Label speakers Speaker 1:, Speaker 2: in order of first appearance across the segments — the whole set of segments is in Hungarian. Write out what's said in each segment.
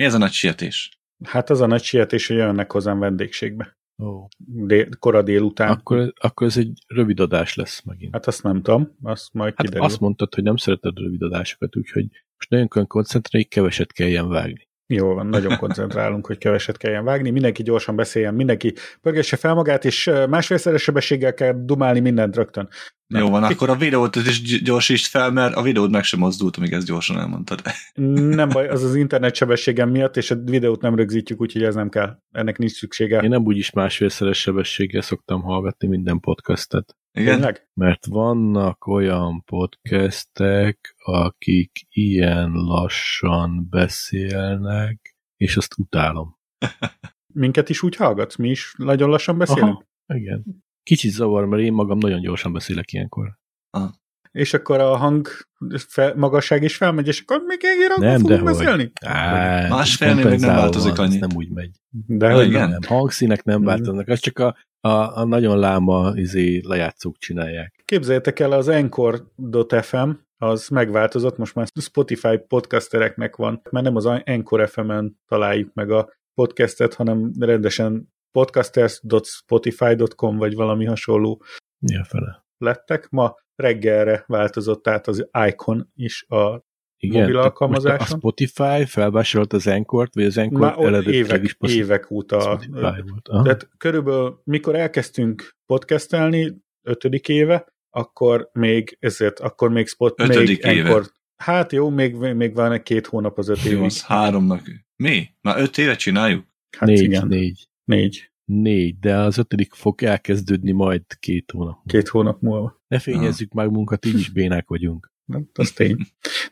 Speaker 1: Mi ez a nagy sietés?
Speaker 2: Hát az a nagy sietés, hogy jönnek hozzám vendégségbe.
Speaker 3: Ó.
Speaker 2: Dél, kora délután.
Speaker 3: Akkor, akkor ez egy rövid adás lesz megint.
Speaker 2: Hát azt nem tudom, azt majd
Speaker 3: Hát
Speaker 2: kiderül.
Speaker 3: azt mondtad, hogy nem szereted a rövid adásokat, úgyhogy most nagyon kell koncentrálni, keveset kelljen vágni.
Speaker 2: Jó van, nagyon koncentrálunk, hogy keveset kelljen vágni, mindenki gyorsan beszéljen, mindenki pörgesse fel magát, és másfélszeres sebességgel kell dumálni mindent rögtön.
Speaker 1: Jó van, akkor a videót is gy- gyorsítsd fel, mert a videót meg sem mozdult, amíg ezt gyorsan elmondtad.
Speaker 2: Nem baj, az az internet sebességem miatt, és a videót nem rögzítjük, úgyhogy ez nem kell. Ennek nincs szüksége.
Speaker 3: Én nem úgyis másfélszeres sebességgel szoktam hallgatni minden podcastet,
Speaker 1: Igen?
Speaker 2: Tényleg?
Speaker 3: mert vannak olyan podcastek, akik ilyen lassan beszélnek, és azt utálom.
Speaker 2: Minket is úgy hallgatsz? Mi is nagyon lassan beszélünk?
Speaker 3: Aha, igen. Kicsit zavar, mert én magam nagyon gyorsan beszélek ilyenkor.
Speaker 2: És akkor a hang fel, magasság is felmegy, és akkor még egy
Speaker 3: Nem,
Speaker 2: nem, fogunk beszélni?
Speaker 3: Á,
Speaker 1: Másfélnél még nem változik annyit.
Speaker 3: Nem úgy megy.
Speaker 2: De
Speaker 1: Ja,
Speaker 2: hogy
Speaker 1: igen.
Speaker 2: nem.
Speaker 3: Hangszínek nem
Speaker 2: Mhm.
Speaker 3: változnak, az csak a, a, a nagyon láma izé, lejátszók csinálják.
Speaker 2: Képzeljétek el, az Encore.fm az megváltozott, most már Spotify podcastereknek van, mert nem az Encore FM-en találjuk meg a podcastet, hanem rendesen podcasters.spotify.com vagy valami hasonló
Speaker 3: Mi a fele?
Speaker 2: lettek. Ma reggelre változott át az Icon is a
Speaker 3: Igen,
Speaker 2: Mobil alkalmazáson?
Speaker 3: most A Spotify felvásárolt az Encore-t, vagy az
Speaker 2: ott
Speaker 3: eredetileg
Speaker 2: évek,
Speaker 3: is Spotify
Speaker 2: évek óta.
Speaker 3: Volt.
Speaker 2: Tehát körülbelül mikor elkezdtünk podcastelni, ötödik éve, akkor még ezért, akkor még spot,
Speaker 1: Ötödik
Speaker 2: még
Speaker 1: éve.
Speaker 2: Encore, Hát jó, még, még van egy két hónap az öt
Speaker 1: az háromnak. Mi? Már öt éve csináljuk?
Speaker 2: Hát
Speaker 3: négy,
Speaker 2: igen,
Speaker 3: négy.
Speaker 2: négy.
Speaker 3: Négy, de az ötödik fog elkezdődni majd két hónap. múlva.
Speaker 2: Két hónap múlva.
Speaker 3: Ne fényezzük meg munkat, így is bénák vagyunk.
Speaker 2: Nem, az tény.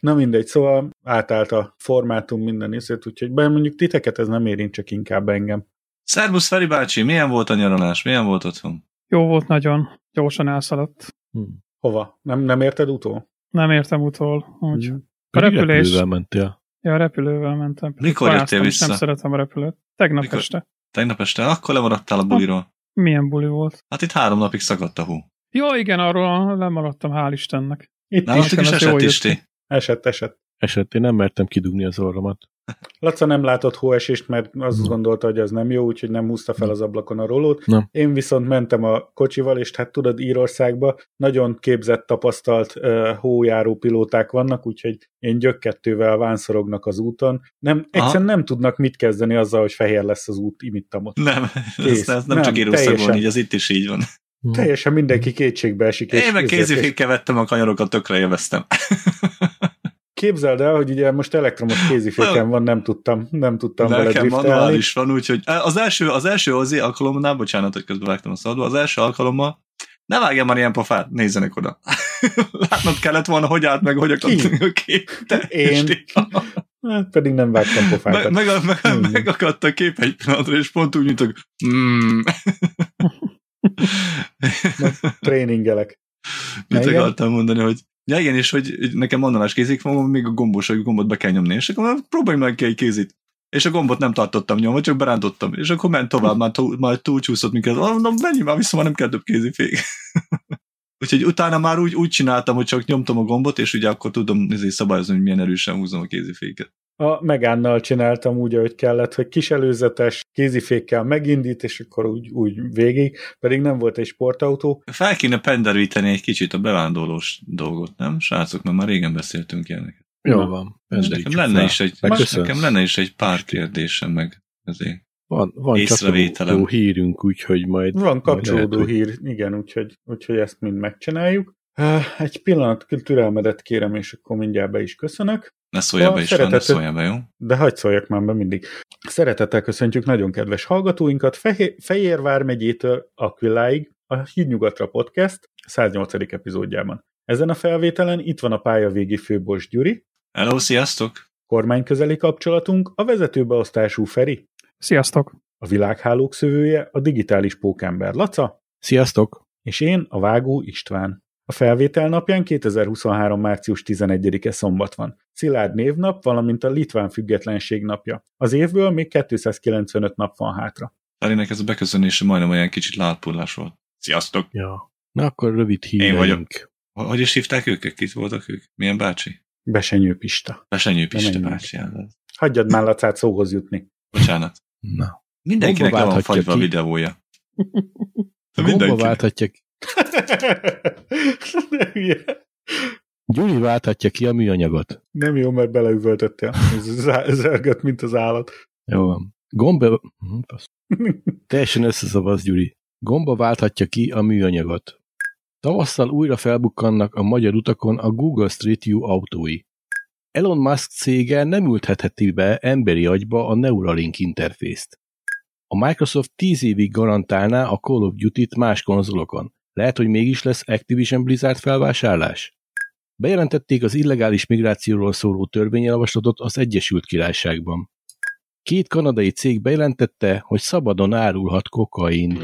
Speaker 2: Na mindegy, szóval átállt a formátum minden észét, úgyhogy be mondjuk titeket ez nem érint, csak inkább engem.
Speaker 1: Szerbusz Feri bácsi, milyen volt a nyaralás? Milyen volt otthon?
Speaker 4: Jó volt nagyon. Gyorsan elszaladt.
Speaker 3: Hm.
Speaker 2: Hova? Nem, nem érted utól?
Speaker 4: Nem értem utol. Úgy.
Speaker 2: Mm.
Speaker 4: A repülés.
Speaker 3: Repülővel mentél.
Speaker 4: Ja, a repülővel mentem.
Speaker 1: Mikor jöttél vissza?
Speaker 4: Nem szeretem a repülőt. Tegnap
Speaker 1: Mikor?
Speaker 4: este.
Speaker 1: Tegnap este? Akkor lemaradtál a buliról.
Speaker 4: Milyen buli volt?
Speaker 1: Hát itt három napig szakadt a hú.
Speaker 4: Jó, igen, arról lemaradtam, hál' Istennek.
Speaker 2: Itt
Speaker 1: Nálatok
Speaker 2: is
Speaker 1: is esett
Speaker 4: jól
Speaker 1: is
Speaker 4: jött
Speaker 1: ti.
Speaker 2: esett, esett.
Speaker 3: Eset, én nem mertem kidugni az orromat.
Speaker 2: Laca nem látott hóesést, mert azt
Speaker 3: Na.
Speaker 2: gondolta, hogy az nem jó, úgyhogy nem húzta fel az ablakon a rolót.
Speaker 3: Na.
Speaker 2: Én viszont mentem a kocsival, és hát tudod, Írországba nagyon képzett, tapasztalt uh, hójáró pilóták vannak, úgyhogy én gyökkettővel vánszorognak az úton. Nem, egyszerűen nem tudnak mit kezdeni azzal, hogy fehér lesz az út, imittam ott.
Speaker 1: Nem, ez, ez nem,
Speaker 2: Nem,
Speaker 1: csak Írországban, így az itt is így van.
Speaker 3: Hm.
Speaker 2: Teljesen mindenki kétségbe esik. és
Speaker 1: Én meg kézifékkel vettem a kanyarokat, tökre élveztem.
Speaker 2: Képzeld el, hogy ugye most elektromos kéziféken van, nem tudtam, nem tudtam vele
Speaker 1: Nekem
Speaker 2: driftelni.
Speaker 1: manuális van, úgyhogy az első, az első az alkalommal, bocsánat, hogy közben vágtam a szabadba, az első alkalommal ne vágjam már ilyen pofát, nézzenek oda. Látnod kellett volna, hogy állt meg, hogy akadt a kép. Te,
Speaker 2: Én. Hát pedig nem vágtam
Speaker 1: meg,
Speaker 2: pofákat.
Speaker 1: meg, meg,
Speaker 2: Hmm.
Speaker 1: megakadt a kép egy pillanatra, és pont úgy, mint hogy mm.
Speaker 2: Tréningelek.
Speaker 1: Mit
Speaker 2: Igen?
Speaker 1: akartam mondani, hogy Ja igen, és hogy hogy nekem manuális kézik van, még a gombos, hogy gombot be kell nyomni, és akkor próbálj meg ki egy kézit. És a gombot nem tartottam nyomva, csak berántottam. És akkor ment tovább, már, túl, már túlcsúszott minket. Ah, na, menjünk már vissza, már nem kell több kézifék. Úgyhogy utána már úgy, úgy csináltam, hogy csak nyomtam a gombot, és ugye akkor tudom ezért szabályozni, hogy milyen erősen húzom a kéziféket.
Speaker 2: A Megánnal csináltam úgy, ahogy kellett, hogy kis előzetes kézifékkel megindít, és akkor úgy, úgy végig, pedig nem volt egy sportautó.
Speaker 1: Fel kéne penderíteni egy kicsit a bevándorlós dolgot, nem? Srácok, mert már régen beszéltünk ilyenek.
Speaker 3: Jó van.
Speaker 1: Nekem lenne,
Speaker 3: fel.
Speaker 1: is egy, nekem lenne is egy pár kérdésem meg ezért.
Speaker 3: Van, van csatoló hírünk, úgyhogy majd...
Speaker 2: Van
Speaker 3: majd
Speaker 2: kapcsolódó
Speaker 3: lehet, hogy-
Speaker 2: hír, igen, úgyhogy, úgyhogy ezt mind megcsináljuk. Egy pillanat türelmedet kérem, és akkor mindjárt be is köszönök.
Speaker 1: Ne szóljál
Speaker 2: A
Speaker 1: be is van, ne szóljál be, jó?
Speaker 2: De hagyd szóljak már be mindig. Szeretettel köszöntjük nagyon kedves hallgatóinkat Fehér, Fejérvár megyétől Aquiláig, a Hídnyugatra Podcast 108. epizódjában. Ezen a felvételen itt van a pályavégi főbos Gyuri,
Speaker 1: Hello, sziasztok!
Speaker 2: kormányközeli kapcsolatunk, a vezetőbeosztású Feri,
Speaker 4: Sziasztok!
Speaker 2: a világhálók szövője, a digitális pókember Laca,
Speaker 3: Sziasztok!
Speaker 2: és én, a Vágó István. A felvétel napján 2023. március 11-e szombat van. Szilárd névnap, valamint a Litván függetlenség napja. Az évből még 295 nap van hátra.
Speaker 1: Ferinek ez a beköszönése majdnem olyan kicsit látpullás volt. Sziasztok!
Speaker 3: Ja. Na akkor rövid híreink.
Speaker 1: vagyok. Hogy is hívták őket? Kit voltak ők? Milyen bácsi?
Speaker 2: Besenyő Pista.
Speaker 1: Besenyő Pista bácsi. hát az.
Speaker 2: Hagyjad már Lacát szóhoz jutni.
Speaker 1: Bocsánat.
Speaker 3: Na.
Speaker 1: Mindenkinek le van fagyva a
Speaker 3: ki.
Speaker 1: videója.
Speaker 3: Gomba
Speaker 1: Mindenki.
Speaker 3: válthatja ki.
Speaker 2: De hülye.
Speaker 3: Gyuri válthatja ki a műanyagot.
Speaker 2: Nem jó, mert beleüvöltöttél. Zörgött, mint az állat.
Speaker 3: Jó van. Gomba... Hm. Teljesen összezavasz, Gyuri. Gomba válthatja ki a műanyagot. Tavasszal újra felbukkannak a magyar utakon a Google Street View autói. Elon Musk cége nem ülthetheti be emberi agyba a Neuralink interfészt. A Microsoft 10 évig garantálná a Call of Duty-t más konzolokon. Lehet, hogy mégis lesz Activision Blizzard felvásárlás? Bejelentették az illegális migrációról szóló törvényjavaslatot az Egyesült Királyságban. Két kanadai cég bejelentette, hogy szabadon árulhat kokaint.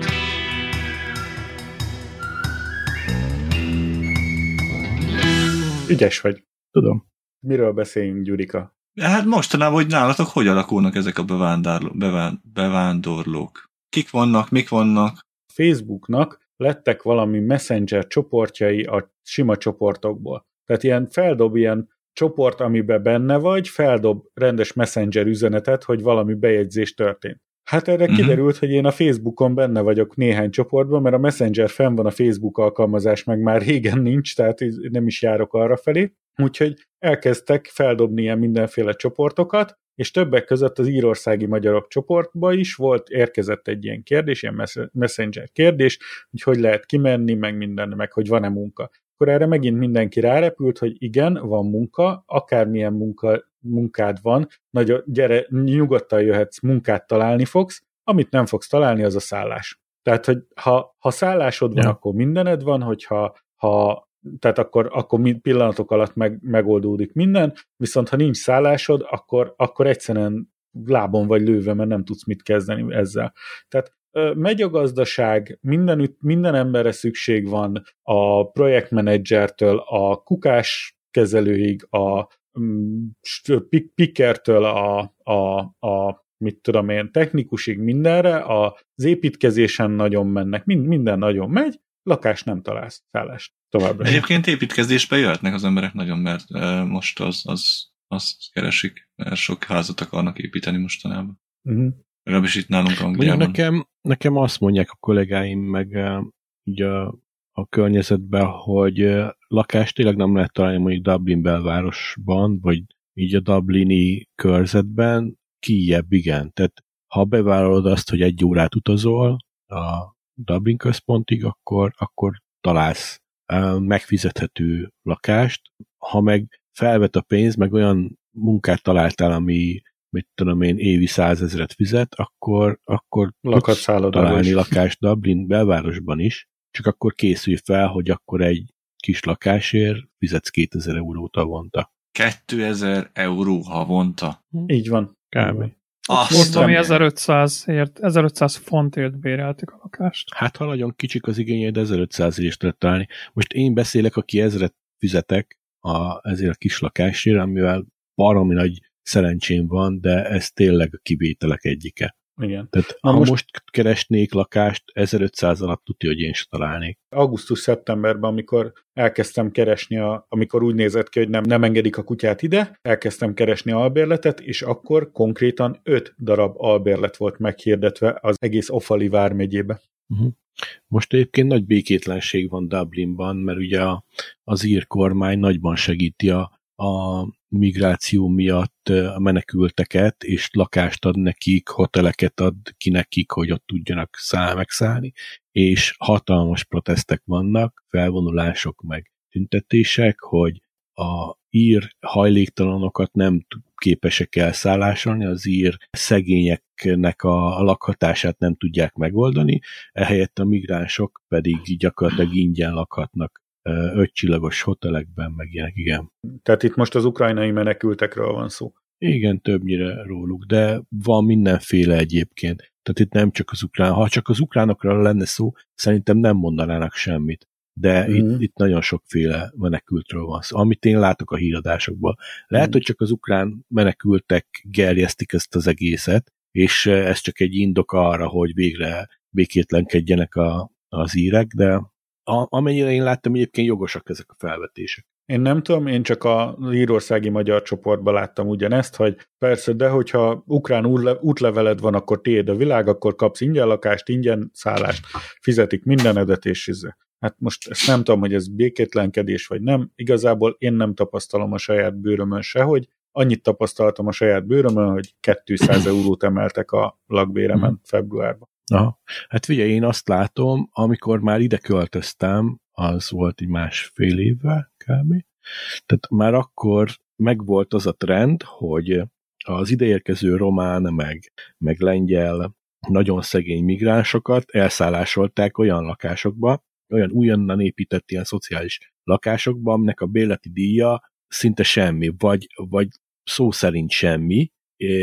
Speaker 2: Ügyes vagy.
Speaker 3: Tudom.
Speaker 2: Miről beszéljünk, Gyurika?
Speaker 1: Hát mostanában, hogy nálatok hogy alakulnak ezek a bevándorló, beván, bevándorlók? Kik vannak, mik vannak?
Speaker 2: Facebooknak lettek valami messenger csoportjai a sima csoportokból. Tehát ilyen feldob ilyen csoport, amiben benne vagy, feldob rendes messenger üzenetet, hogy valami bejegyzés történt. Hát erre uh-huh. kiderült, hogy én a Facebookon benne vagyok néhány csoportban, mert a Messenger fenn van a Facebook alkalmazás, meg már régen nincs, tehát nem is járok arra felé. Úgyhogy elkezdtek feldobni ilyen mindenféle csoportokat, és többek között az írországi magyarok csoportba is volt, érkezett egy ilyen kérdés, ilyen mes- messenger kérdés, hogy hogy lehet kimenni, meg minden, meg hogy van-e munka. Akkor erre megint mindenki rárepült, hogy igen, van munka, akármilyen munka, munkád van, nagyon, gyere, nyugodtan jöhetsz, munkát találni fogsz, amit nem fogsz találni, az a szállás. Tehát, hogy ha, ha szállásod van,
Speaker 3: Ja.
Speaker 2: akkor mindened van, hogyha ha, tehát akkor, akkor pillanatok alatt meg, megoldódik minden, viszont ha nincs szállásod, akkor, akkor egyszerűen lábon vagy lőve, mert nem tudsz mit kezdeni ezzel. Tehát megy a gazdaság, mindenütt, minden emberre szükség van, a projektmenedzsertől a kukás kezelőig, a mm, pikertől a, a, a mit tudom én, technikusig mindenre, az építkezésen nagyon mennek, mind, minden nagyon megy, lakást nem találsz, szállást továbbra.
Speaker 1: Egyébként építkezésbe jöhetnek az emberek nagyon, mert uh, most az, az, azt keresik, mert sok házat akarnak építeni mostanában.
Speaker 2: Uh-huh.
Speaker 1: Legalábbis itt nálunk
Speaker 3: Mondjuk
Speaker 1: Angliában.
Speaker 3: nekem, nekem azt mondják a kollégáim, meg így a, a környezetben, hogy lakást tényleg nem lehet találni mondjuk Dublin belvárosban, vagy így a Dublini körzetben, kijebb igen. Tehát ha bevállalod azt, hogy egy órát utazol a Dublin központig, akkor, akkor találsz megfizethető lakást. Ha meg felvet a pénz, meg olyan munkát találtál, ami mit tudom én, évi százezret fizet, akkor, akkor tudsz találni
Speaker 2: is.
Speaker 3: lakást Dublin belvárosban is, csak akkor készülj fel, hogy akkor egy kis lakásért fizetsz 2000 eurót havonta.
Speaker 1: 2000 euró havonta.
Speaker 2: Így van.
Speaker 3: Kb.
Speaker 1: Azt
Speaker 4: valami
Speaker 1: a-
Speaker 4: 1500, ért, 1500 fontért béreltük a lakást.
Speaker 3: Hát ha nagyon kicsik az igényeid, 1500 is lehet találni. Most én beszélek, aki ezret fizetek a, ezért a kis lakásért, amivel baromi nagy szerencsém van, de ez tényleg a kivételek egyike.
Speaker 2: Igen.
Speaker 3: Tehát
Speaker 2: Na
Speaker 3: ha
Speaker 2: most-
Speaker 3: most... keresnék lakást, 1500 alatt tudja, hogy én se találnék.
Speaker 2: Augusztus-szeptemberben, amikor elkezdtem keresni, a, amikor úgy nézett ki, hogy nem, nem engedik a kutyát ide, elkezdtem keresni albérletet, és akkor konkrétan öt darab albérlet volt meghirdetve az egész Ofali vármegyébe.
Speaker 3: Uh-huh. Most egyébként nagy békétlenség van Dublinban, mert ugye az ír kormány nagyban segíti a, a migráció miatt a menekülteket, és lakást ad nekik, hoteleket ad ki nekik, hogy ott tudjanak száll, megszállni, és hatalmas protestek vannak, felvonulások meg tüntetések, hogy a ír hajléktalanokat nem képesek elszállásolni, az ír szegényeknek a, lakhatását nem tudják megoldani, ehelyett a migránsok pedig gyakorlatilag ingyen lakhatnak ötcsillagos hotelekben, meg ilyenek, igen.
Speaker 2: Tehát itt most az ukrajnai menekültekről van szó.
Speaker 3: Igen, többnyire róluk, de van mindenféle egyébként. Tehát itt nem csak az ukrán, ha csak az ukránokra lenne szó, szerintem nem mondanának semmit. De
Speaker 2: Mhm.
Speaker 3: itt, itt nagyon sokféle menekültről van szó, amit én látok a híradásokból. Lehet,
Speaker 2: Mhm.
Speaker 3: hogy csak az ukrán menekültek gerjesztik ezt az egészet, és eh, ez csak egy indok arra, hogy végre békétlenkedjenek a, az írek, de a, amennyire én láttam, egyébként jogosak ezek a felvetések.
Speaker 2: Én nem tudom, én csak a írországi magyar csoportban láttam ugyanezt, hogy persze, de hogyha ukrán útleveled van, akkor tiéd a világ, akkor kapsz ingyen lakást, ingyen szállást, fizetik mindenedet, és izé. Hát most ezt nem tudom, hogy ez békétlenkedés vagy nem. Igazából én nem tapasztalom a saját bőrömön sehogy. Annyit tapasztaltam a saját bőrömön, hogy 200 eurót emeltek a lakbéremen mhm. februárban.
Speaker 3: Aha. Hát figyelj, én azt látom, amikor már ide költöztem, az volt egy másfél évvel kb. Tehát már akkor megvolt az a trend, hogy az ideérkező román, meg, meg lengyel, nagyon szegény migránsokat elszállásolták olyan lakásokba, olyan újonnan épített ilyen szociális lakásokba, aminek a béleti díja szinte semmi, vagy, vagy szó szerint semmi,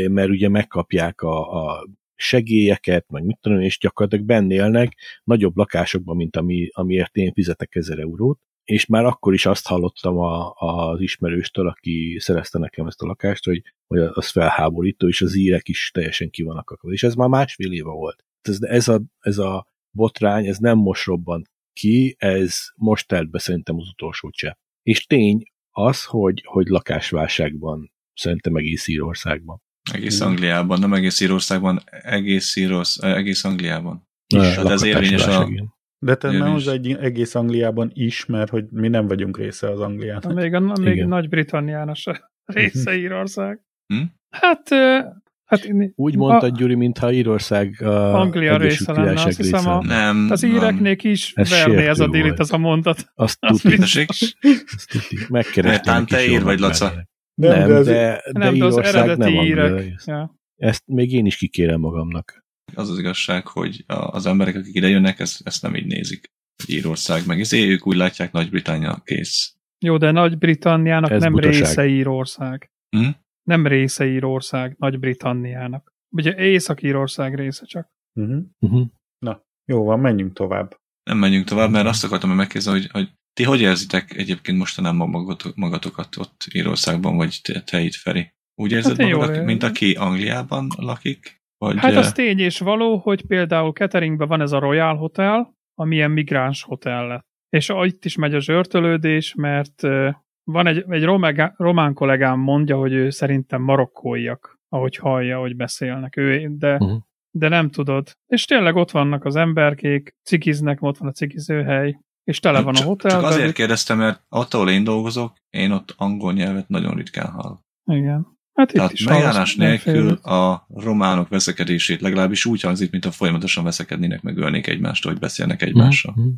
Speaker 3: mert ugye megkapják a, a segélyeket, meg mit tudom, és gyakorlatilag benne élnek nagyobb lakásokban, mint ami, amiért én fizetek 1000 eurót, és már akkor is azt hallottam a, az ismerőstől, aki szerezte nekem ezt a lakást, hogy, hogy az felháborító, és az írek is teljesen ki vannak akadva. És ez már másfél éve volt. Ez, ez, a, ez a botrány, ez nem most robbant ki, ez most telt be szerintem az utolsó csepp. És tény az, hogy, hogy lakásválságban szerintem egész Írországban.
Speaker 1: Egész Angliában, nem egész Írországban, egész, Írorsz, egész Angliában. És, hát ez érvényes a,
Speaker 2: de te nem az egy egész Angliában is, mert hogy mi nem vagyunk része az Angliának.
Speaker 4: Még, a, még Nagy-Britanniának se része Írország.
Speaker 1: Hm?
Speaker 4: Hát, hát
Speaker 3: úgy mondta Gyuri, mintha Írország a
Speaker 4: Anglia része lenne, azt hiszem a,
Speaker 1: nem,
Speaker 4: az íreknék is ez verné ez a délit, az a mondat.
Speaker 3: Azt tudjuk. Azt tudjuk. Megkerestem.
Speaker 1: te ír vagy, Laca.
Speaker 3: Nem, nem, de, az, de, de,
Speaker 4: nem, de az eredeti nem írek. Ja.
Speaker 3: Ezt még én is kikérem magamnak
Speaker 1: az az igazság, hogy az emberek, akik ide jönnek, ezt, ezt nem így nézik. Írország meg, ezért ők úgy látják, Nagy-Britannia kész.
Speaker 4: Jó, de Nagy-Britanniának Ez nem butaság. része Írország.
Speaker 1: Hm?
Speaker 4: Nem része Írország Nagy-Britanniának. Ugye Észak-Írország része csak.
Speaker 2: Uh-huh. Uh-huh. Na, jó van, menjünk tovább.
Speaker 1: Nem menjünk tovább, mert azt akartam megkérdezni, hogy, hogy ti hogy érzitek egyébként mostanában magatokat ott Írországban, vagy te, te itt, Feri? Úgy érzed hát magad, mint aki Angliában lakik?
Speaker 4: Vagy, hát az tény és való, hogy például Keteringben van ez a Royal Hotel, ami ilyen migráns hotel lett. És itt is megy a zsörtölődés, mert van egy, egy román, román kollégám mondja, hogy ő szerintem marokkóiak, ahogy hallja, hogy beszélnek. Ő, de, uh-huh. de nem tudod. És tényleg ott vannak az emberkék, cikiznek, ott van a cikizőhely, és tele van a hotel.
Speaker 1: Csak azért kérdeztem, mert ott, ahol én dolgozok, én ott angol nyelvet nagyon ritkán hallok.
Speaker 4: Igen. Hát itt
Speaker 1: Tehát
Speaker 4: is
Speaker 1: megállás nélkül a románok veszekedését legalábbis úgy hangzik, mint a folyamatosan veszekednének, meg ölnék egymást, hogy beszélnek egymással. Mm-hmm.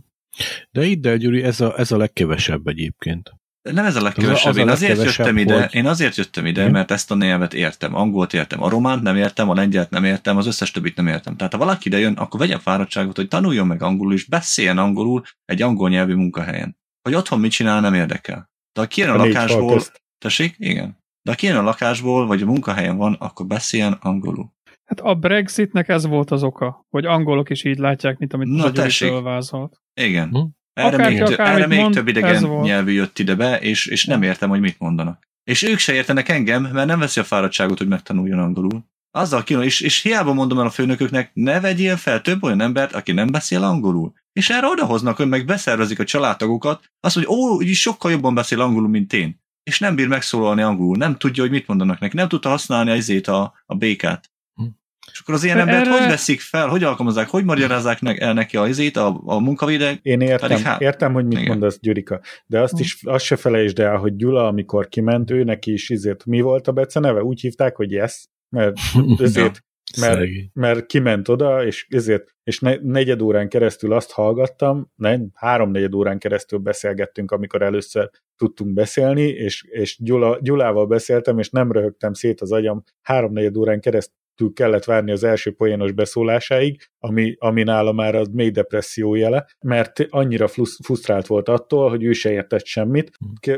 Speaker 3: De itt, de Gyuri, ez a, ez a legkevesebb egyébként.
Speaker 1: Nem ez a legkevesebb, az én azért jöttem ide, hogy... én azért jöttem ide, mert ezt a nyelvet értem, angolt értem, a románt nem értem, a lengyelt nem értem, az összes többit nem értem. Tehát ha valaki ide jön, akkor vegyen fáradtságot, hogy tanuljon meg angolul, és beszéljen angolul egy angol nyelvű munkahelyen. Hogy otthon mit csinál, nem érdekel. De ha kijön a, a lakásból, tessék, igen. De ha kijön a lakásból, vagy a munkahelyen van, akkor beszéljen angolul.
Speaker 4: Hát a Brexitnek ez volt az oka, hogy angolok is így látják, mint amit Na, az vázolt.
Speaker 1: Igen. Hm? Erre Akár még, tö- erre még mond, több idegen nyelvű jött ide be, és, és nem értem, hogy mit mondanak. És ők se értenek engem, mert nem veszi a fáradtságot, hogy megtanuljon angolul. Azzal kínom, és, és hiába mondom el a főnököknek, ne vegyél fel több olyan embert, aki nem beszél angolul. És erre odahoznak, hogy meg beszervezik a családtagokat, azt mondja, ó, így sokkal jobban beszél angolul, mint én és nem bír megszólalni angolul, nem tudja, hogy mit mondanak neki, nem tudta használni az a, a békát. Hm. És akkor az ilyen embert erre... hogy veszik fel, hogy alkalmazzák, hogy magyarázzák meg el neki az izét, a, a munkavédek?
Speaker 2: Én értem, pedig, hát, értem, hogy mit igen. mondasz, Gyurika, de azt is, azt se felejtsd el, hogy Gyula, amikor kiment, ő neki is izét, mi volt a Bece neve? Úgy hívták, hogy Yes, mert ezért mert, mert kiment oda, és ezért, és ne, negyed órán keresztül azt hallgattam, nem, három-negyed órán keresztül beszélgettünk, amikor először tudtunk beszélni, és, és Gyula, Gyulával beszéltem, és nem röhögtem szét az agyam, három-negyed órán keresztül kellett várni az első poénos beszólásáig, ami, ami nála már az mély depresszió jele, mert annyira frusztrált volt attól, hogy ő se értett semmit.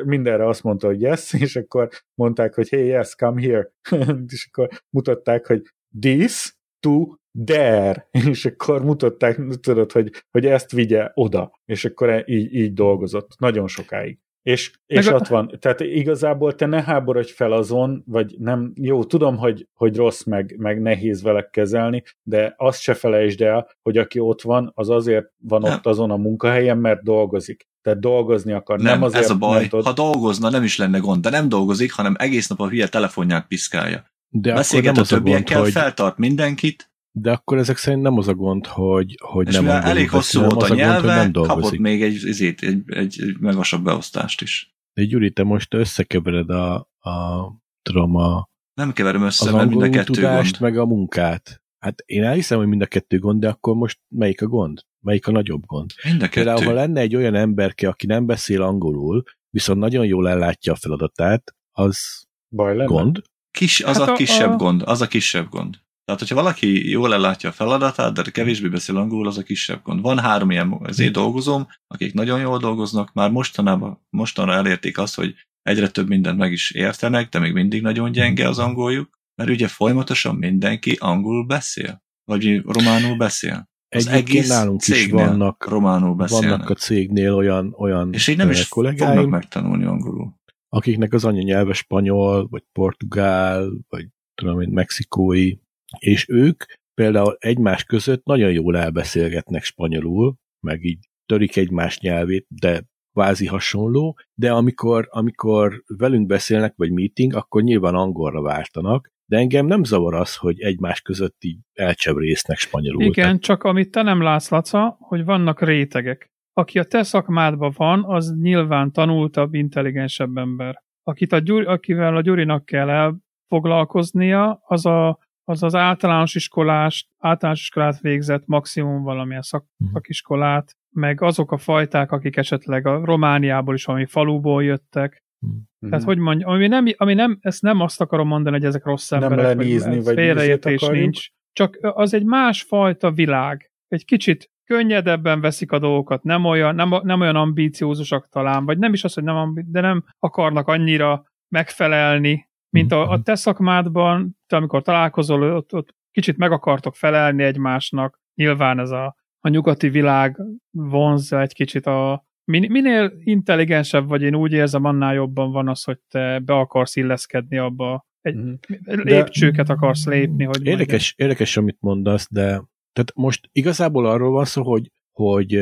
Speaker 2: Mindenre azt mondta, hogy yes, és akkor mondták, hogy hey, yes, come here. és akkor mutatták, hogy this to there, és akkor mutatták, tudod, hogy, hogy ezt vigye oda, és akkor így, így dolgozott nagyon sokáig. És, és ott van, tehát igazából te ne háborodj fel azon, vagy nem, jó, tudom, hogy, hogy rossz, meg, meg nehéz vele kezelni, de azt se felejtsd el, hogy aki ott van, az azért van ott azon a munkahelyen, mert dolgozik. tehát dolgozni akar.
Speaker 1: Nem, nem azért, ez a baj. Tud... Ha dolgozna, nem is lenne gond, de nem dolgozik, hanem egész nap a hülye telefonját piszkálja. De Beszélget a többiekkel, gond, feltart hogy... mindenkit.
Speaker 3: De akkor ezek szerint nem az a gond, hogy, hogy
Speaker 1: és
Speaker 3: nem
Speaker 1: elég hosszú volt a, a nyelve, gond, nem kapott még egy, egy, egy, egy, egy magasabb beosztást is.
Speaker 3: De Gyuri, te most összekevered a, a tudom, a,
Speaker 1: nem keverem össze, mert mind a kettő tudást,
Speaker 3: gond. meg a munkát. Hát én elhiszem, hogy mind a kettő gond, de akkor most melyik a gond? Melyik a nagyobb gond?
Speaker 1: Mind a kettő.
Speaker 3: Például, ha lenne egy olyan emberke, aki nem beszél angolul, viszont nagyon jól ellátja a feladatát, az
Speaker 2: Baj lenne?
Speaker 3: gond?
Speaker 1: Kis, az hát a, a kisebb a... gond, az a kisebb gond. Tehát, hogyha valaki jól ellátja a feladatát, de kevésbé beszél angolul, az a kisebb gond. Van három ilyen azért dolgozom, akik nagyon jól dolgoznak, már mostanában, mostanra elérték azt, hogy egyre több mindent meg is értenek, de még mindig nagyon gyenge az angoljuk, mert ugye folyamatosan mindenki angolul beszél, vagy románul beszél.
Speaker 3: Az Egyébként egész nálunk is vannak,
Speaker 1: románul beszélnek.
Speaker 3: vannak a cégnél olyan, olyan
Speaker 1: És így nem is kollégáim, fognak megtanulni angolul.
Speaker 3: Akiknek az anyanyelve spanyol, vagy portugál, vagy tudom én, mexikói, és ők például egymás között nagyon jól elbeszélgetnek spanyolul, meg így törik egymás nyelvét, de kvázi hasonló, de amikor, amikor velünk beszélnek, vagy meeting, akkor nyilván angolra váltanak, de engem nem zavar az, hogy egymás között így elcsebrésznek spanyolul.
Speaker 4: Igen, tehát... csak amit te nem látsz, Laca, hogy vannak rétegek. Aki a te szakmádban van, az nyilván tanultabb, intelligensebb ember. Akit a Gyuri, akivel a Gyurinak kell elfoglalkoznia, az a az az általános iskolás, általános iskolát végzett, maximum valamilyen szak, uh-huh. szakiskolát, meg azok a fajták, akik esetleg a Romániából is valami faluból jöttek. Uh-huh. Tehát, hogy mondjam, ami nem, ami nem, ezt nem azt akarom mondani, hogy ezek rossz nem emberek,
Speaker 2: lenízni, vagy
Speaker 4: félreértés nincs. Csak az egy másfajta világ. Egy kicsit könnyedebben veszik a dolgokat, nem olyan, nem, nem olyan ambíciózusak talán, vagy nem is az, hogy nem, de nem akarnak annyira megfelelni mint a, a te szakmádban, te amikor találkozol, ott, ott kicsit meg akartok felelni egymásnak, nyilván ez a, a nyugati világ vonzza egy kicsit a minél intelligensebb vagy, én úgy érzem, annál jobban van az, hogy te be akarsz illeszkedni abba, egy mm. lépcsőket akarsz lépni. Hogy
Speaker 3: érdekes, érdekes, amit mondasz, de tehát most igazából arról van szó, hogy, hogy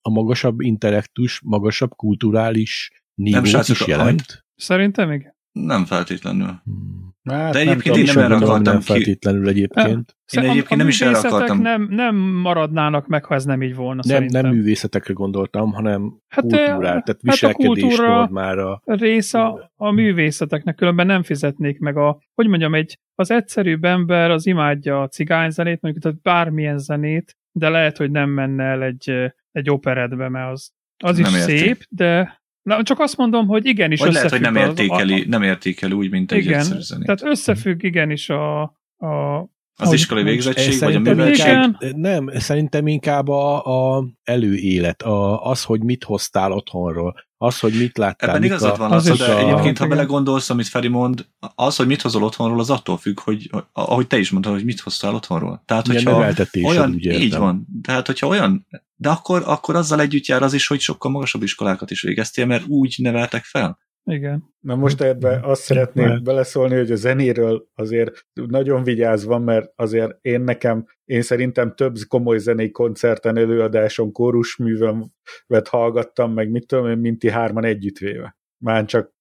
Speaker 3: a magasabb intellektus, magasabb kulturális nívót is jelent.
Speaker 4: Szerintem igen.
Speaker 1: Nem feltétlenül.
Speaker 3: Hmm. Hát, De egyébként nem én nem erre akartam nem feltétlenül egyébként.
Speaker 1: Én egyébként nem is erre akartam.
Speaker 4: Nem, nem maradnának meg, ha ez nem így volna
Speaker 3: Nem, szerintem. nem művészetekre gondoltam, hanem hát, kultúrát, tehát viselkedés hát a
Speaker 4: része a művészeteknek, különben nem fizetnék meg a, hogy mondjam, egy, az egyszerűbb ember az imádja a cigányzenét, mondjuk tehát bármilyen zenét, de lehet, hogy nem menne el egy, egy operetbe, mert az, az nem is érti. szép, de Na, csak azt mondom, hogy igenis
Speaker 1: Vagy lehet, hogy nem értékeli, az, a, nem értékeli úgy, mint egy igen, zenét.
Speaker 4: Tehát összefügg igenis a, a
Speaker 1: az iskolai végzettség, vagy a műveltség? Igen.
Speaker 3: Nem, szerintem inkább a, a előélet, a, az, hogy mit hoztál otthonról, az, hogy mit láttál.
Speaker 1: Ebben igazad van, az, az de a... egyébként, ha belegondolsz, amit Feri mond, az, hogy mit hozol otthonról, az attól függ, hogy ahogy te is mondtad, hogy mit hoztál otthonról. Tehát, hogyha olyan, úgy így van, tehát, hogyha olyan, de akkor, akkor azzal együtt jár az is, hogy sokkal magasabb iskolákat is végeztél, mert úgy neveltek fel.
Speaker 4: Igen.
Speaker 2: Na most ebbe azt szeretném Mert... beleszólni, hogy a zenéről azért nagyon vigyázva, mert azért én nekem, én szerintem több komoly zenei koncerten, előadáson, kórusművön vett hallgattam, meg mit tudom én, mint ti hárman együttvéve. Már csak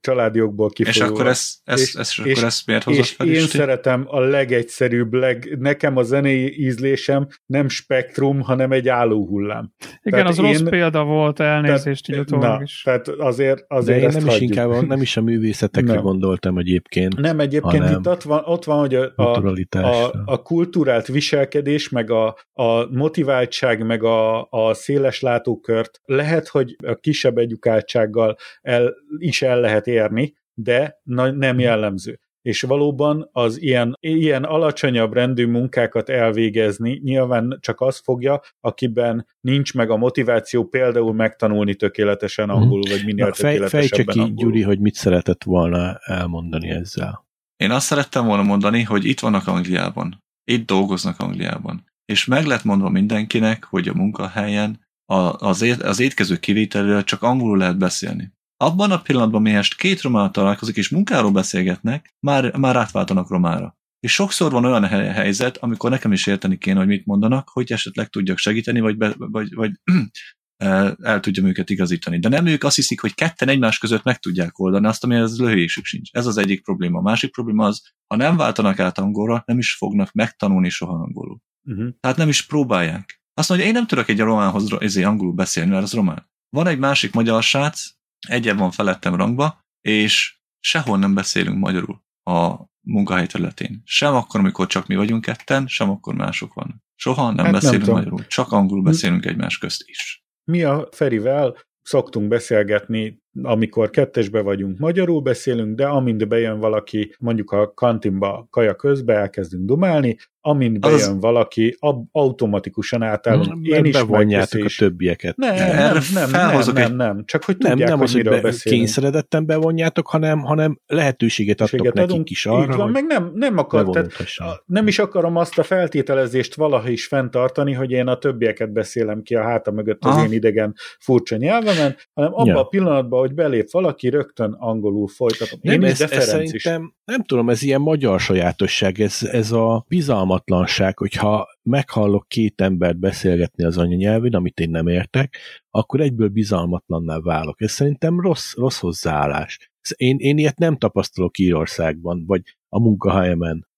Speaker 2: családi jogból kifolyólag.
Speaker 1: És akkor ezt, ezt, és, ezt, és, akkor ezt miért hozott
Speaker 2: fel Én szeretem a legegyszerűbb, leg, nekem a zenei ízlésem nem spektrum, hanem egy állóhullám.
Speaker 4: Igen, tehát az én, rossz példa volt, elnézést tehát, így na,
Speaker 2: is. Tehát azért, azért
Speaker 3: De én nem is hagyjuk. inkább, nem is a művészetekre nem. gondoltam egyébként.
Speaker 2: Nem, egyébként itt ott van, ott van hogy a, a, a, a kultúrált viselkedés, meg a, a motiváltság, meg a, a széles látókört lehet, hogy a kisebb edukáltsággal el, is el lehet érni, de nem jellemző. És valóban az ilyen, ilyen alacsonyabb rendű munkákat elvégezni nyilván csak az fogja, akiben nincs meg a motiváció például megtanulni tökéletesen mhm. angolul, vagy minél Na, fej, tökéletesebben
Speaker 3: fejtse ki, Gyuri, hogy mit szeretett volna elmondani ezzel.
Speaker 1: Én azt szerettem volna mondani, hogy itt vannak Angliában, itt dolgoznak Angliában, és meg lett mondva mindenkinek, hogy a munkahelyen az, ét, az étkező kivételről csak angolul lehet beszélni. Abban a pillanatban, mihest két román találkozik és munkáról beszélgetnek, már, már átváltanak romára. És sokszor van olyan helyzet, amikor nekem is érteni kéne, hogy mit mondanak, hogy esetleg tudjak segíteni, vagy, be, vagy, vagy el tudjam őket igazítani. De nem ők azt hiszik, hogy ketten egymás között meg tudják oldani azt, ami ez löhésük sincs. Ez az egyik probléma. A másik probléma az, ha nem váltanak át angolra, nem is fognak megtanulni soha angolul. Uh-huh. Tehát nem is próbálják. Azt mondja, én nem tudok egy románhoz ezért angolul beszélni, mert az román. Van egy másik magyar srác, egyen van felettem rangba, és sehol nem beszélünk magyarul a munkahely területén. Sem akkor, amikor csak mi vagyunk ketten, sem akkor mások vannak. Soha nem hát beszélünk nem magyarul, csak angolul beszélünk egymás közt is.
Speaker 2: Mi a Ferivel szoktunk beszélgetni, amikor kettesbe vagyunk, magyarul beszélünk, de amint bejön valaki, mondjuk a kantinba kaja közbe elkezdünk dumálni, amint bejön az... valaki, ab, automatikusan átállunk.
Speaker 3: Én is bevonjátok a többieket.
Speaker 2: Nem, nem, nem, nem, nem, nem, nem, csak hogy tudják, nem, nem hogy az, miről hogy be, beszélünk.
Speaker 3: kényszeredetten bevonjátok, hanem, hanem lehetőséget adtok adunk, nekik is arra,
Speaker 2: van, meg nem, nem, akar, tehát, nem is akarom azt a feltételezést valaha is fenntartani, hogy én a többieket beszélem ki a háta mögött az Aha. én idegen furcsa nyelvemen, hanem abban ja. a pillanatban, hogy belép valaki, rögtön angolul folytatom.
Speaker 3: Én nem, is, ez, ez szerintem, is. nem tudom, ez ilyen magyar sajátosság, ez, ez a bizalmatlanság, hogyha meghallok két embert beszélgetni az anyanyelvén, amit én nem értek, akkor egyből bizalmatlanná válok. Ez szerintem rossz, rossz hozzáállás. Én, én ilyet nem tapasztalok Írországban, vagy a munkahelyemen.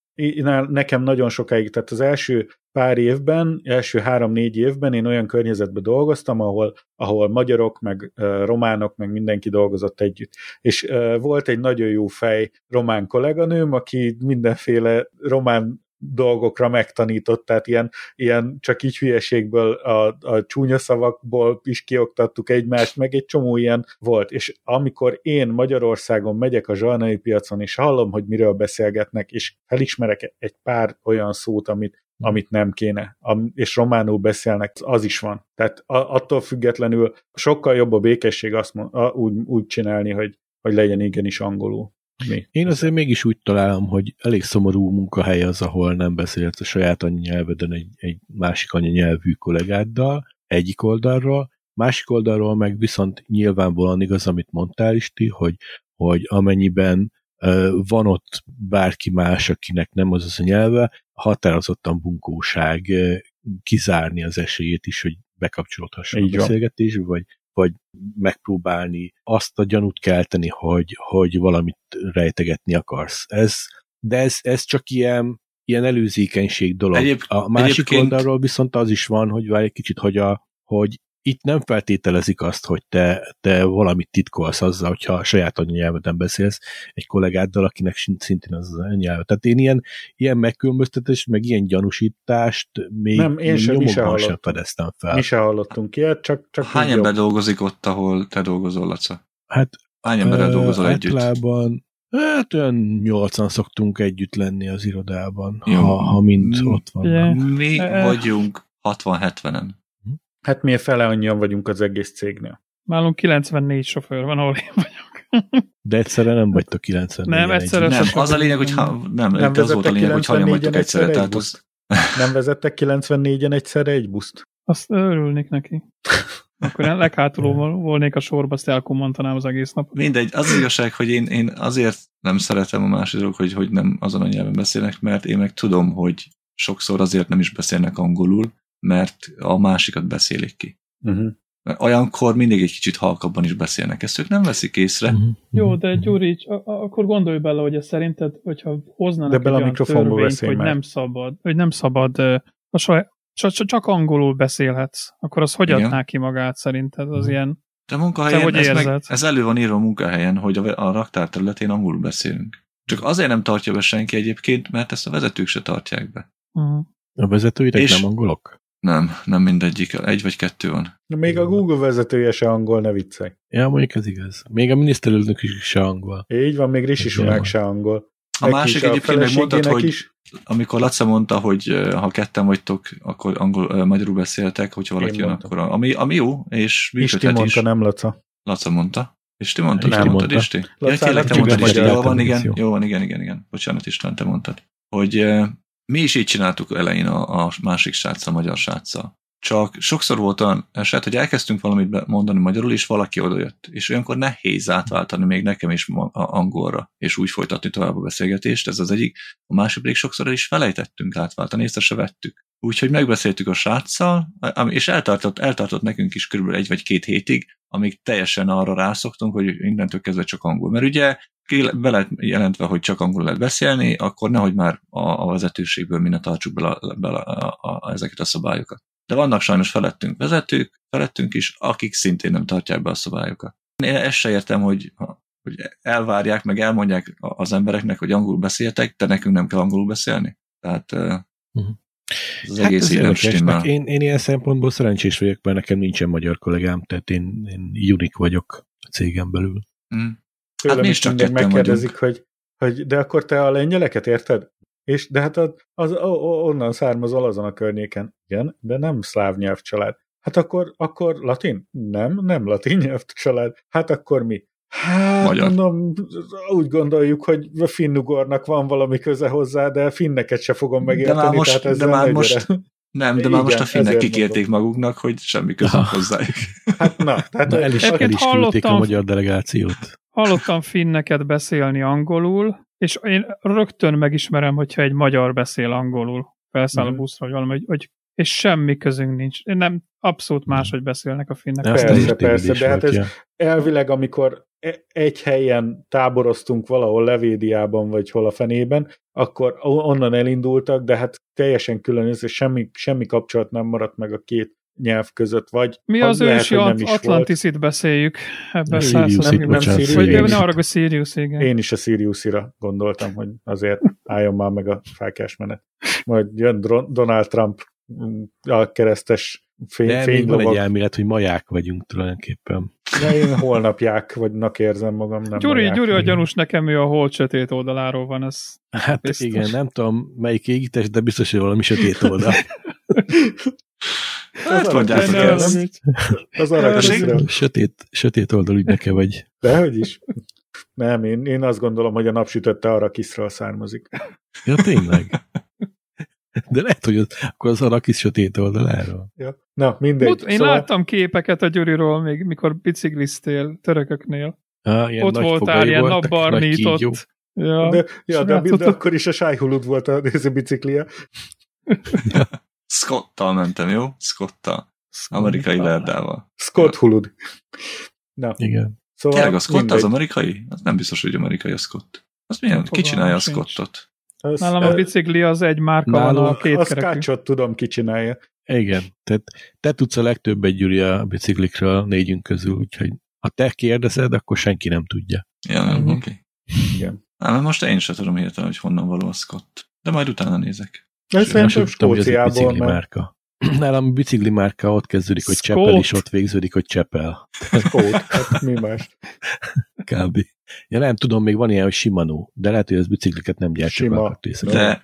Speaker 2: Nekem nagyon sokáig, tehát az első pár évben, első három-négy évben én olyan környezetben dolgoztam, ahol, ahol magyarok, meg románok, meg mindenki dolgozott együtt. És volt egy nagyon jó fej román kolléganőm, aki mindenféle román dolgokra megtanított, tehát ilyen, ilyen csak így hülyeségből a, a csúnya szavakból is kioktattuk egymást, meg egy csomó ilyen volt, és amikor én Magyarországon megyek a zsalnai piacon, és hallom, hogy miről beszélgetnek, és felismerek egy pár olyan szót, amit amit nem kéne, és románul beszélnek, az is van. Tehát attól függetlenül sokkal jobb a békesség azt mond, úgy, úgy csinálni, hogy, hogy legyen igenis angolul.
Speaker 3: Mi? Én azért mégis úgy találom, hogy elég szomorú munkahely az, ahol nem beszélsz a saját anyanyelveden egy, egy másik anyanyelvű kollégáddal, egyik oldalról, másik oldalról meg viszont nyilvánvalóan igaz, amit mondtál Isti, hogy, hogy amennyiben van ott bárki más, akinek nem az az a nyelve, határozottan bunkóság kizárni az esélyét is, hogy bekapcsolódhasson Így a beszélgetésbe, vagy vagy megpróbálni azt a gyanút kelteni, hogy, hogy valamit rejtegetni akarsz. Ez, de ez, ez csak ilyen, ilyen előzékenység dolog. Egyéb, a másik egyébként... oldalról viszont az is van, hogy várj egy kicsit, hogy, a, hogy itt nem feltételezik azt, hogy te, te valamit titkolsz azzal, hogyha a saját anyanyelveden beszélsz egy kollégáddal, akinek szintén az az anyanyelve. Tehát én ilyen, ilyen megkülönböztetést, meg ilyen gyanúsítást még nem, én sem, mi sem, sem fedeztem fel.
Speaker 2: Mi sem hallottunk ilyet, csak, csak
Speaker 1: Hány ember dolgozik ott, ahol te dolgozol, Laca?
Speaker 3: Hát
Speaker 1: Hány emberrel dolgozol együtt?
Speaker 3: Általában Hát olyan nyolcan szoktunk együtt lenni az irodában, Jó. ha, ha mind ott van. Yeah.
Speaker 1: Mi vagyunk 60-70-en.
Speaker 2: Hát mi fele annyian vagyunk az egész cégnél.
Speaker 4: Nálunk 94 sofőr van, ahol én vagyok.
Speaker 3: De egyszerre nem vagytok 94
Speaker 4: Nem, egyszerre
Speaker 1: Nem, az a lényeg, hogy ha, nem, nem az volt a lényeg, hogy hanyan vagytok egyszerre. Tehát
Speaker 2: az... Nem vezettek 94-en egyszerre egy buszt?
Speaker 4: Azt örülnék neki. Akkor én leghátuló volnék a sorba, azt elkommantanám az egész nap.
Speaker 1: Mindegy, az igazság, hogy én, én azért nem szeretem a másik dolog, hogy, hogy nem azon a nyelven beszélnek, mert én meg tudom, hogy sokszor azért nem is beszélnek angolul, mert a másikat beszélik ki. Uh-huh. Olyankor mindig egy kicsit halkabban is beszélnek, ezt ők nem veszik észre. Uh-huh.
Speaker 4: Jó, de Gyuri, akkor gondolj bele, hogy ez szerinted, hogyha hoznának de egy olyan törvényt, hogy nem szabad, hogy nem szabad a saját, csak angolul beszélhetsz, akkor az hogy Igen. adná ki magát szerinted? Az ilyen
Speaker 1: de munkahelyen hogy ez, meg, ez elő van írva a munkahelyen, hogy a, a raktár területén angolul beszélünk. Csak azért nem tartja be senki egyébként, mert ezt a vezetők se tartják be.
Speaker 3: Uh-huh. A vezetőitek és, nem angolok?
Speaker 1: Nem, nem mindegyik. Egy vagy kettő van.
Speaker 2: Na, még a Google vezetője se angol, ne viccelj.
Speaker 3: Ja, mondjuk ez igaz. Még a miniszterelnök is se angol.
Speaker 2: Így van, még Rishi Sunak se angol.
Speaker 1: A Neki másik egyébként meg mondtad, hogy is. amikor Laca mondta, hogy ha ketten vagytok, akkor angol, magyarul beszéltek, hogyha valaki jön, akkor ami, ami jó, és
Speaker 2: működhet Isti mondta, nem Laca.
Speaker 1: Laca mondta. És ti mondtad, nem, mondtad, Isti? Ja, tényleg te mondtad, Isti. Jó van, igen, jó van, igen, igen, igen. Bocsánat, István, te mondtad. Hogy mi is így csináltuk elején a, a másik sráccal, a magyar sráccal. Csak sokszor volt olyan eset, hogy elkezdtünk valamit mondani magyarul, és valaki odajött. És olyankor nehéz átváltani még nekem is angolra, és úgy folytatni tovább a beszélgetést. Ez az egyik. A másik pedig sokszor el is felejtettünk átváltani, észre se vettük. úgyhogy megbeszéltük a sráccal, és eltartott, eltartott nekünk is körülbelül egy vagy két hétig, amíg teljesen arra rászoktunk, hogy innentől kezdve csak angol. Mert ugye be lehet jelentve, hogy csak angol lehet beszélni, akkor nehogy már a, a vezetőségből mi ne tartsuk bele, bele a, a, a, ezeket a szabályokat. De vannak sajnos felettünk vezetők, felettünk is, akik szintén nem tartják be a szabályokat. Én ezt se értem, hogy, hogy elvárják, meg elmondják az embereknek, hogy angolul beszéltek, de nekünk nem kell angolul beszélni. Tehát uh-huh.
Speaker 3: az hát egész ez nem Én, én ilyen szempontból szerencsés vagyok, mert nekem nincsen magyar kollégám, tehát én, én unik vagyok a cégem belül. Mm.
Speaker 2: Tőlem hát is csak megkérdezik, hogy, hogy de akkor te a lengyeleket érted? És de hát az, az, onnan származol azon a környéken. Igen, de nem szláv nyelvcsalád. Hát akkor, akkor latin? Nem, nem latin nyelvcsalád. Hát akkor mi? Hát, Magyar. mondom, úgy gondoljuk, hogy a finnugornak van valami köze hozzá, de finneket se fogom megérteni. De már most, tehát
Speaker 1: de már most nem, de Igen, már most a finnek kikérték mondom. maguknak, hogy semmi közük hozzájuk.
Speaker 2: Hát na, tehát
Speaker 3: na, el is, el is küldték a magyar delegációt.
Speaker 4: Hallottam finneket beszélni angolul, és én rögtön megismerem, hogyha egy magyar beszél angolul, felszáll a mhm. buszra, vagy valami, hogy, hogy és semmi közünk nincs. Én nem, abszolút máshogy beszélnek a finnek.
Speaker 2: Persze, persze, de hát ez elvileg, amikor e- egy helyen táboroztunk valahol Levédiában, vagy hol a fenében, akkor onnan elindultak, de hát teljesen külön, és semmi, semmi kapcsolat nem maradt meg a két nyelv között, vagy
Speaker 4: Mi az lehet, ősi at- Atlantisit beszéljük ebben Sirius, nem, nem Sirius, vagy ne arra, hogy Sirius, igen.
Speaker 2: Én is a Siriusira gondoltam, hogy azért álljon már meg a fákás menet. Majd jön Donald Trump a keresztes
Speaker 3: fény, De fény van egy elmélet, hogy maják vagyunk tulajdonképpen.
Speaker 2: De én holnapják vagynak érzem magam. Nem
Speaker 4: Gyuri, maják. Gyuri a gyanús nekem ő a hold sötét oldaláról van. Ez
Speaker 3: hát biztos. igen, nem tudom melyik égítés, de biztos, hogy valami sötét oldal.
Speaker 1: Hát mondjátok
Speaker 2: ez. Az arra
Speaker 3: sötét, sötét oldal ügynöke vagy.
Speaker 2: Dehogy is. Nem, én, én azt gondolom, hogy a napsütötte arra kiszről származik.
Speaker 3: Ja, tényleg. De lehet, hogy az, akkor az Arakis sötét oldaláról.
Speaker 2: Ja. Na, mindegy. Ott,
Speaker 4: én szóval... láttam képeket a Gyuriról, még mikor bicikliztél törököknél.
Speaker 3: Ah, ilyen
Speaker 4: ott voltál, ilyen napbarnított.
Speaker 2: Ja, de, ja, de, de, akkor is a sájhulud volt a néző biciklia.
Speaker 1: Scotttal mentem, jó? Scotttal. Amerikai lerdával.
Speaker 2: Scott hulud.
Speaker 3: Na. Igen.
Speaker 1: Szóval Tényleg a Scott mindegy. az amerikai? Az nem biztos, hogy amerikai a Scott. Az milyen? Ki csinálja a Scottot?
Speaker 4: Az, Nálam a bicikli az egy márka van a két
Speaker 2: A Scotchot tudom, ki csinálja.
Speaker 3: Igen, tehát te tudsz a legtöbbet, Gyuri, a biciklikről négyünk közül, úgyhogy ha te kérdezed, akkor senki nem tudja.
Speaker 1: Ja, mm-hmm. oké. Okay. Igen. Á, most én sem tudom hirtelen, hogy honnan való a Scott. De majd utána nézek.
Speaker 2: Ez szerintem Skóciából,
Speaker 3: mert... márka. Nálam a bicikli márka ott kezdődik, hogy Csepel, és ott végződik, hogy Csepel.
Speaker 2: Skót, hát mi más?
Speaker 3: Kb. Ja nem tudom, még van ilyen, hogy Shimano, de lehet, hogy az bicikliket nem gyárt,
Speaker 1: Sima. De,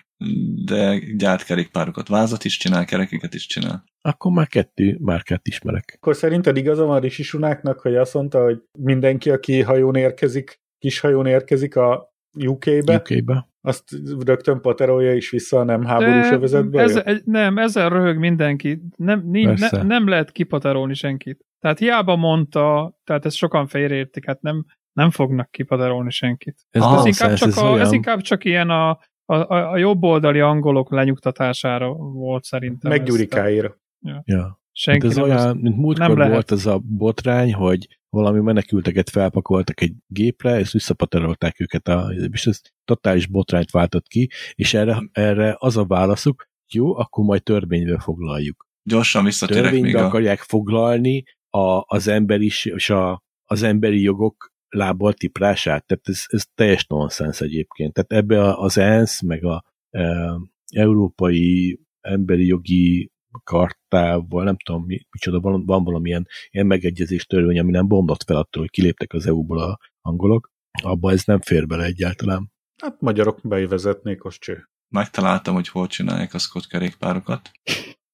Speaker 1: de gyárt kerékpárokat, vázat is csinál, kerekeket is csinál.
Speaker 3: Akkor már kettő márkát ismerek.
Speaker 2: Akkor szerinted igaza van Rishi Sunáknak, hogy azt mondta, hogy mindenki, aki hajón érkezik, kis hajón érkezik a UK-be,
Speaker 3: UK-be.
Speaker 2: Azt rögtön paterolja is vissza a nem háborús övezetbe?
Speaker 4: Ez, nem, ezzel röhög mindenki. Nem, nincs, ne, nem lehet kipaterolni senkit. Tehát hiába mondta, tehát ezt sokan félreértik, hát nem, nem fognak kipaterolni senkit. Ez, ah, ez, inkább, csak ez, a, ez inkább csak ilyen a, a, a, a jobboldali angolok lenyugtatására volt szerintem.
Speaker 2: Meg Gyurikáira.
Speaker 3: Ja. ja. Senki hát ez olyan, az, mint múltkor volt az a botrány, hogy valami menekülteket felpakoltak egy gépre, és visszapaterolták őket, a, és ez totális botrányt váltott ki, és erre, erre az a válaszuk, jó, akkor majd törvénybe foglaljuk.
Speaker 1: Gyorsan visszatérek Törvénybe még
Speaker 3: a... akarják foglalni a, az ember is, és a, az emberi jogok lábbal tiprását, tehát ez, ez teljes nonsens egyébként. Tehát ebbe az ENSZ, meg a e, európai emberi jogi kartával, nem tudom, mi, micsoda, van, van valamilyen ilyen megegyezés törvény, ami nem bomlott fel attól, hogy kiléptek az EU-ból a angolok, abba ez nem fér bele egyáltalán.
Speaker 2: Hát magyarok bevezetnék, az cső.
Speaker 1: Megtaláltam, hogy hol csinálják a Scott kerékpárokat.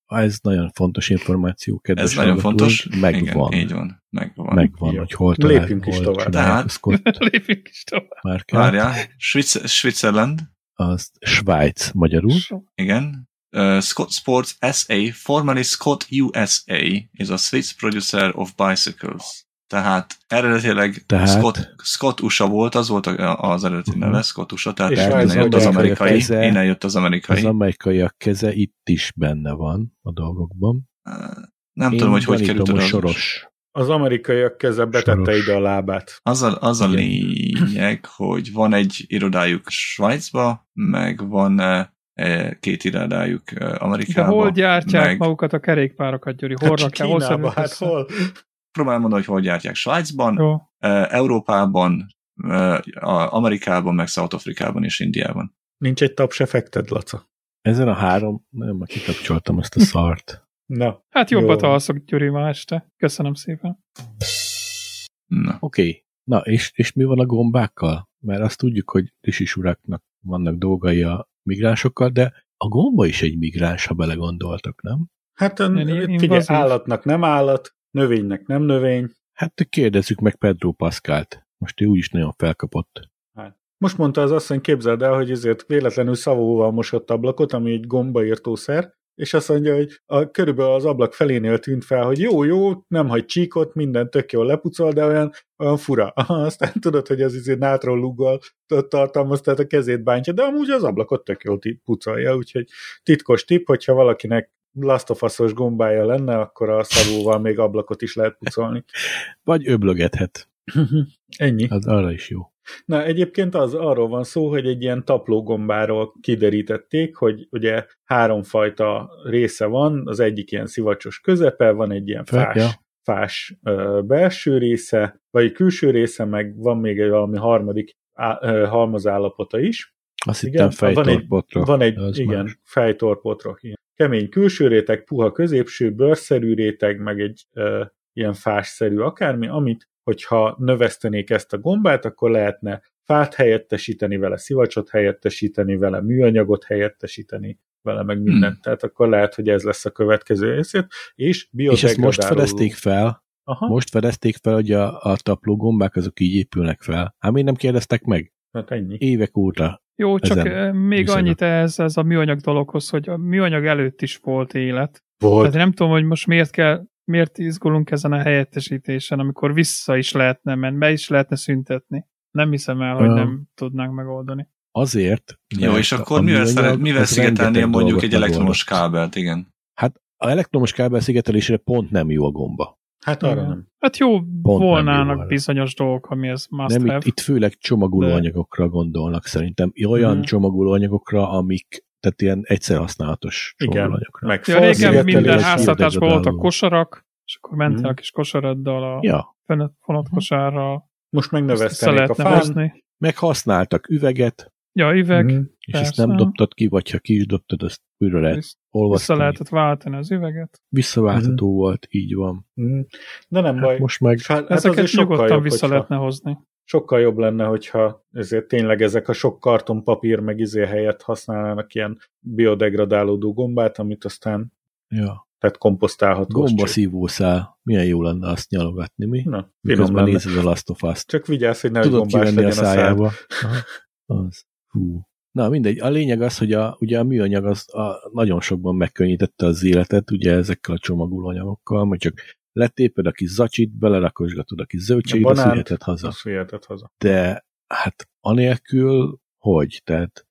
Speaker 3: Ez nagyon fontos információ, kedves
Speaker 1: Ez nagyon fontos.
Speaker 3: Megvan.
Speaker 1: Igen, így van. Megvan.
Speaker 3: Megvan, Jó. hogy hol talál,
Speaker 2: Lépjünk is tovább.
Speaker 1: Tehát,
Speaker 4: Lépjünk is tovább.
Speaker 1: Várjál, Switzerland.
Speaker 3: Az Svájc magyarul.
Speaker 1: Igen. Uh, Scott Sports SA, formerly Scott USA, is a Swiss producer of bicycles. Tehát eredetileg
Speaker 3: Tehát-
Speaker 1: Scott, Scott USA volt, az volt az eredeti neve, Scott USA, tehát
Speaker 2: És
Speaker 1: innen jött az amerikai,
Speaker 3: elkezdte-
Speaker 1: innen jött az amerikai.
Speaker 3: Az amerikaiak keze itt is benne van a dolgokban.
Speaker 1: Nem
Speaker 3: Én
Speaker 1: tudom, hogy hogy került oda.
Speaker 3: soros.
Speaker 2: Az amerikaiak keze betette
Speaker 3: Soros.
Speaker 2: ide a lábát.
Speaker 1: Az a, az a lényeg, hogy van egy irodájuk Svájcba, meg van két irodájuk eh,
Speaker 4: De
Speaker 1: Amerikában.
Speaker 4: hol gyártják
Speaker 1: meg
Speaker 4: magukat a kerékpárokat, Gyuri? Hol rakják? Hol
Speaker 2: Kínába,
Speaker 4: szednek
Speaker 2: hát hol?
Speaker 1: próbálom mondani, hogy hol gyártják. Svájcban,
Speaker 4: Jó.
Speaker 1: eh, Európában, a- Amerikában, meg South Afrikában és Indiában.
Speaker 2: Nincs egy tapsefekted, Laca?
Speaker 3: Ezen a három, nem, már kikapcsoltam ezt a szart.
Speaker 2: Na,
Speaker 4: Hát jobbat
Speaker 2: Jó.
Speaker 4: alszok, Gyuri, ma este. Köszönöm szépen.
Speaker 1: Na.
Speaker 3: Oké, okay. na és, és mi van a gombákkal? Mert azt tudjuk, hogy risis uraknak vannak dolgai a migránsokkal, de a gomba is egy migráns, ha belegondoltak, nem?
Speaker 2: hát
Speaker 4: Én- én
Speaker 2: figyelj,
Speaker 4: invazív.
Speaker 2: állatnak nem állat, növénynek nem növény.
Speaker 3: Hát kérdezzük meg Pedro Pascalt. Most ő úgyis nagyon felkapott.
Speaker 2: Most mondta az asszony, képzeld el, hogy ezért véletlenül szavóval mosott ablakot, ami egy gombaírtószer, és azt mondja, hogy a, körülbelül az ablak felénél tűnt fel, hogy jó, jó, nem hagy csíkot, minden tök jól lepucol, de olyan, olyan fura. Aztán tudod, hogy az izé nátrolluggal tartalmaz, tehát a kezét bántja, de amúgy az ablakot tök jól pucolja, úgyhogy titkos tipp, hogyha valakinek Last gombája lenne, akkor a szavóval még ablakot is lehet pucolni.
Speaker 3: Vagy öblögethet.
Speaker 2: Ennyi.
Speaker 3: Az arra is jó.
Speaker 2: Na, egyébként az arról van szó, hogy egy ilyen taplógombáról kiderítették, hogy ugye háromfajta része van, az egyik ilyen szivacsos közepe, van egy ilyen fás,
Speaker 3: ja.
Speaker 2: fás ö, belső része, vagy külső része, meg van még egy valami harmadik á, ö, halmazállapota is.
Speaker 3: Azt
Speaker 2: Igen,
Speaker 3: hittem
Speaker 2: van egy-. Van egy,
Speaker 3: Az
Speaker 2: igen,
Speaker 3: más.
Speaker 2: fejtorpotra. Igen. Kemény külső réteg, puha középső, bőrszerű réteg, meg egy ö, ilyen fásszerű akármi, amit, hogyha növesztenék ezt a gombát, akkor lehetne fát helyettesíteni vele, szivacsot helyettesíteni vele, műanyagot helyettesíteni vele, meg mindent.
Speaker 1: Hmm.
Speaker 2: Tehát akkor lehet, hogy ez lesz a következő részét. És
Speaker 3: És ezt most fedezték fel,
Speaker 2: Aha,
Speaker 3: most fedezték fel, hogy a, a tapló gombák azok így épülnek fel. Hát miért nem kérdeztek meg?
Speaker 2: hát ennyi.
Speaker 3: Évek óta.
Speaker 4: Jó, csak
Speaker 3: Ezen
Speaker 4: még
Speaker 3: viszonylag.
Speaker 4: annyit ez, ez a műanyag dologhoz, hogy a műanyag előtt is volt élet.
Speaker 2: Volt.
Speaker 4: Tehát én nem tudom, hogy most miért kell, miért izgulunk ezen a helyettesítésen, amikor vissza is lehetne menni, be is lehetne szüntetni. Nem hiszem el, hogy nem tudnánk megoldani.
Speaker 3: Azért.
Speaker 1: Jó, és akkor mivel, szeret, mivel szigetelnél mondjuk egy elektromos kábelt, igen.
Speaker 3: Hát a elektromos kábel szigetelésére pont nem jó a gomba.
Speaker 2: Hát arra
Speaker 4: Igen.
Speaker 2: nem.
Speaker 4: Hát jó
Speaker 3: jó
Speaker 4: volnának
Speaker 3: arra.
Speaker 4: bizonyos dolgok, ami ez must
Speaker 3: nem,
Speaker 4: have.
Speaker 3: itt, itt főleg csomagoló
Speaker 4: De-
Speaker 3: anyagokra gondolnak szerintem. Olyan
Speaker 2: Mhm.
Speaker 3: csomagoló anyagokra, amik tehát ilyen egyszer használatos
Speaker 2: Igen. Meg
Speaker 4: Ja, régen minden háztartásban voltak kosarak, és akkor mentél
Speaker 2: Mhm.
Speaker 4: a kis kosaraddal a
Speaker 3: Ja,
Speaker 4: fönött fonatosárral.
Speaker 2: Most
Speaker 4: Ezt vissza
Speaker 2: megnövesztenék a fán.
Speaker 3: meg használtak üveget,
Speaker 4: Ja, üveg,
Speaker 2: Mhm.
Speaker 3: és
Speaker 4: Persze.
Speaker 3: ezt nem dobtad ki, vagy ha ki is dobtad, azt újra lehet
Speaker 4: Vissza
Speaker 3: olvasztani.
Speaker 4: lehetett váltani az üveget.
Speaker 3: Visszaváltható volt, így van.
Speaker 2: Mhm. De nem baj.
Speaker 3: Hát most meg
Speaker 2: Hát, hát
Speaker 4: Ezeket nyugodtan
Speaker 2: jobb,
Speaker 4: vissza
Speaker 2: hogyha,
Speaker 4: lehetne hozni.
Speaker 2: Sokkal jobb lenne, hogyha ezért tényleg ezek a sok kartonpapír meg izé helyett használnának ilyen biodegradálódó gombát, amit aztán
Speaker 3: ja,
Speaker 2: tehát komposztálható. az
Speaker 3: gomba
Speaker 2: csak-
Speaker 3: szívószál. Milyen jó lenne azt nyalogatni, mi?
Speaker 2: Na,
Speaker 3: Miközben nézed a Last of Us-t.
Speaker 2: Csak vigyázz, hogy nehogy
Speaker 3: Tudod
Speaker 2: gombás
Speaker 3: kivenni a
Speaker 2: legyen a
Speaker 3: szájába. Az. Hú. Na mindegy, a lényeg az, hogy a, ugye a műanyag az a, nagyon sokban megkönnyítette az életet, ugye ezekkel a csomagoló anyagokkal, majd csak letéped a kis zacsit, belerakosgatod a kis zöldséget,
Speaker 2: A
Speaker 3: azt viheted haza.
Speaker 2: Azt viheted haza.
Speaker 3: De hát anélkül, hogy? Tehát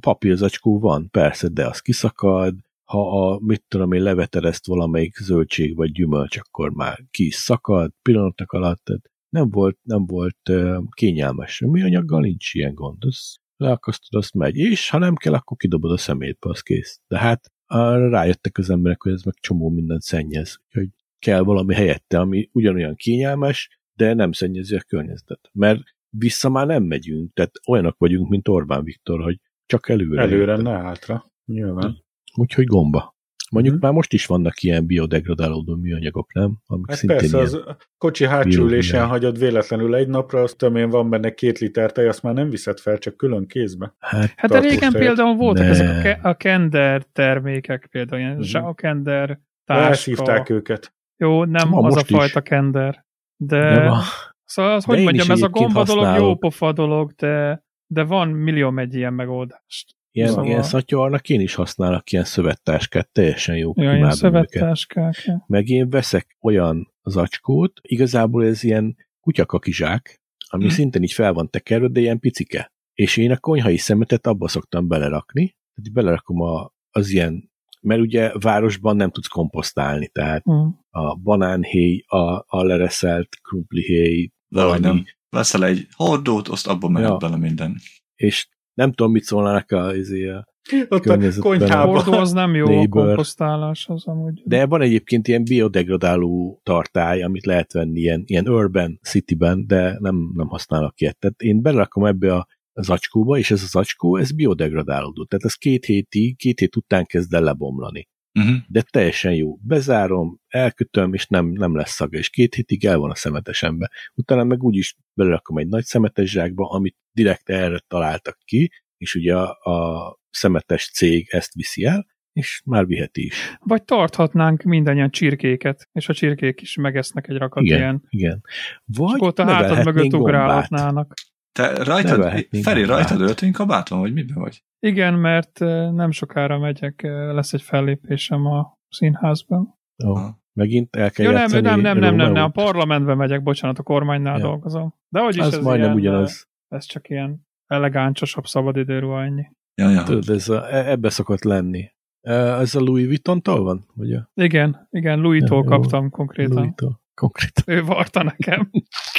Speaker 3: papírzacskó van, persze, de az kiszakad, ha a, mit tudom én, leveted ezt valamelyik zöldség vagy gyümölcs, akkor már ki is szakad, pillanatok alatt, tehát nem volt, nem volt uh, kényelmes. Műanyaggal nincs ilyen gond, az leakasztod, azt megy, és ha nem kell, akkor kidobod a szemétbe, az kész. De hát arra rájöttek az emberek, hogy ez meg csomó mindent szennyez, úgyhogy kell valami helyette, ami ugyanolyan kényelmes, de nem szennyezi a környezetet. Mert vissza már nem megyünk, tehát olyanok vagyunk, mint Orbán Viktor, hogy csak előre.
Speaker 2: Előre,
Speaker 3: érted.
Speaker 2: ne hátra. Nyilván.
Speaker 3: Úgyhogy gomba. Mondjuk
Speaker 2: Mhm.
Speaker 3: már most is vannak ilyen biodegradálódó műanyagok, nem? Amik
Speaker 2: Hát
Speaker 3: szintén
Speaker 2: persze, az a kocsi ülésén hagyod véletlenül egy napra, azt tudom én, van benne két liter tej, azt már nem viszed fel, csak külön kézbe.
Speaker 3: Hát,
Speaker 4: Hát de régen például voltak
Speaker 3: Ne.
Speaker 4: ezek a, ke- a Kender termékek, például ilyen uh-huh. Kender
Speaker 2: Elszívták
Speaker 4: táska.
Speaker 2: őket.
Speaker 4: Jó, nem
Speaker 3: Ma
Speaker 4: az a
Speaker 3: most is.
Speaker 4: fajta Kender. De,
Speaker 3: de van,
Speaker 4: szóval az,
Speaker 3: De
Speaker 4: hogy mondjam, ez a gomba dolog jó pofa dolog, de, de van millió egy ilyen megoldást.
Speaker 3: ilyen,
Speaker 4: Szóval-
Speaker 3: ilyen szatyornak én is használok ilyen szövettáskát, teljesen jó,
Speaker 4: Ja, ilyen
Speaker 3: őket.
Speaker 4: szövettáskák.
Speaker 3: Meg én veszek olyan zacskót. Igazából ez ilyen kutyakakizsák, ami hmm. szintén így fel van tekerve, de ilyen picike. És én a konyhai szemetet abba szoktam belerakni, tehát belerakom a, az ilyen, mert ugye városban nem tudsz komposztálni, tehát hmm. a banánhéj, a, a lereszelt krumplihéj,
Speaker 1: valami. nem. Veszel egy hordót, azt abba mehet ja. bele minden.
Speaker 3: És nem tudom, mit szólnának a, izé, a
Speaker 2: ott a konyhában.
Speaker 4: az nem jó neighbor. a komposztálás, az amúgy.
Speaker 3: De van egyébként ilyen biodegradáló tartály, amit lehet venni ilyen, ilyen urban cityben, de nem, nem használok ilyet. Tehát én belerakom ebbe a zacskóba, és ez a zacskó, ez biodegradálódó. Tehát ez két hétig, két hét után kezd el lebomlani. Uh-huh. De teljesen jó. Bezárom, elkötöm, és nem, nem lesz szaga, és két hétig el van a szemetesembe. Utána meg úgyis belerakom egy nagy szemetes zsákba, amit direkt erre találtak ki, és ugye a, a szemetes cég ezt viszi el, és már viheti is.
Speaker 4: Vagy tarthatnánk mindannyian csirkéket, és a csirkék is megesznek egy rakat
Speaker 3: igen,
Speaker 4: ilyen.
Speaker 3: Igen, Vagy
Speaker 4: ott a hátad mögött ugrálhatnának.
Speaker 1: Te rajtad, Feri, rajtad öltöny vagy miben vagy?
Speaker 4: Igen, mert nem sokára megyek, lesz egy fellépésem a színházban.
Speaker 3: Ó, megint el kell
Speaker 4: Jó, nem, nem, nem, nem, nem, nem, a parlamentben megyek, bocsánat, a kormánynál ja. dolgozom. De hogy is ez
Speaker 3: majdnem
Speaker 4: ilyen,
Speaker 3: ugyanaz.
Speaker 4: Ez csak ilyen elegáncsosabb szabadidőruha ennyi.
Speaker 1: Ja, ja.
Speaker 3: Tudod, ez a, e, ebbe szokott lenni. Ez a Louis Vuitton-tól van? Ugye?
Speaker 4: Igen, igen, Louis-tól ja, kaptam konkrétan.
Speaker 3: Louis-tól. Konkrétan.
Speaker 4: Ő varta nekem.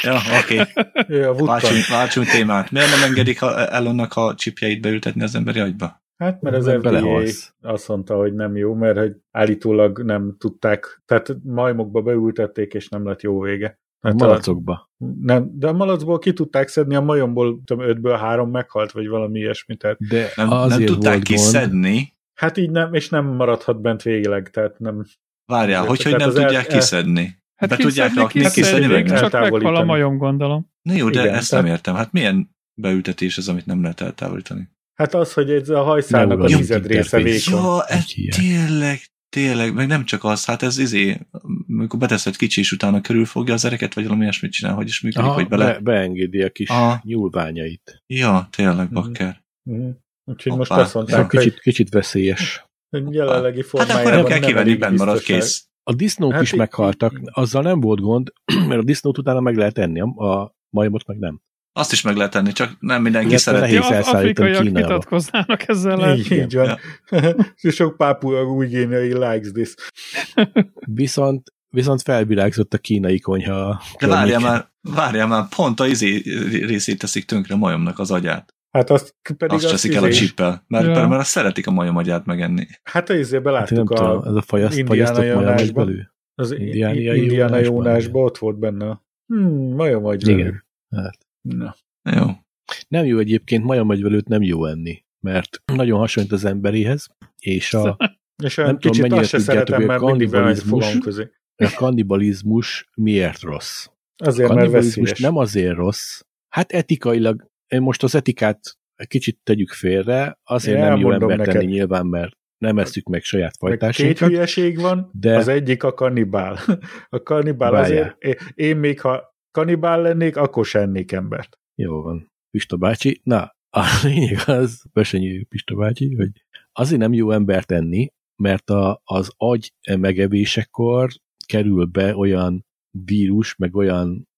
Speaker 1: ja, oké. Okay. váltsunk, váltsunk témát. Miért nem engedik Elonnak a csipjeit beültetni az emberi agyba?
Speaker 2: Hát, mert az FDA azt mondta, hogy nem jó, mert hogy állítólag nem tudták, tehát majmokba beültették, és nem lett jó vége.
Speaker 3: A malacokba.
Speaker 2: Nem, de a malacból ki tudták szedni, a majomból tudom, ötből három meghalt, vagy valami ilyesmi. Tehát
Speaker 3: de
Speaker 1: nem, nem tudták kiszedni.
Speaker 2: Hát így nem, és nem maradhat bent végleg, tehát nem...
Speaker 1: Várjál, hogy, hogy nem tudják el, kiszedni?
Speaker 4: Hát Be tudják rakni, kiszedni, meg csak meghal a majom, gondolom.
Speaker 1: Na jó, de Igen, ezt tehát... nem értem. Hát milyen beültetés az, amit nem lehet eltávolítani?
Speaker 2: Hát az, hogy ez a hajszálnak a tized része vékony.
Speaker 1: Ja, ez tényleg, Tényleg, meg nem csak az, hát ez izé, amikor beteszed kicsi, és utána körülfogja az ereket, vagy valami ilyesmit csinál, hogy is működik, Aha, hogy bele... Be,
Speaker 3: beengedi a kis Aha. nyúlványait.
Speaker 1: Ja, tényleg, mhm. bakker.
Speaker 2: Mm-hmm. Úgyhogy Hoppá. most azt mondták,
Speaker 3: kicsit, hogy... Kicsit veszélyes.
Speaker 2: Jelenlegi formájában
Speaker 1: Hát akkor nem kell kivenni, benn marad kész.
Speaker 3: A disznók hát is így, meghaltak, azzal nem volt gond, mert a disznót utána meg lehet enni, a majmot meg nem.
Speaker 1: Azt is meg lehet tenni, csak nem mindenki Illetve szereti.
Speaker 4: Ja, afrikaiak vitatkoznának ezzel.
Speaker 2: Így, így van. Ja. Sok pápua új géniai likes this.
Speaker 3: Viszont viszont felvirágzott a kínai konyha.
Speaker 1: De várjál már, várjál már, pont a izé részét teszik tönkre majomnak az agyát.
Speaker 2: Hát azt pedig
Speaker 1: azt, azt cseszik el a csippel, mert, ja. mert, mert azt szeretik a majom agyát megenni.
Speaker 2: Hát a izébe láttuk hát, a, tudom,
Speaker 3: ez a fagyaszt, Indiana Jónásban.
Speaker 2: Az Indiana Jónásban ott volt benne. Hmm, majom agy.
Speaker 3: Igen. Hát.
Speaker 1: Na. Jó.
Speaker 3: Nem jó egyébként, majomagyvelőt nem jó enni, mert nagyon hasonlít az emberéhez, és a
Speaker 2: és nem tudom, mennyire azt se szeretem, mert mindig közé.
Speaker 3: A kannibalizmus miért rossz?
Speaker 2: Azért, a mert
Speaker 3: nem azért rossz, hát etikailag, most az etikát kicsit tegyük félre, azért Én nem jó ember neked. tenni nyilván, mert nem eszük meg saját fajtásunkat.
Speaker 2: Két hülyeség van, de... az egyik a kannibál. A kannibál Várjál. azért, én még ha kanibál lennék, akkor se ennék embert.
Speaker 3: Jó van. Pista bácsi, na, a lényeg az, Besenyő Pista bácsi, hogy azért nem jó embert enni, mert a, az agy megevésekor kerül be olyan vírus, meg olyan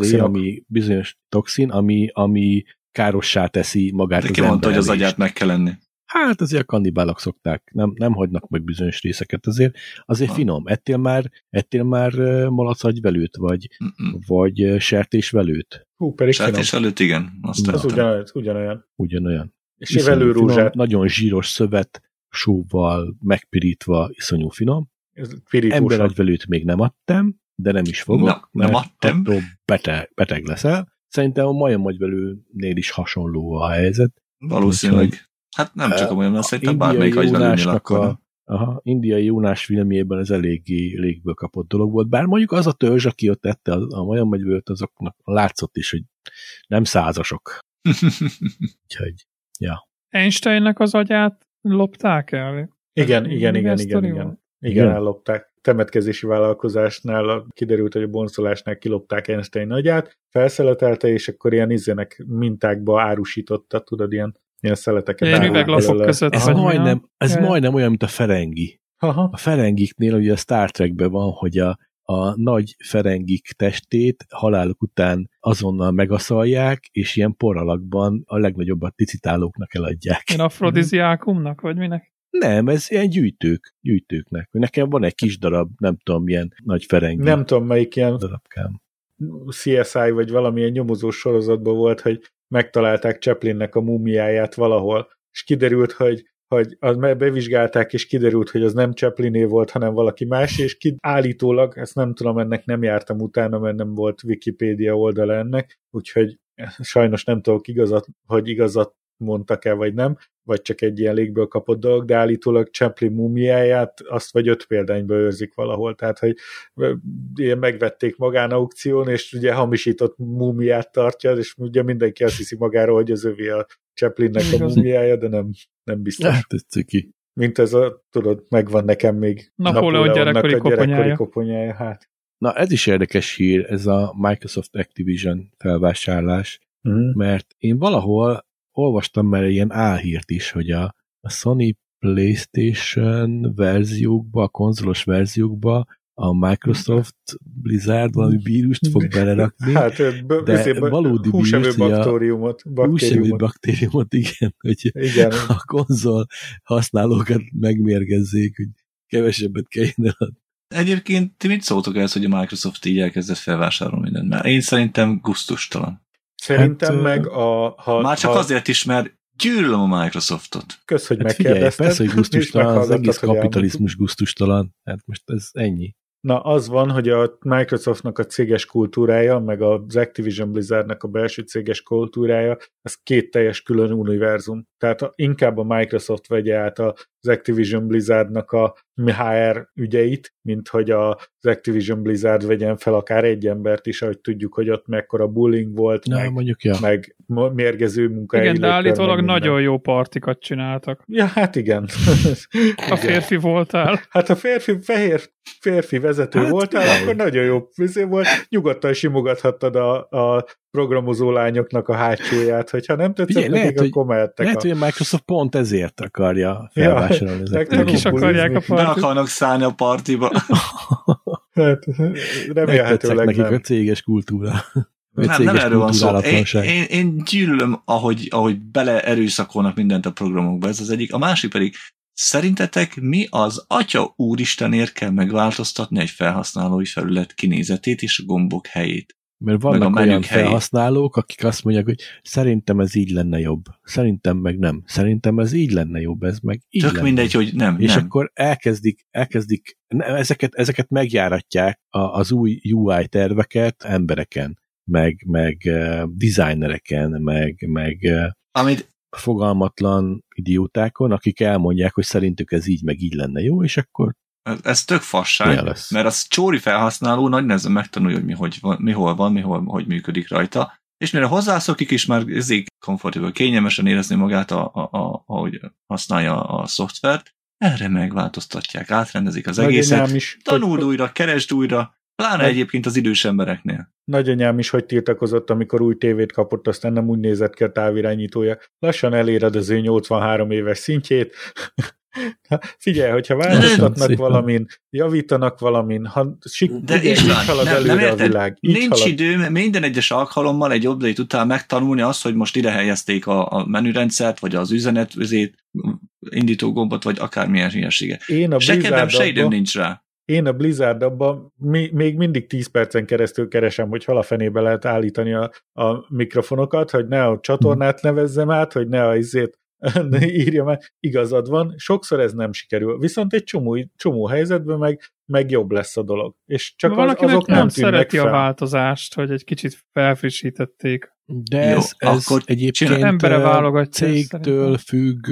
Speaker 3: izé, ami bizonyos toxin, ami, ami károssá teszi magát
Speaker 1: De az ki mondta, hogy az agyát meg kell lenni.
Speaker 3: Hát azért a kannibálok szokták, nem, nem hagynak meg bizonyos részeket azért. Azért ha. finom. Ettél már, ettél már malacagyvelőt, vagy, Mm-mm. vagy sertésvelőt?
Speaker 2: Hú, pedig
Speaker 1: Sertésvelőt, igen.
Speaker 2: Azt az ugyanolyan. ugyanolyan.
Speaker 3: Ugyanolyan.
Speaker 2: És finom,
Speaker 3: nagyon zsíros szövet, sóval megpirítva, iszonyú finom. Emberagyvelőt még nem adtam, de nem is fogok, Na,
Speaker 1: nem adtam.
Speaker 3: beteg, beteg leszel. Szerintem a majomagyvelőnél is hasonló a helyzet.
Speaker 1: Valószínűleg. Hát nem csak olyan, mert szerintem bármelyik agyvelőnél akkor. A,
Speaker 3: aha, indiai Jónás filmjében ez eléggé légből kapott dolog volt. Bár mondjuk az a törzs, aki ott tette a, a majomegyvőt, azoknak látszott is, hogy nem százasok. Úgyhogy, ja.
Speaker 4: Einsteinnek az agyát lopták el?
Speaker 2: Igen, igen, igen, igen, igen. Igen, ellopták. Temetkezési vállalkozásnál kiderült, hogy a boncolásnál kilopták Einstein agyát, felszeletelte, és akkor ilyen izének mintákba árusította, tudod, ilyen ilyen szeleteket.
Speaker 4: Ilyen üveglapok között.
Speaker 3: Ez, majdnem, ez majdnem olyan, mint a Ferengi. Aha. A Ferengiknél ugye a Star Trekben van, hogy a, a nagy ferengik testét haláluk után azonnal megaszalják, és ilyen poralakban a legnagyobbat ticitálóknak eladják.
Speaker 4: Én afrodiziákumnak, vagy minek?
Speaker 3: Nem, ez ilyen gyűjtők, gyűjtőknek. Nekem van egy kis darab, nem tudom, milyen nagy ferengi.
Speaker 2: Nem tudom, melyik ilyen
Speaker 3: darabkám.
Speaker 2: CSI vagy valamilyen nyomozós sorozatban volt, hogy megtalálták Chaplinnek a mumiáját valahol, és kiderült, hogy hogy az bevizsgálták, és kiderült, hogy az nem Chapliné volt, hanem valaki más, és ki, állítólag, ezt nem tudom, ennek nem jártam utána, mert nem volt Wikipédia oldala ennek, úgyhogy sajnos nem tudok igazat, hogy igazat mondtak-e, vagy nem, vagy csak egy ilyen légből kapott dolog, de állítólag Chaplin mumiáját azt vagy öt példányba őrzik valahol, tehát hogy ilyen megvették magán aukción, és ugye hamisított mumiát tartja, és ugye mindenki azt hiszi magáról, hogy az övé a Chaplinnek a mumiája, de nem, nem biztos.
Speaker 3: Hát, ciki.
Speaker 2: Mint ez a, tudod, megvan nekem még
Speaker 4: Napóleon gyerekkori,
Speaker 2: a gyerekkori
Speaker 4: koponyája.
Speaker 2: koponyája. Hát.
Speaker 3: Na, ez is érdekes hír, ez a Microsoft Activision felvásárlás,
Speaker 2: Mm.
Speaker 3: mert én valahol olvastam már ilyen álhírt is, hogy a, a Sony PlayStation verziókba, a konzolos verziókba a Microsoft Blizzard valami vírust fog belerakni.
Speaker 2: Hát, b-
Speaker 3: de valódi
Speaker 2: húsevő
Speaker 3: vírus, hogy a-
Speaker 2: baktériumot.
Speaker 3: Húsevő
Speaker 2: baktériumot.
Speaker 3: baktériumot, igen, hogy
Speaker 2: Igen,
Speaker 3: a konzol használókat megmérgezzék, hogy kevesebbet kelljen eladni.
Speaker 1: Egyébként ti mit szóltok ehhez, hogy a Microsoft így elkezdett felvásárolni mindent? Mert én szerintem gusztustalan.
Speaker 2: Szerintem
Speaker 3: Hát,
Speaker 2: meg a... Ha,
Speaker 1: Már csak
Speaker 2: ha,
Speaker 1: azért is, mert gyűlöm a Microsoftot.
Speaker 2: Kösz, hogy
Speaker 3: Hát figyelj,
Speaker 2: megkérdezted.
Speaker 3: persze, hogy gusztustalan, az egész kapitalizmus gusztustalan. Hát most ez ennyi.
Speaker 2: Na, az van, hogy a Microsoftnak a céges kultúrája, meg az Activision Blizzardnak a belső céges kultúrája, ez két teljes külön univerzum. Tehát a- inkább a Microsoft vegye át az Activision Blizzardnak a HR ügyeit, mint hogy az Activision Blizzard vegyen fel akár egy embert is, ahogy tudjuk, hogy ott mekkora bullying volt,
Speaker 3: Na,
Speaker 2: meg,
Speaker 3: mondjuk, ja.
Speaker 2: meg mérgező munkahelyi
Speaker 4: Igen, de állítólag nagyon jó partikat csináltak.
Speaker 2: Ja, hát igen.
Speaker 4: A férfi voltál.
Speaker 2: Hát a férfi, fehér férfi vezető hát, voltál,
Speaker 3: figyelj.
Speaker 2: akkor nagyon jó vizé volt, nyugodtan simogathattad a, a programozó lányoknak a hátsóját, hogyha nem tetszett,
Speaker 3: Figyelj,
Speaker 2: Figyelj,
Speaker 3: lehet,
Speaker 2: akkor mehettek
Speaker 3: Lehet,
Speaker 2: a...
Speaker 3: hogy a Microsoft pont ezért akarja felvásárolni
Speaker 2: Ja,
Speaker 3: ezeket.
Speaker 4: Ők is akarják a partit.
Speaker 1: akarnak szállni a partiba.
Speaker 2: Hát, remélhetőleg
Speaker 3: nekik
Speaker 2: nem.
Speaker 3: a céges kultúra.
Speaker 1: Nem, nem erről van szó. Én, én, én gyűlölöm, ahogy, ahogy bele erőszakolnak mindent a programokba. Ez az egyik. A másik pedig, szerintetek mi az atya úristenért kell megváltoztatni egy felhasználói felület kinézetét és a gombok helyét?
Speaker 3: Mert
Speaker 1: meg
Speaker 3: vannak
Speaker 1: menük
Speaker 3: olyan felhasználók, akik azt mondják, hogy szerintem ez így lenne jobb. Szerintem meg nem. Szerintem ez így lenne jobb, ez meg így
Speaker 1: Tök
Speaker 3: lenne.
Speaker 1: mindegy, hogy nem.
Speaker 3: És
Speaker 1: nem.
Speaker 3: akkor elkezdik, elkezdik ezeket, ezeket megjáratják az új UI terveket embereken, meg, meg uh, designereken, meg, meg uh,
Speaker 1: Amit
Speaker 3: fogalmatlan idiótákon, akik elmondják, hogy szerintük ez így, meg így lenne jó, és akkor
Speaker 1: Ez, ez tök fasság, mert az csóri felhasználó nagy nehezen megtanulja, hogy mi, hogy van, mi hol van, mi hol, hogy működik rajta, és mire hozzászokik is már ezért komfortable, kényelmesen érezni magát, a, a, a, ahogy használja a szoftvert, erre megváltoztatják, átrendezik az egészet,
Speaker 2: is,
Speaker 1: tanuld
Speaker 2: hogy,
Speaker 1: újra, keresd újra, pláne
Speaker 2: Nagy-
Speaker 1: egyébként az idős embereknél.
Speaker 2: nagyanyám is hogy tiltakozott, amikor új tévét kapott, aztán nem úgy nézett ki a távirányítója. Lassan eléred az ő 83 éves szintjét. Figyelj, hogyha változtatnak valamin, javítanak valamin, ha sik,
Speaker 1: De
Speaker 2: ugye, így halad
Speaker 1: nem,
Speaker 2: előre
Speaker 1: nem
Speaker 2: a
Speaker 1: érted?
Speaker 2: világ. Így
Speaker 1: Nincs
Speaker 2: halad.
Speaker 1: idő minden egyes alkalommal egy update után megtanulni azt, hogy most ide helyezték a, a menürendszert, vagy az üzenetözét, indító gombot, vagy akármilyen hülyesége.
Speaker 2: Én a
Speaker 1: Se kedvem, se időm
Speaker 2: Blizzard
Speaker 1: nincs rá.
Speaker 2: én a Blizzard abban mi, még mindig 10 percen keresztül keresem, hogy hol a fenébe lehet állítani a, a mikrofonokat, hogy ne a csatornát nevezzem át, hogy ne a izét írjam át. Igazad van, sokszor ez nem sikerül. Viszont egy csomó, csomó helyzetben meg, meg jobb lesz a dolog. És csak az, azok
Speaker 4: nem,
Speaker 2: nem
Speaker 4: szereti
Speaker 2: fel.
Speaker 4: a változást, hogy egy kicsit felfrissítették.
Speaker 3: De
Speaker 1: Jó,
Speaker 3: ez, ez
Speaker 1: akkor
Speaker 3: egyébként
Speaker 1: csinál-
Speaker 4: Embere válogatja ezt
Speaker 3: cégtől
Speaker 4: szerintem.
Speaker 3: függ,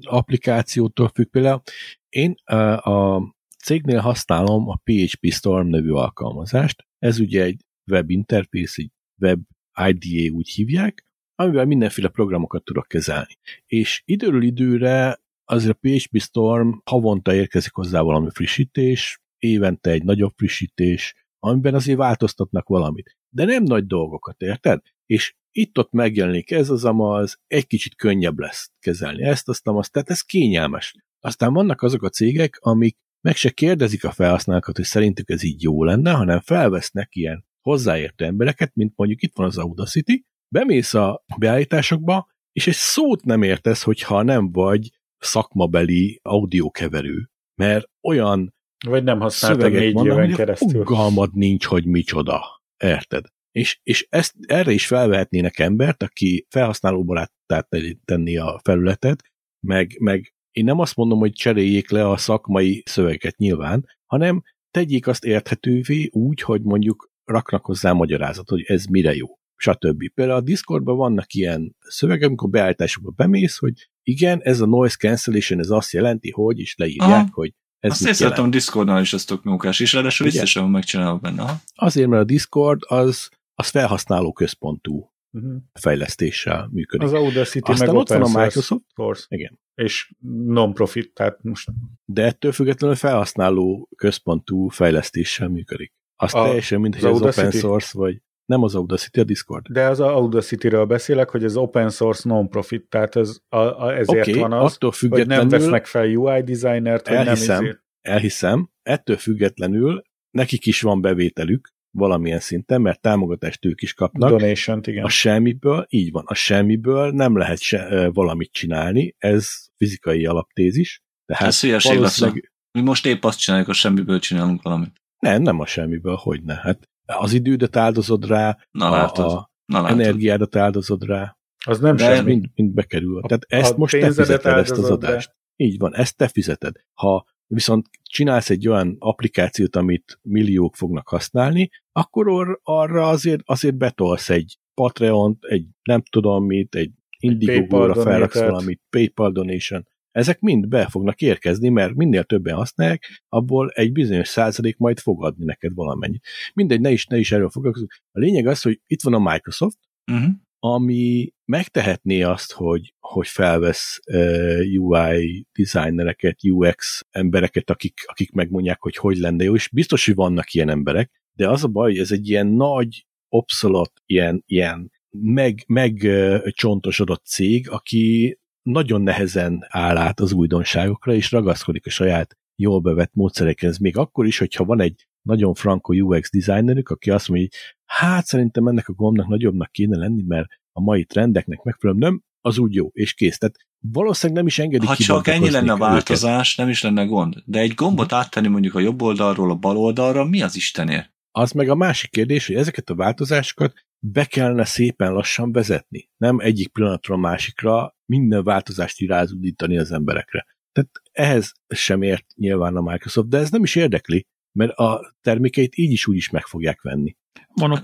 Speaker 3: applikációtól függ. Például én a cégnél használom a PHP Storm nevű alkalmazást. Ez ugye egy web interfész, egy web IDE úgy hívják, amivel mindenféle programokat tudok kezelni. És időről időre azért a PHP Storm havonta érkezik hozzá valami frissítés, évente egy nagyobb frissítés, amiben azért változtatnak valamit. De nem nagy dolgokat, érted? És itt-ott megjelenik ez az amaz, egy kicsit könnyebb lesz kezelni ezt, azt, azt, tehát ez kényelmes. Aztán vannak azok a cégek, amik meg se kérdezik a felhasználókat, hogy szerintük ez így jó lenne, hanem felvesznek ilyen hozzáértő embereket, mint mondjuk itt van az Audacity, bemész a beállításokba, és egy szót nem értesz, hogyha nem vagy szakmabeli audiokeverő, mert olyan
Speaker 2: vagy nem használtad négy vannak, éven keresztül.
Speaker 3: Fogalmad nincs, hogy micsoda. Érted? És, és ezt, erre is felvehetnének embert, aki felhasználóbaráttá tenni a felületet, meg, meg én nem azt mondom, hogy cseréljék le a szakmai szöveget nyilván, hanem tegyék azt érthetővé úgy, hogy mondjuk raknak hozzá magyarázat, hogy ez mire jó, stb. Például a Discordban vannak ilyen szövegek, amikor beállításokba bemész, hogy igen, ez a noise cancellation, ez azt jelenti, hogy, és leírják, Aha. hogy ez
Speaker 1: Azt én szeretem a Discordnál is ezt a mókás, és ráadásul vissza sem megcsinálok benne. Aha.
Speaker 3: Azért, mert a Discord az, az felhasználó központú uh-huh. fejlesztéssel működik.
Speaker 2: Az Audacity Aztán meg ott van a Microsoft. Source.
Speaker 3: Igen.
Speaker 2: És non-profit, tehát most...
Speaker 3: De ettől függetlenül felhasználó központú fejlesztéssel működik. Az a, teljesen mint, hogy az, az open source, vagy nem az Audacity, a Discord.
Speaker 2: De az Audacity-ről beszélek, hogy ez open source non-profit, tehát ez, a, a, ezért okay, van az, attól hogy nem vesznek fel UI designert, hogy
Speaker 3: elhiszem,
Speaker 2: nem ezért.
Speaker 3: Elhiszem, ettől függetlenül nekik is van bevételük, valamilyen szinten, mert támogatást ők is kapnak.
Speaker 2: donation igen.
Speaker 3: A semmiből, így van, a semmiből nem lehet se, valamit csinálni, ez fizikai alaptézis.
Speaker 1: Tehát ez hülyeség valószínűleg... Mi most épp azt csináljuk, a semmiből csinálunk valamit.
Speaker 3: Nem, nem a semmiből, hogy ne. Hát az idődet áldozod rá,
Speaker 1: Na, látod.
Speaker 3: a, Na, látod. energiádat áldozod rá.
Speaker 2: Az nem
Speaker 3: De semmi. Mind, mind bekerül. Tehát ezt a most te fizeted, ezt az adást. Rá. Így van, ezt te fizeted. Ha viszont csinálsz egy olyan applikációt, amit milliók fognak használni, akkor or, arra azért, azért betolsz egy Patreon, egy nem tudom mit, egy Indiegogo-ra felraksz valamit, PayPal donation, ezek mind be fognak érkezni, mert minél többen használják, abból egy bizonyos százalék majd fog adni neked valamennyit. Mindegy, ne is, ne is erről foglalkozunk. A lényeg az, hogy itt van a Microsoft, uh-huh. ami megtehetné azt, hogy, hogy felvesz uh, UI designereket, UX embereket, akik, akik megmondják, hogy hogy lenne jó, és biztos, hogy vannak ilyen emberek, de az a baj, hogy ez egy ilyen nagy, obszolot, ilyen, ilyen meg, meg uh, csontosodott cég, aki nagyon nehezen áll át az újdonságokra, és ragaszkodik a saját jól bevett módszerekhez, még akkor is, hogyha van egy nagyon franco UX designerük, aki azt mondja, hogy hát szerintem ennek a gombnak nagyobbnak kéne lenni, mert a mai trendeknek megfelelően nem, az úgy jó, és kész. Tehát valószínűleg nem is engedik
Speaker 1: Ha csak ennyi lenne a változás, őket. nem is lenne gond. De egy gombot áttenni mondjuk a jobb oldalról a bal oldalra, mi az Istenért?
Speaker 3: Az meg a másik kérdés, hogy ezeket a változásokat be kellene szépen lassan vezetni. Nem egyik pillanatról a másikra minden változást irázudítani az emberekre. Tehát ehhez sem ért nyilván a Microsoft, de ez nem is érdekli, mert a termékeit így is úgy is meg fogják venni.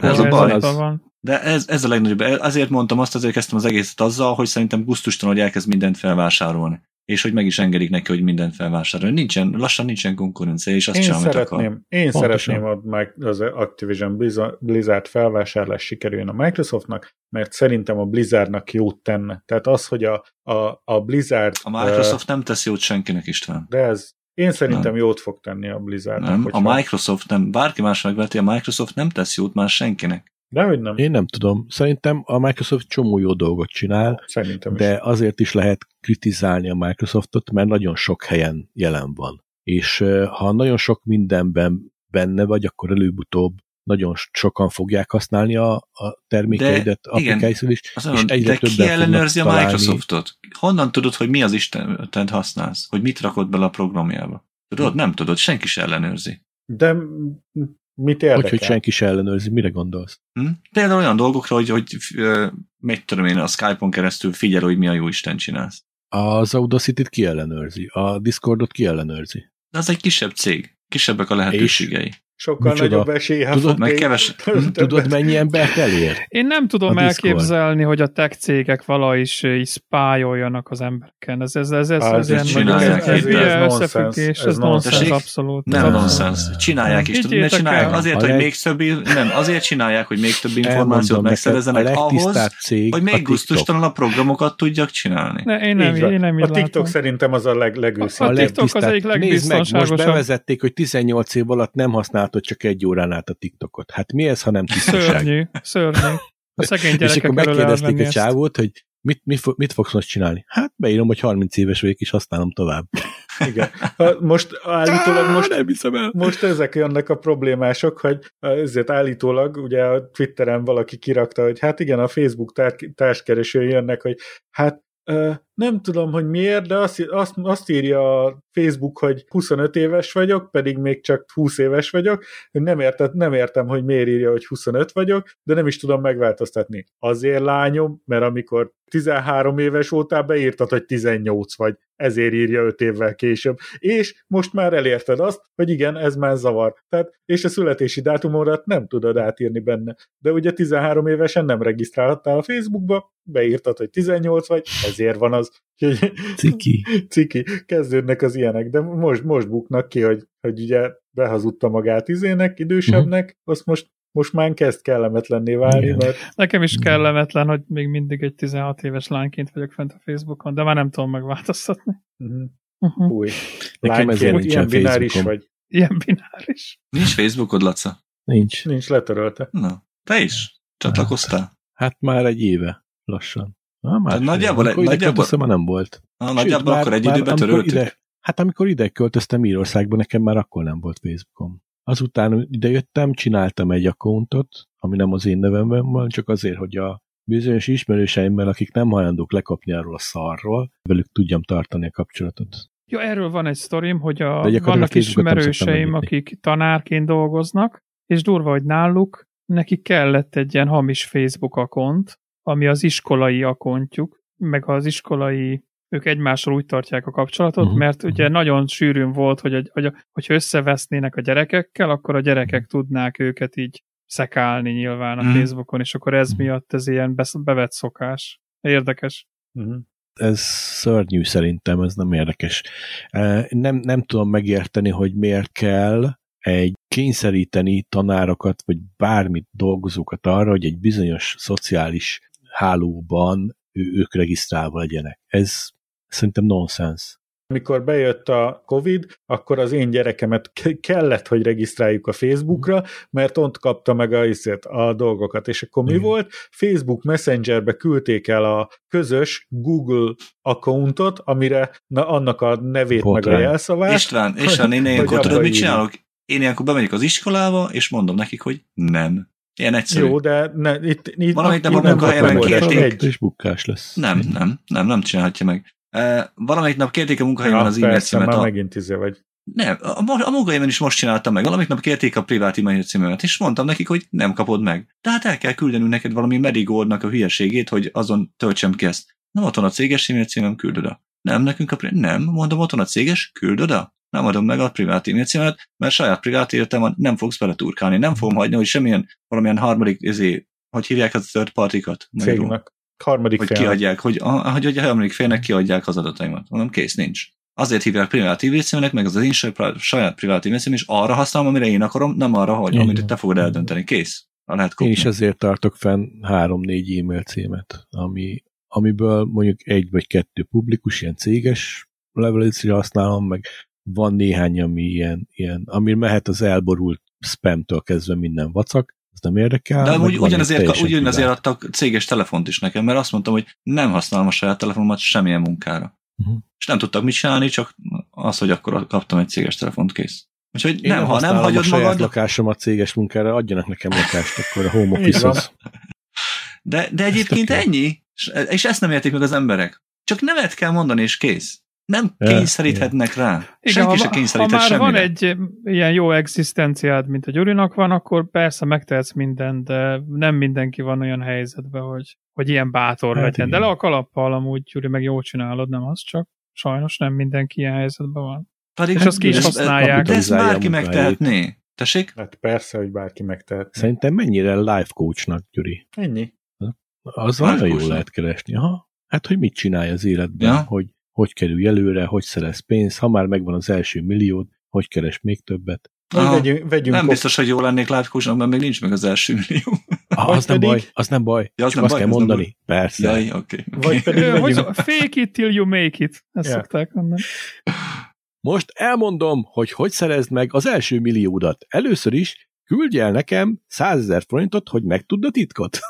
Speaker 1: ez a baj. Van. De ez, ez a legnagyobb. Azért mondtam azt, azért kezdtem az egészet azzal, hogy szerintem gusztustalan, hogy elkezd mindent felvásárolni és hogy meg is engedik neki, hogy mindent felvásárol. Nincsen, lassan nincsen konkurencia, és azt én csinál,
Speaker 2: szeretném, akar. Én Pontosan. szeretném, hogy az Activision Blizzard felvásárlás sikerüljön a Microsoftnak, mert szerintem a Blizzardnak jót tenne. Tehát az, hogy a, a, a Blizzard...
Speaker 1: A Microsoft uh, nem tesz jót senkinek, István.
Speaker 2: De ez, én szerintem nem. jót fog tenni a Blizzardnak.
Speaker 1: Nem, hogyha... a Microsoft nem. Bárki más megveti, a Microsoft nem tesz jót már senkinek.
Speaker 2: Hogy nem.
Speaker 3: Én nem tudom. Szerintem a Microsoft csomó jó dolgot csinál,
Speaker 2: Szerintem
Speaker 3: de is. azért is lehet kritizálni a Microsoftot, mert nagyon sok helyen jelen van. És ha nagyon sok mindenben benne vagy, akkor előbb-utóbb nagyon sokan fogják használni a, a termékeidet applikációt is,
Speaker 1: és mondom, egyre de ki ellenőrzi a Microsoftot? Honnan tudod, hogy mi az Istenet használsz? Hogy mit rakod bele a programjába? Tudod? Nem tudod, senki sem ellenőrzi.
Speaker 2: De Mit érdekel?
Speaker 3: Hogy, hogy senki se ellenőrzi, mire gondolsz?
Speaker 1: Hm? Például olyan dolgokra, hogy, hogy mit tudom én, a Skype-on keresztül figyel, hogy mi a jó Isten csinálsz.
Speaker 3: Az Audacity-t ki ellenőrzi? A Discordot ki ellenőrzi?
Speaker 1: De az egy kisebb cég. Kisebbek a lehetőségei. És
Speaker 2: Sokkal Micsoda? nagyobb esélye
Speaker 3: tudod, meg keves... tudod, mennyi embert elér?
Speaker 4: Én nem tudom elképzelni, hogy a tech cégek vala is, is spájoljanak az embereken. Ez, ez, ez, ez, ez,
Speaker 1: ez, csinálják.
Speaker 4: ez, ez, ez, összefüggés, ez, ez nonsens abszolút.
Speaker 1: Nem nonsens. Csinálják is. Tudod, csinálják? Azért, hogy még több, nem, azért csinálják, hogy még több információt megszerezzenek ahhoz, hogy még gusztustalan a programokat tudjak csinálni.
Speaker 4: Ne, én nem, én nem
Speaker 2: A TikTok szerintem az a legőszintébb.
Speaker 4: A TikTok az egyik legbiztonságosabb.
Speaker 3: Most bevezették, hogy 18 év alatt nem használt használtad csak egy órán át a TikTokot. Hát mi ez, ha nem tisztaság?
Speaker 4: Szörnyű, szörnyű. A szegény
Speaker 3: És akkor megkérdezték a csávót, hogy mit, mit, mit fogsz most csinálni? Hát beírom, hogy 30 éves vagyok, és használom tovább.
Speaker 2: Igen. Most állítólag most, nem hiszem el. most ezek jönnek a problémások, hogy ezért állítólag ugye a Twitteren valaki kirakta, hogy hát igen, a Facebook társkeresői jönnek, hogy hát nem tudom, hogy miért, de azt, azt, azt írja a Facebook, hogy 25 éves vagyok, pedig még csak 20 éves vagyok. Nem, érted, nem értem, hogy miért írja, hogy 25 vagyok, de nem is tudom megváltoztatni. Azért lányom, mert amikor 13 éves voltál, beírtad, hogy 18 vagy, ezért írja 5 évvel később. És most már elérted azt, hogy igen, ez már zavar. Tehát, és a születési dátumodat nem tudod átírni benne. De ugye 13 évesen nem regisztrálhattál a Facebookba, beírtad, hogy 18 vagy, ezért van az.
Speaker 3: Ciki.
Speaker 2: Ciki. Kezdődnek az ilyenek, de most, most buknak ki, hogy, hogy ugye behazudta magát izének, idősebbnek, uh-huh. azt most most már kezd kellemetlenné válni, Igen. mert...
Speaker 4: Nekem is kellemetlen, hogy még mindig egy 16 éves lányként vagyok fent a Facebookon, de már nem tudom megváltoztatni.
Speaker 2: Uh-huh. Uh-huh. Új. Nekem ezért ilyen bináris vagy.
Speaker 4: Ilyen bináris.
Speaker 1: Nincs Facebookod, Laca?
Speaker 3: Nincs.
Speaker 2: Nincs, letörölte.
Speaker 1: Na, te is? Csatlakoztál?
Speaker 3: Hát már egy éve, lassan.
Speaker 1: Na, már nagyjából, egy, nagyjából,
Speaker 3: már nem volt.
Speaker 1: Na, nagyjából Sőt, akkor egy időben töröltük.
Speaker 3: Ide, hát amikor ide költöztem Írországba, nekem már akkor nem volt Facebookom. Azután idejöttem, csináltam egy accountot, ami nem az én nevemben van, csak azért, hogy a bizonyos ismerőseimmel, akik nem hajlandók lekapni arról a szarról, velük tudjam tartani a kapcsolatot.
Speaker 4: Jó, erről van egy sztorim, hogy a, vannak ismerőseim, akik tanárként dolgoznak, és durva, hogy náluk neki kellett egy ilyen hamis Facebook akont, ami az iskolai akontjuk, meg az iskolai ők egymással úgy tartják a kapcsolatot, uh-huh. mert ugye uh-huh. nagyon sűrűn volt, hogy, a, hogy a, hogyha összevesznének a gyerekekkel, akkor a gyerekek uh-huh. tudnák őket így szekálni nyilván a uh-huh. Facebookon, és akkor ez miatt ez ilyen bevett szokás. Érdekes.
Speaker 3: Uh-huh. Ez szörnyű szerintem, ez nem érdekes. Nem, nem tudom megérteni, hogy miért kell egy kényszeríteni tanárokat, vagy bármit dolgozókat arra, hogy egy bizonyos szociális hálóban ők regisztrálva legyenek. Ez szerintem nonsens.
Speaker 2: Amikor bejött a Covid, akkor az én gyerekemet kellett, hogy regisztráljuk a Facebookra, mert ott kapta meg a, a dolgokat. És akkor mi Igen. volt? Facebook Messengerbe küldték el a közös Google accountot, amire na, annak a nevét Botrány. meg a jelszavát.
Speaker 1: István, István, én ilyenkor tudod, mit csinálok? Én ilyenkor bemegyek az iskolába, és mondom nekik, hogy nem. Ilyen egyszerű.
Speaker 2: Jó, de ne, itt, itt
Speaker 1: Valamit nem a munkahelyemen kérték.
Speaker 3: Egy és bukkás lesz.
Speaker 1: Nem, nem, nem, nem csinálhatja meg. Valamelyik nap kérték a munkahelyemen ja, az e-mail
Speaker 2: címet. Már a... megint izé vagy.
Speaker 1: Nem, a, a munkahelyemen is most csináltam meg. Valamelyik nap kérték a privát e-mail címemet, és mondtam nekik, hogy nem kapod meg. De hát el kell küldenünk neked valami Medigoldnak a hülyeségét, hogy azon töltsem ki ezt. Nem ott van a céges e-mail címem, küld oda. Nem, nekünk a pri- Nem, mondom, ott van a céges, küld oda nem adom meg a privát e-mail címet, mert saját privát életem nem fogsz beleturkálni. Nem fogom hagyni, hogy semmilyen valamilyen harmadik, ezé, hogy hívják a third partikat?
Speaker 2: Cégnek. Harmadik
Speaker 1: hogy fél. kiadják, hogy, hogy, hogy a harmadik félnek kiadják az adataimat. Mondom, kész, nincs. Azért hívják privát e címnek, meg az az én saját privát e és arra használom, amire én akarom, nem arra, hogy amit te fogod eldönteni. Kész.
Speaker 3: Lehet én is ezért tartok fenn három-négy e-mail címet, ami, amiből mondjuk egy vagy kettő publikus, ilyen céges levelezésre használom, meg van néhány, ami ilyen, ilyen ami mehet az elborult spamtől kezdve minden vacak, ez nem érdekel.
Speaker 1: De úgy, ugyanazért, ugyanazért adtak céges telefont is nekem, mert azt mondtam, hogy nem használom a saját telefonomat semmilyen munkára. Uh-huh. És nem tudtak mit csinálni, csak az, hogy akkor kaptam egy céges telefont, kész. Úgyhogy nem, nem, ha nem hagyod a
Speaker 3: saját
Speaker 1: magad...
Speaker 3: lakásomat céges munkára, adjanak nekem lakást, akkor a home office
Speaker 1: De, de egyébként ennyi, és ezt nem értik meg az emberek. Csak nevet kell mondani, és kész. Nem kényszeríthetnek rá. Igen, Senki ha, se kényszeríthet
Speaker 4: ha már
Speaker 1: semmire.
Speaker 4: van egy ilyen jó egzisztenciád, mint a Gyurinak van, akkor persze megtehetsz mindent, de nem mindenki van olyan helyzetben, hogy, hogy ilyen bátor hát legyen. Igen. De le a kalappal amúgy, Gyuri, meg jól csinálod, nem az csak. Sajnos nem mindenki ilyen helyzetben van. Pedig és azt ki is használják.
Speaker 1: De ezt bárki megtehetné. Tessék?
Speaker 2: Hát persze, hogy bárki megtehetné.
Speaker 3: Szerintem mennyire life coachnak, Gyuri?
Speaker 2: Ennyi.
Speaker 3: Az nagyon jól lehet keresni. Aha. Hát, hogy mit csinálj az életben, ja. hogy hogy kerülj előre, hogy szerez pénzt, ha már megvan az első milliód, hogy keres még többet.
Speaker 1: Aha, vegyünk, vegyünk nem biztos, hogy jó lennék live mert még nincs meg az első millió.
Speaker 3: Ah, az nem baj, az nem baj. Ja, az nem azt baj, kell mondani. Nem Persze.
Speaker 1: Jaj, okay, okay.
Speaker 2: Vagy pedig.
Speaker 4: Fake it till you make it. Ezt yeah. szokták mondani.
Speaker 3: Most elmondom, hogy hogy szerezd meg az első milliódat. Először is küldj el nekem 100 ezer forintot, hogy megtudd a titkot.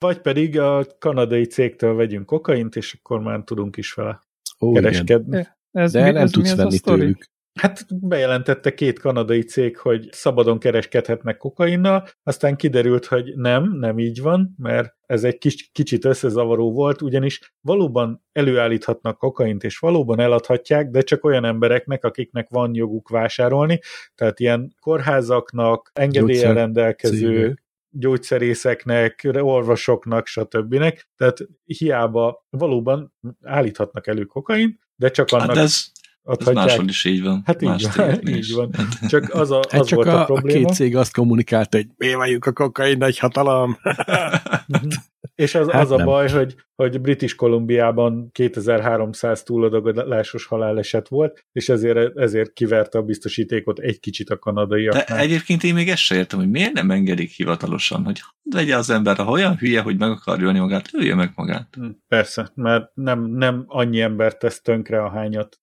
Speaker 2: Vagy pedig a kanadai cégtől vegyünk kokaint, és akkor már tudunk is vele. Ó, kereskedni.
Speaker 3: Ez De mi, nem ez tudsz venni tőlük.
Speaker 2: Hát bejelentette két kanadai cég, hogy szabadon kereskedhetnek kokainnal, aztán kiderült, hogy nem, nem így van, mert ez egy kis, kicsit összezavaró volt, ugyanis valóban előállíthatnak kokaint, és valóban eladhatják, de csak olyan embereknek, akiknek van joguk vásárolni, tehát ilyen kórházaknak, engedélyen rendelkező gyógyszerészeknek, orvosoknak, stb. Tehát hiába valóban állíthatnak elő kokain, de csak annak... Hát
Speaker 1: ez, ez máshol is így van.
Speaker 2: Hát így van, így van. Csak az, a, hát az hát csak volt a, a probléma.
Speaker 3: A két cég azt kommunikálta, hogy mi vagyunk a kokain nagy hatalom.
Speaker 2: És az, hát az a baj, hogy, hogy British Kolumbiában 2300 túladagolásos haláleset volt, és ezért, ezért kiverte a biztosítékot egy kicsit a kanadaiaknál.
Speaker 1: De egyébként én még ezt sem értem, hogy miért nem engedik hivatalosan, hogy vegye az ember, ha olyan hülye, hogy meg akar ölni magát, ölje meg magát. Hm,
Speaker 2: persze, mert nem, nem annyi ember tesz tönkre, ahányat,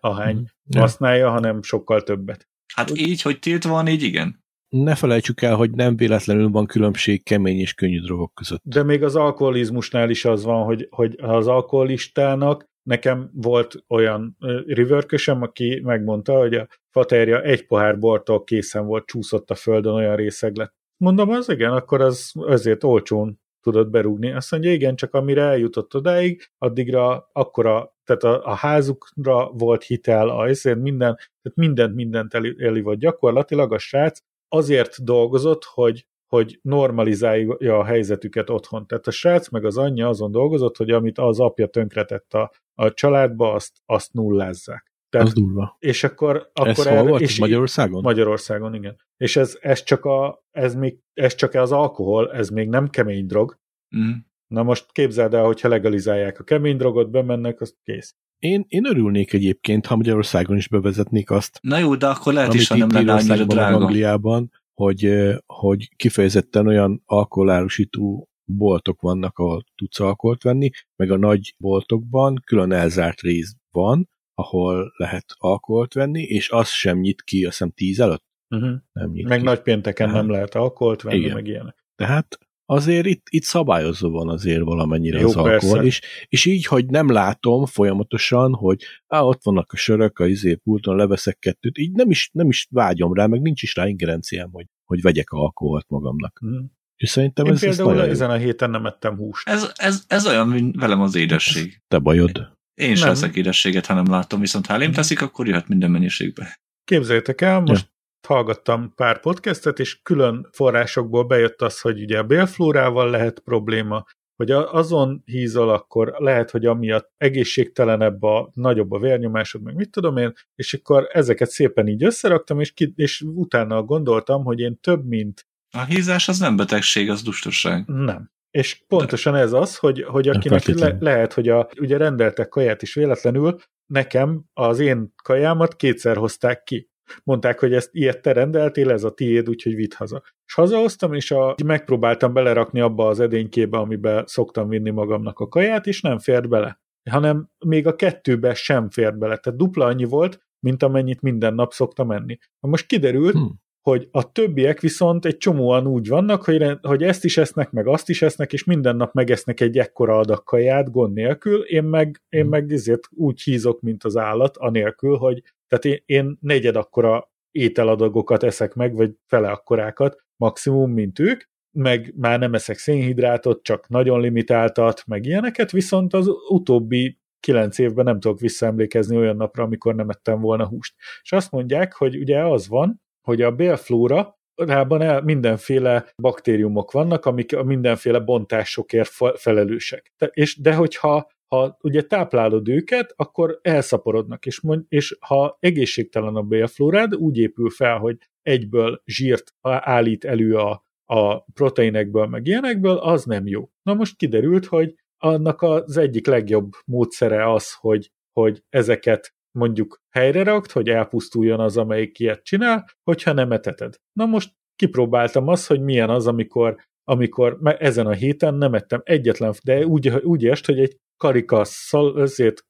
Speaker 2: ahány mm. használja, hanem sokkal többet.
Speaker 1: Hát Úgy... így, hogy tiltva van, így igen
Speaker 3: ne felejtsük el, hogy nem véletlenül van különbség kemény és könnyű drogok között.
Speaker 2: De még az alkoholizmusnál is az van, hogy, hogy az alkoholistának nekem volt olyan rivörkösem, aki megmondta, hogy a faterja egy pohár bortól készen volt, csúszott a földön, olyan részeg lett. Mondom, az igen, akkor az azért olcsón tudod berúgni. Azt mondja, igen, csak amire eljutott odáig, addigra akkora, tehát a, a házukra volt hitel, a, ezért minden, tehát mindent, mindent eli, eli volt. Gyakorlatilag a srác azért dolgozott, hogy, hogy normalizálja a helyzetüket otthon. Tehát a srác meg az anyja azon dolgozott, hogy amit az apja tönkretett a, a családba, azt, azt nullázzák.
Speaker 3: Tehát, az durva.
Speaker 2: És akkor... akkor
Speaker 3: ez hol volt? És
Speaker 2: Magyarországon? Magyarországon, igen. És ez, ez, csak a, ez, még, ez csak az alkohol, ez még nem kemény drog. Mm. Na most képzeld el, hogyha legalizálják a kemény drogot, bemennek, az kész.
Speaker 3: Én, én örülnék egyébként, ha Magyarországon is bevezetnék azt.
Speaker 1: Na jó, de akkor lehet is, ha nem lenne annyira drága.
Speaker 3: Angliában, hogy, hogy kifejezetten olyan alkoholárusító boltok vannak, ahol tudsz alkoholt venni, meg a nagy boltokban külön elzárt rész van, ahol lehet alkoholt venni, és az sem nyit ki, azt hiszem tíz előtt.
Speaker 2: Uh-huh. Nem nyit meg ki. nagy pénteken hát, nem lehet alkoholt venni, igen. meg ilyenek.
Speaker 3: Tehát azért itt, itt szabályozva van azért valamennyire Jó, az alkohol, és, és így, hogy nem látom folyamatosan, hogy á, ott vannak a sörök, a izé pulton leveszek kettőt, így nem is, nem is vágyom rá, meg nincs is rá ingerenciám, hogy, hogy vegyek alkoholt magamnak. Hmm. És szerintem
Speaker 2: Én
Speaker 3: ez,
Speaker 2: például ez ezen a héten nem ettem húst.
Speaker 1: Ez, ez, ez olyan, mint velem az édesség.
Speaker 3: Te bajod.
Speaker 1: Én sem veszek édességet, ha nem látom, viszont ha elém teszik, akkor jöhet minden mennyiségbe.
Speaker 2: Képzeljétek el, most hallgattam pár podcastet, és külön forrásokból bejött az, hogy ugye a bélflórával lehet probléma, hogy azon hízol, akkor lehet, hogy amiatt egészségtelenebb a nagyobb a vérnyomásod, meg mit tudom én, és akkor ezeket szépen így összeraktam, és, ki, és utána gondoltam, hogy én több mint...
Speaker 1: A hízás az nem betegség, az dustosság.
Speaker 2: Nem. És pontosan ez az, hogy, hogy akinek le, lehet, hogy a, ugye rendeltek kaját is véletlenül, nekem az én kajámat kétszer hozták ki mondták, hogy ezt ilyet te rendeltél, ez a tiéd, úgyhogy vidd haza. És hazahoztam, és a, megpróbáltam belerakni abba az edénykébe, amiben szoktam vinni magamnak a kaját, és nem fért bele. Hanem még a kettőbe sem fért bele. Tehát dupla annyi volt, mint amennyit minden nap szoktam enni. Most kiderült, hmm. hogy a többiek viszont egy csomóan úgy vannak, hogy, hogy ezt is esznek, meg azt is esznek, és minden nap megesznek egy ekkora adag kaját gond nélkül, én meg, én hmm. meg ezért úgy hízok, mint az állat, anélkül, hogy tehát én, én negyed akkora ételadagokat eszek meg, vagy fele akkorákat maximum, mint ők, meg már nem eszek szénhidrátot, csak nagyon limitáltat, meg ilyeneket, viszont az utóbbi kilenc évben nem tudok visszaemlékezni olyan napra, amikor nem ettem volna húst. És azt mondják, hogy ugye az van, hogy a bélflóra rában mindenféle baktériumok vannak, amik a mindenféle bontásokért felelősek. De, és, de hogyha ha ugye táplálod őket, akkor elszaporodnak, és, mond, és ha egészségtelen a bélflórád, úgy épül fel, hogy egyből zsírt állít elő a, a proteinekből, meg ilyenekből, az nem jó. Na most kiderült, hogy annak az egyik legjobb módszere az, hogy, hogy ezeket mondjuk helyre rakt, hogy elpusztuljon az, amelyik ilyet csinál, hogyha nem eteted. Na most kipróbáltam azt, hogy milyen az, amikor amikor ezen a héten nem ettem egyetlen, de úgy, úgy est, hogy egy karika azért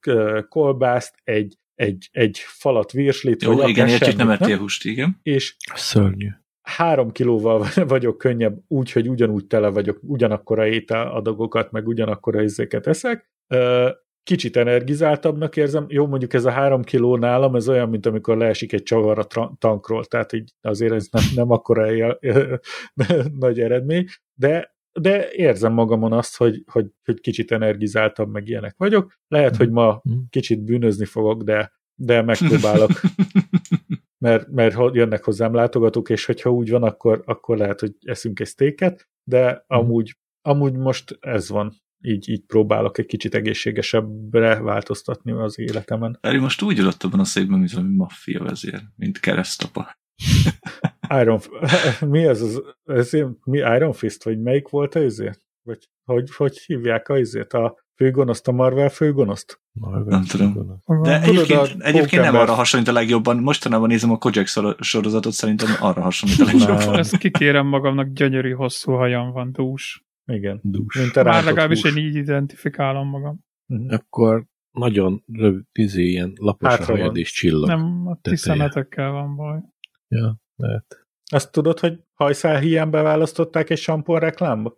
Speaker 2: kolbászt, egy, egy, egy falat virslit.
Speaker 1: Jó, vagy igen, értjük, nem ettél húst, igen.
Speaker 2: És
Speaker 3: Szörnyű.
Speaker 2: három kilóval vagyok könnyebb, úgy, hogy ugyanúgy tele vagyok, ugyanakkora ételadagokat, meg ugyanakkora izéket eszek, kicsit energizáltabbnak érzem. Jó, mondjuk ez a három kiló nálam, ez olyan, mint amikor leesik egy csavar a tankról, tehát így azért ez nem, nem akkora nagy eredmény, de, de érzem magamon azt, hogy, hogy, hogy kicsit energizáltabb, meg ilyenek vagyok. Lehet, hogy ma mhm. kicsit bűnözni fogok, de, de megpróbálok mert, mert jönnek hozzám látogatók, és hogyha úgy van, akkor, akkor lehet, hogy eszünk egy sztéket, de mhm. amúgy, amúgy most ez van. Így, így próbálok egy kicsit egészségesebbre változtatni az életemen.
Speaker 1: Eri most úgy ülött abban a székben, mint valami maffia vezér, mint keresztapa.
Speaker 2: Iron, mi ez az, ez, mi Iron Fist, vagy melyik volt ez? Vagy hogy, hogy hívják a izét? A főgonoszt, a Marvel főgonoszt?
Speaker 1: Marvel nem tudom. De egyébként, egyébként nem arra hasonlít a legjobban. Mostanában nézem a Kojak sorozatot, szerintem arra hasonlít a legjobban.
Speaker 4: Ezt kikérem magamnak, gyönyörű, hosszú hajam van, dús.
Speaker 2: Igen.
Speaker 3: Dús.
Speaker 4: Mint Már legalábbis én így identifikálom magam.
Speaker 3: Uh-huh. Akkor nagyon rövid, izé, ilyen lapos Hátra a hajad és csillag.
Speaker 4: Nem, a ti szemetekkel van baj.
Speaker 3: Ja, lehet.
Speaker 2: Azt tudod, hogy hajszál hiányba választották egy sampon reklámba?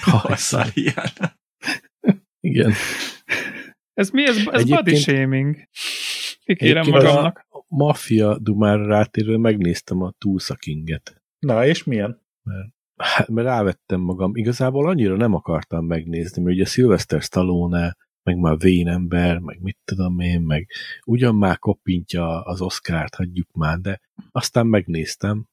Speaker 1: hajszál hiány.
Speaker 3: Igen.
Speaker 4: Ez mi? Ez, ez body shaming. Kikérem magamnak.
Speaker 3: A Mafia Dumára rátérő megnéztem a Tulsa Kinget.
Speaker 2: Na, és milyen?
Speaker 3: Mert, hát, mert rávettem magam. Igazából annyira nem akartam megnézni, mert ugye Sylvester Stallone, meg már vén ember, meg mit tudom én, meg ugyan már kopintja az Oscárt, hagyjuk már, de aztán megnéztem.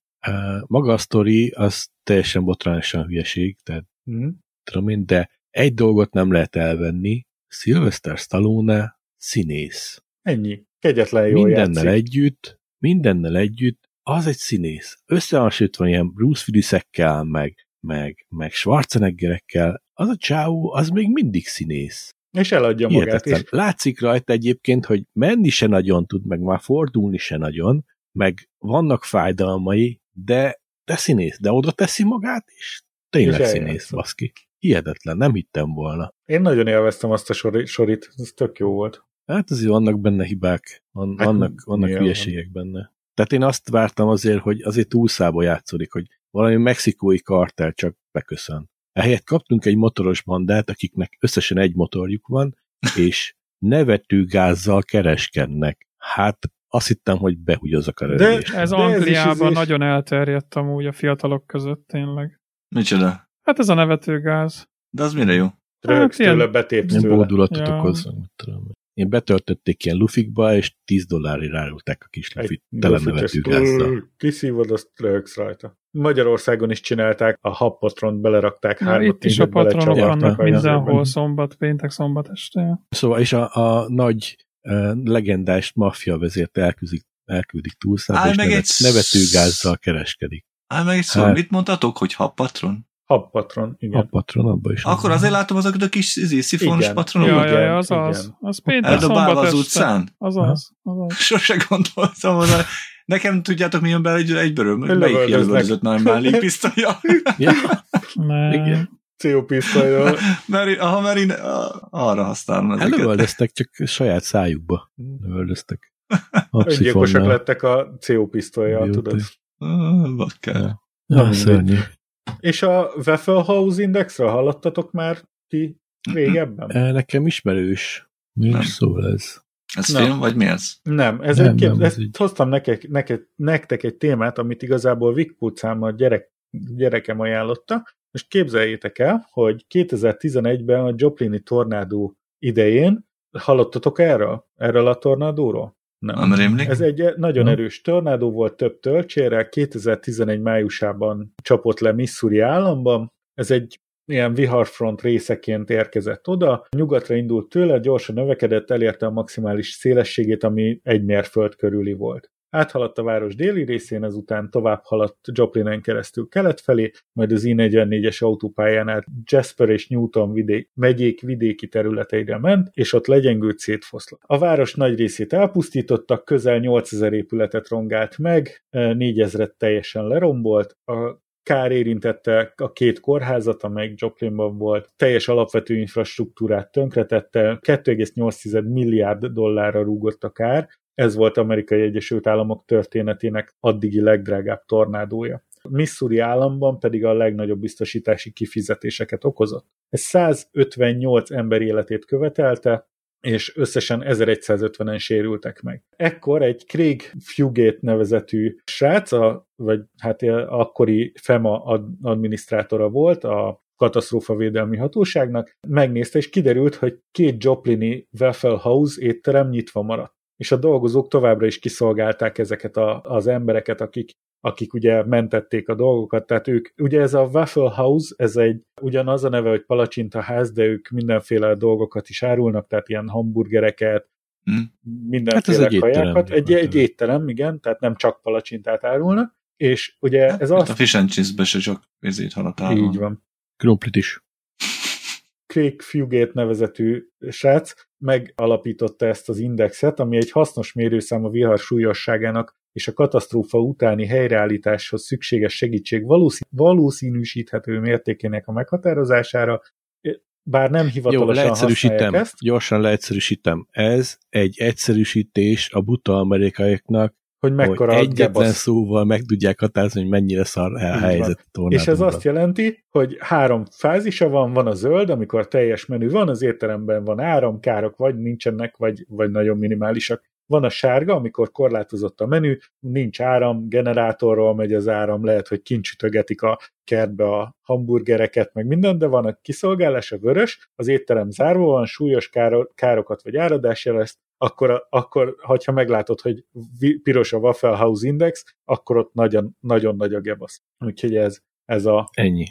Speaker 3: Maga a sztori az teljesen botrányosan hülyeség, tehát mm. tudom én, de egy dolgot nem lehet elvenni, Sylvester Stallone színész.
Speaker 2: Ennyi. Kegyetlen jó
Speaker 3: Mindennel
Speaker 2: játszik.
Speaker 3: együtt, mindennel együtt, az egy színész. Összehasonlítva ilyen Bruce Willisekkel, meg, meg, meg Schwarzeneggerekkel, az a csáú, az még mindig színész.
Speaker 2: És eladja magát is.
Speaker 3: Látszik rajta egyébként, hogy menni se nagyon tud, meg már fordulni se nagyon, meg vannak fájdalmai, de, de színész, de oda teszi magát, és tényleg és színész, baszki. Hihetetlen, nem hittem volna.
Speaker 2: Én nagyon élveztem azt a sori, sorit, ez tök jó volt.
Speaker 3: Hát azért vannak benne hibák, van, hát, vannak, vannak hülyeségek benne. Tehát én azt vártam azért, hogy azért túlszába játszódik, hogy valami mexikói kartel csak beköszön. Ehelyett kaptunk egy motoros bandát, akiknek összesen egy motorjuk van, és nevetőgázzal kereskednek. Hát azt hittem, hogy behugyozok a rövést.
Speaker 4: De ez de Angliában ez nagyon elterjedt amúgy a fiatalok között tényleg.
Speaker 1: Micsoda?
Speaker 4: Hát ez a nevetőgáz.
Speaker 1: De az mire jó?
Speaker 2: Rögsz hát, tőle, betépsz
Speaker 3: tőle. Boldulatot ja. okoz. Én betöltötték ilyen lufikba, és 10 dollárra rárulták a kis lufit telenevetőgázzal.
Speaker 2: Kiszívod, azt rögsz rajta. Magyarországon is csinálták, a habpatront belerakták
Speaker 4: Na, hármat. Itt is a patronok vannak mindenhol szombat, péntek, szombat este.
Speaker 3: Szóval, és a, a nagy uh, legendás maffia vezért elküldik, elküldik túlszába, és nevet, nevetőgázzal kereskedik.
Speaker 1: Állj meg egy szó, hát, mit mondtatok, hogy habpatron?
Speaker 2: Habpatron, igen.
Speaker 3: Habpatron, abban is.
Speaker 1: Akkor azért látom azokat a kis izé, szifonos patronok.
Speaker 4: Ja, ja, ja, az az. Az péntek
Speaker 1: szombat az utcán.
Speaker 4: Az az. az, az.
Speaker 1: Sose gondoltam volna. Nekem tudjátok, mi jön be egy, egyből? Melyik jelölözött nagy mellék pisztolya?
Speaker 4: ja. Igen.
Speaker 2: CO pisztolyjal.
Speaker 1: mert, aha, mert én arra használom
Speaker 3: ezeket. Lövöldöztek, csak saját szájukba lövöldöztek.
Speaker 2: Öngyilkosak lettek a CO pisztolyjal, tudod.
Speaker 1: Bakker.
Speaker 3: Ja, szörnyű.
Speaker 2: És a House Indexről hallottatok már ti régebben?
Speaker 3: Nekem ismerős. Mi is szól ez?
Speaker 1: Ez nem. film, vagy mi ez?
Speaker 2: Nem, ez nem, egy kép, nem, ez ezt hoztam nekek, nekek, nektek egy témát, amit igazából Vic Pucám a gyerek, gyerekem ajánlotta, és képzeljétek el, hogy 2011-ben a Joplini tornádó idején hallottatok erről? Erről a tornádóról?
Speaker 1: Nem. Nem rémlik?
Speaker 2: Ez egy nagyon nem. erős tornádó volt több töltsére, 2011 májusában csapott le Missouri államban. Ez egy ilyen viharfront részeként érkezett oda, nyugatra indult tőle, gyorsan növekedett, elérte a maximális szélességét, ami egy mérföld körüli volt. Áthaladt a város déli részén, ezután tovább haladt Joplinen keresztül kelet felé, majd az I-44-es autópályán át Jasper és Newton vidék, megyék vidéki területeire ment, és ott legyengült szétfoszlott. A város nagy részét elpusztítottak, közel 8000 épületet rongált meg, 4000-et teljesen lerombolt, a kár érintette a két kórházat, amelyik Joplinban volt, teljes alapvető infrastruktúrát tönkretette, 2,8 milliárd dollárra rúgott a kár, ez volt Amerikai Egyesült Államok történetének addigi legdrágább tornádója. Missouri államban pedig a legnagyobb biztosítási kifizetéseket okozott. Ez 158 ember életét követelte, és összesen 1150-en sérültek meg. Ekkor egy Craig Fugate nevezetű srác, a, vagy hát akkori FEMA adminisztrátora volt, a katasztrófavédelmi hatóságnak, megnézte, és kiderült, hogy két Joplini Waffle House étterem nyitva maradt. És a dolgozók továbbra is kiszolgálták ezeket a, az embereket, akik akik ugye mentették a dolgokat, tehát ők, ugye ez a Waffle House, ez egy ugyanaz a neve, hogy palacsinta ház, de ők mindenféle dolgokat is árulnak, tehát ilyen hamburgereket, hmm. mindenféle hát ez kajákat. Egy, egy, egy étterem, igen, tehát nem csak palacsintát árulnak, és ugye hát, ez
Speaker 1: azt... A fish and cheese se csak ezért halat
Speaker 2: Így van.
Speaker 3: Krumplit is.
Speaker 2: Craig Fugate nevezetű srác megalapította ezt az indexet, ami egy hasznos mérőszám a vihar súlyosságának és a katasztrófa utáni helyreállításhoz szükséges segítség valószínűsíthető mértékének a meghatározására, bár nem hivatalosan Jó, leegyszerűsítem, ezt.
Speaker 3: Gyorsan leegyszerűsítem. Ez egy egyszerűsítés a buta amerikaiaknak,
Speaker 2: hogy mekkora
Speaker 3: hogy egyetlen gebasz. szóval meg tudják határozni, hogy mennyire szar a helyzet.
Speaker 2: És ez azt jelenti, hogy három fázisa van, van a zöld, amikor teljes menü van, az étteremben van áram, károk vagy nincsenek, vagy, vagy nagyon minimálisak. Van a sárga, amikor korlátozott a menü, nincs áram, generátorról megy az áram, lehet, hogy kincsütögetik a kertbe a hamburgereket, meg minden, de van a kiszolgálás, a vörös, az étterem zárva van, súlyos károkat vagy áradás jeleszt, akkor, akkor ha meglátod, hogy piros a Waffle House Index, akkor ott nagyon, nagyon nagy a gebasz. Úgyhogy ez, ez a
Speaker 3: Ennyi.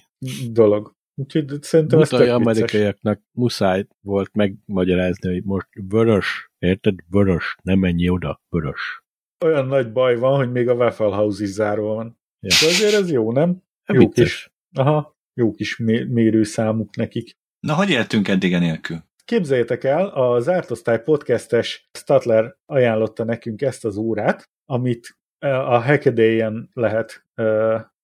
Speaker 2: dolog. Úgyhogy szerintem
Speaker 3: Mutai ez amerikaiaknak muszáj volt megmagyarázni, hogy most vörös, érted? Vörös, nem menj oda, vörös.
Speaker 2: Olyan nagy baj van, hogy még a Waffle House is zárva van. Ja. De azért ez jó, nem?
Speaker 3: Jó kis,
Speaker 2: aha, jó kis mérőszámuk nekik.
Speaker 1: Na, hogy éltünk eddig enélkül?
Speaker 2: Képzeljétek el, a Zárt Osztály podcastes Statler ajánlotta nekünk ezt az órát, amit a Hackaday-en lehet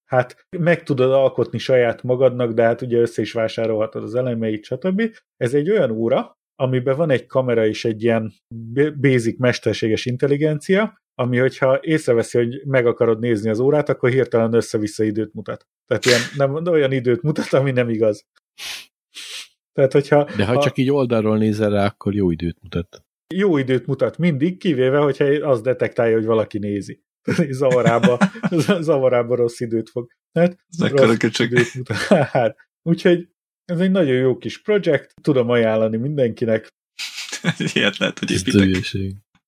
Speaker 2: hát meg tudod alkotni saját magadnak, de hát ugye össze is vásárolhatod az elemeit, stb. Ez egy olyan óra, amiben van egy kamera és egy ilyen basic mesterséges intelligencia, ami hogyha észreveszi, hogy meg akarod nézni az órát, akkor hirtelen össze-vissza időt mutat. Tehát ilyen, nem, olyan időt mutat, ami nem igaz. Tehát, hogyha,
Speaker 3: De ha, ha csak így oldalról nézel rá, akkor jó időt mutat.
Speaker 2: Jó időt mutat mindig, kivéve, hogyha az detektálja, hogy valaki nézi. zavarába, zavarába rossz időt fog. Hát, rossz időt mutat. Hát, úgyhogy ez egy nagyon jó kis projekt, tudom ajánlani mindenkinek.
Speaker 1: Ilyet lehet, hogy építek.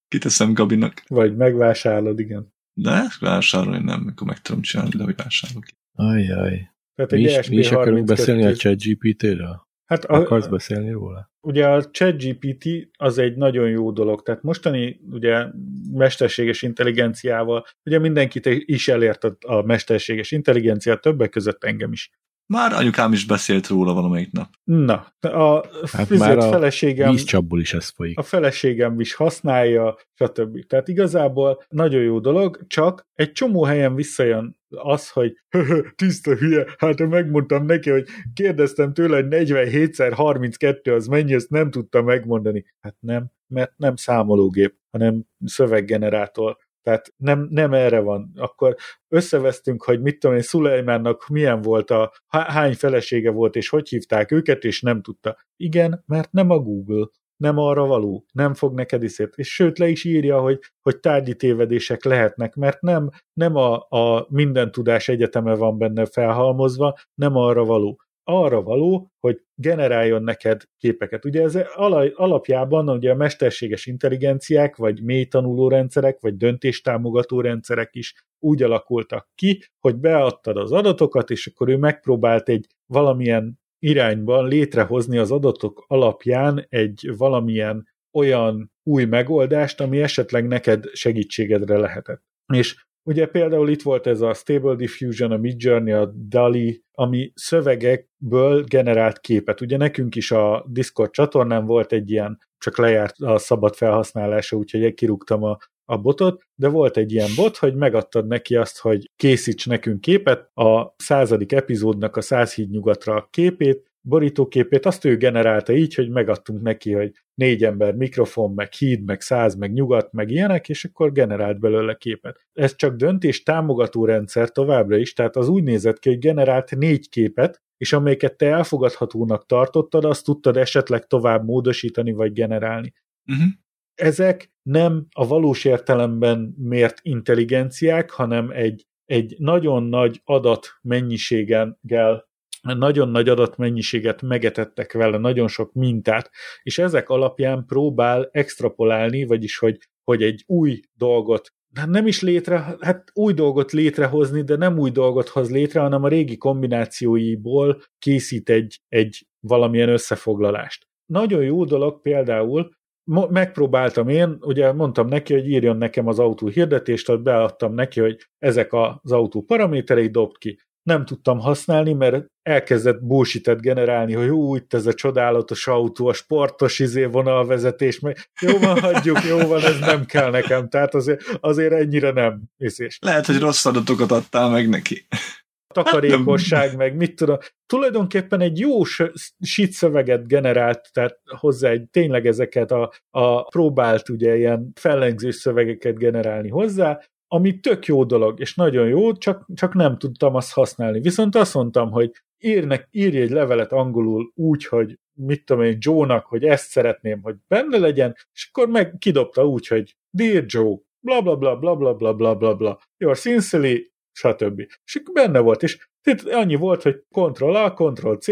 Speaker 1: Kiteszem Gabinak.
Speaker 2: Vagy megvásárolod, igen.
Speaker 1: De vásárolni nem, mikor meg tudom csinálni, de hogy vásárolok.
Speaker 3: Ajjaj. Tehát mi, is, mi is akarunk beszélni a ChatGPT-ről? Hát a, Akarsz beszélni róla?
Speaker 2: Ugye a ChatGPT az egy nagyon jó dolog, tehát mostani ugye mesterséges intelligenciával, ugye mindenkit is elért a, a mesterséges intelligencia, többek között engem is.
Speaker 1: Már anyukám is beszélt róla valamelyik nap.
Speaker 2: Na, a hát már a feleségem...
Speaker 3: Vízcsapból is ez folyik.
Speaker 2: A feleségem is használja, stb. Tehát igazából nagyon jó dolog, csak egy csomó helyen visszajön az, hogy tiszta hülye, hát megmondtam neki, hogy kérdeztem tőle, hogy 47 32 az mennyi, ezt nem tudta megmondani. Hát nem, mert nem számológép, hanem szöveggenerátor tehát nem, nem erre van. Akkor összevesztünk, hogy mit tudom én, Szulejmánnak milyen volt a, hány felesége volt, és hogy hívták őket, és nem tudta. Igen, mert nem a Google, nem arra való, nem fog neked iszét. És sőt, le is írja, hogy, hogy tárgyi tévedések lehetnek, mert nem, nem a, a minden tudás egyeteme van benne felhalmozva, nem arra való arra való, hogy generáljon neked képeket. Ugye ez alapjában ugye a mesterséges intelligenciák, vagy mély tanuló rendszerek, vagy döntéstámogató rendszerek is úgy alakultak ki, hogy beadtad az adatokat, és akkor ő megpróbált egy valamilyen irányban létrehozni az adatok alapján egy valamilyen olyan új megoldást, ami esetleg neked segítségedre lehetett. És Ugye például itt volt ez a Stable Diffusion, a Midjourney, a DALI, ami szövegekből generált képet. Ugye nekünk is a Discord csatornán volt egy ilyen, csak lejárt a szabad felhasználása, úgyhogy kirúgtam a, a botot, de volt egy ilyen bot, hogy megadtad neki azt, hogy készíts nekünk képet, a századik epizódnak a 100 híd nyugatra képét, borítóképét, azt ő generálta így, hogy megadtunk neki, hogy négy ember, mikrofon, meg híd, meg száz, meg nyugat, meg ilyenek, és akkor generált belőle képet. Ez csak döntés támogató rendszer továbbra is, tehát az úgy nézett ki, hogy generált négy képet, és amelyeket te elfogadhatónak tartottad, azt tudtad esetleg tovább módosítani vagy generálni. Uh-huh. Ezek nem a valós értelemben mért intelligenciák, hanem egy, egy nagyon nagy adat mennyiséggel nagyon nagy adatmennyiséget megetettek vele, nagyon sok mintát, és ezek alapján próbál extrapolálni, vagyis hogy, hogy egy új dolgot nem is létre, hát új dolgot létrehozni, de nem új dolgot hoz létre, hanem a régi kombinációiból készít egy, egy valamilyen összefoglalást. Nagyon jó dolog például, megpróbáltam én, ugye mondtam neki, hogy írjon nekem az autó hirdetést, ott beadtam neki, hogy ezek az autó paraméterei dobt ki nem tudtam használni, mert elkezdett bullshit generálni, hogy ú, itt ez a csodálatos autó, a sportos izé vonalvezetés, meg jó van, hagyjuk, jó van, ez nem kell nekem, tehát azért, azért ennyire nem. Izés.
Speaker 1: Lehet, hogy rossz adatokat adtál meg neki.
Speaker 2: Takarékosság, meg mit tudom. Tulajdonképpen egy jó shit szöveget generált, tehát hozzá egy tényleg ezeket a, a próbált ugye ilyen fellengző szövegeket generálni hozzá, ami tök jó dolog, és nagyon jó, csak, csak nem tudtam azt használni. Viszont azt mondtam, hogy írnek, írj egy levelet angolul úgy, hogy mit tudom én, Joe-nak, hogy ezt szeretném, hogy benne legyen, és akkor meg kidobta úgy, hogy Dear Joe, bla bla bla bla bla bla bla bla bla, your sincerely, stb. És akkor benne volt, és annyi volt, hogy Ctrl-A, Ctrl-C,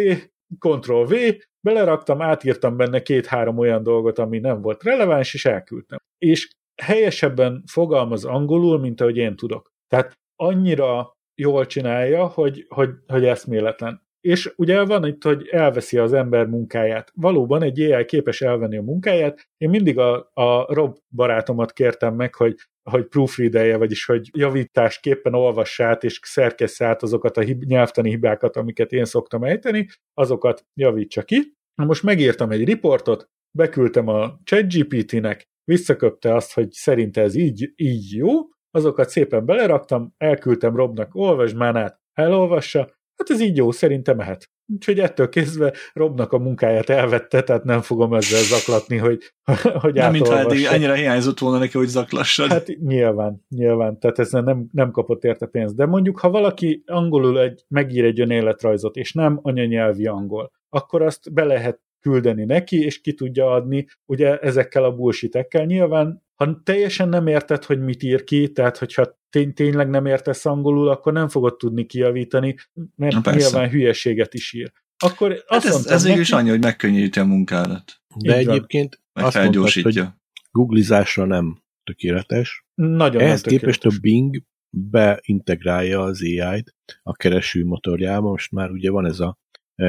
Speaker 2: Ctrl-V, beleraktam, átírtam benne két-három olyan dolgot, ami nem volt releváns, és elküldtem. És helyesebben fogalmaz angolul, mint ahogy én tudok. Tehát annyira jól csinálja, hogy, hogy, hogy eszméletlen. És ugye van itt, hogy elveszi az ember munkáját. Valóban egy AI képes elvenni a munkáját. Én mindig a, a Rob barátomat kértem meg, hogy hogy proofreadelje, vagyis hogy javításképpen olvassát és szerkessze át azokat a hib- nyelvtani hibákat, amiket én szoktam ejteni, azokat javítsa ki. Most megírtam egy riportot, beküldtem a ChatGPT-nek, visszaköpte azt, hogy szerinte ez így, így jó, azokat szépen beleraktam, elküldtem Robnak, olvasd már át, elolvassa, hát ez így jó, szerintem mehet. Úgyhogy ettől kezdve Robnak a munkáját elvette, tehát nem fogom ezzel zaklatni, hogy, hogy
Speaker 1: Nem, mintha eddig annyira hiányzott volna neki, hogy zaklassad.
Speaker 2: Hát nyilván, nyilván, tehát ez nem, nem kapott érte pénzt. De mondjuk, ha valaki angolul egy, megír egy önéletrajzot, és nem anyanyelvi angol, akkor azt be lehet küldeni neki, és ki tudja adni, ugye ezekkel a bullshitekkel. Nyilván, ha teljesen nem érted, hogy mit ír ki, tehát hogyha tény, tényleg nem értesz angolul, akkor nem fogod tudni kijavítani, mert Na, nyilván hülyeséget is ír. Akkor hát
Speaker 1: azt ez, ez neki, is annyi, hogy megkönnyíti a munkádat.
Speaker 3: De Így egyébként van. azt mondtad, hogy googlizásra nem tökéletes.
Speaker 2: Nagyon
Speaker 3: Ehhez nem képest a Bing beintegrálja az AI-t a kereső motorjába, most már ugye van ez a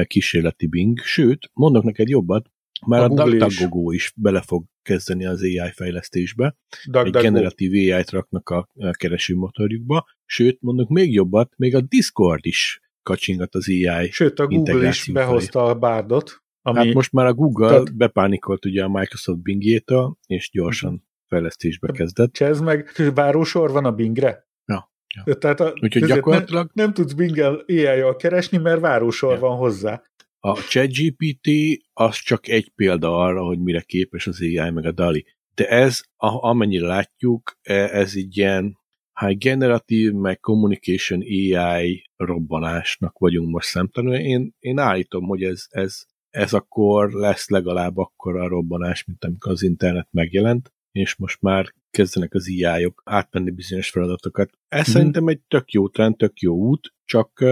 Speaker 3: kísérleti Bing, sőt, mondok neked jobbat, már a, a DuckDuckGo is bele fog kezdeni az AI fejlesztésbe, Duck, egy Duck generatív AI-t raknak a keresőmotorjukba, sőt, mondok még jobbat, még a Discord is kacsingat az AI
Speaker 2: Sőt, a Google is behozta felé. a bárdot.
Speaker 3: Ami... Hát most már a Google Tehát... bepánikolt ugye a Microsoft Bingjétől, és gyorsan fejlesztésbe kezdett.
Speaker 2: Ez meg bárósor van a Bingre?
Speaker 3: Ja.
Speaker 2: Tehát a,
Speaker 3: Úgyhogy gyakorlatilag...
Speaker 2: Nem, nem tudsz Bingel ai keresni, mert várósor ja. van hozzá.
Speaker 3: A ChatGPT az csak egy példa arra, hogy mire képes az AI meg a DALI. De ez, amennyire látjuk, e, ez egy ilyen hát generatív, meg communication AI robbanásnak vagyunk most szemtanul. Én, én állítom, hogy ez, ez, ez akkor lesz legalább akkor a robbanás, mint amikor az internet megjelent, és most már kezdenek az IA-ok átmenni bizonyos feladatokat. Ez mm. szerintem egy tök jó trend, tök jó út, csak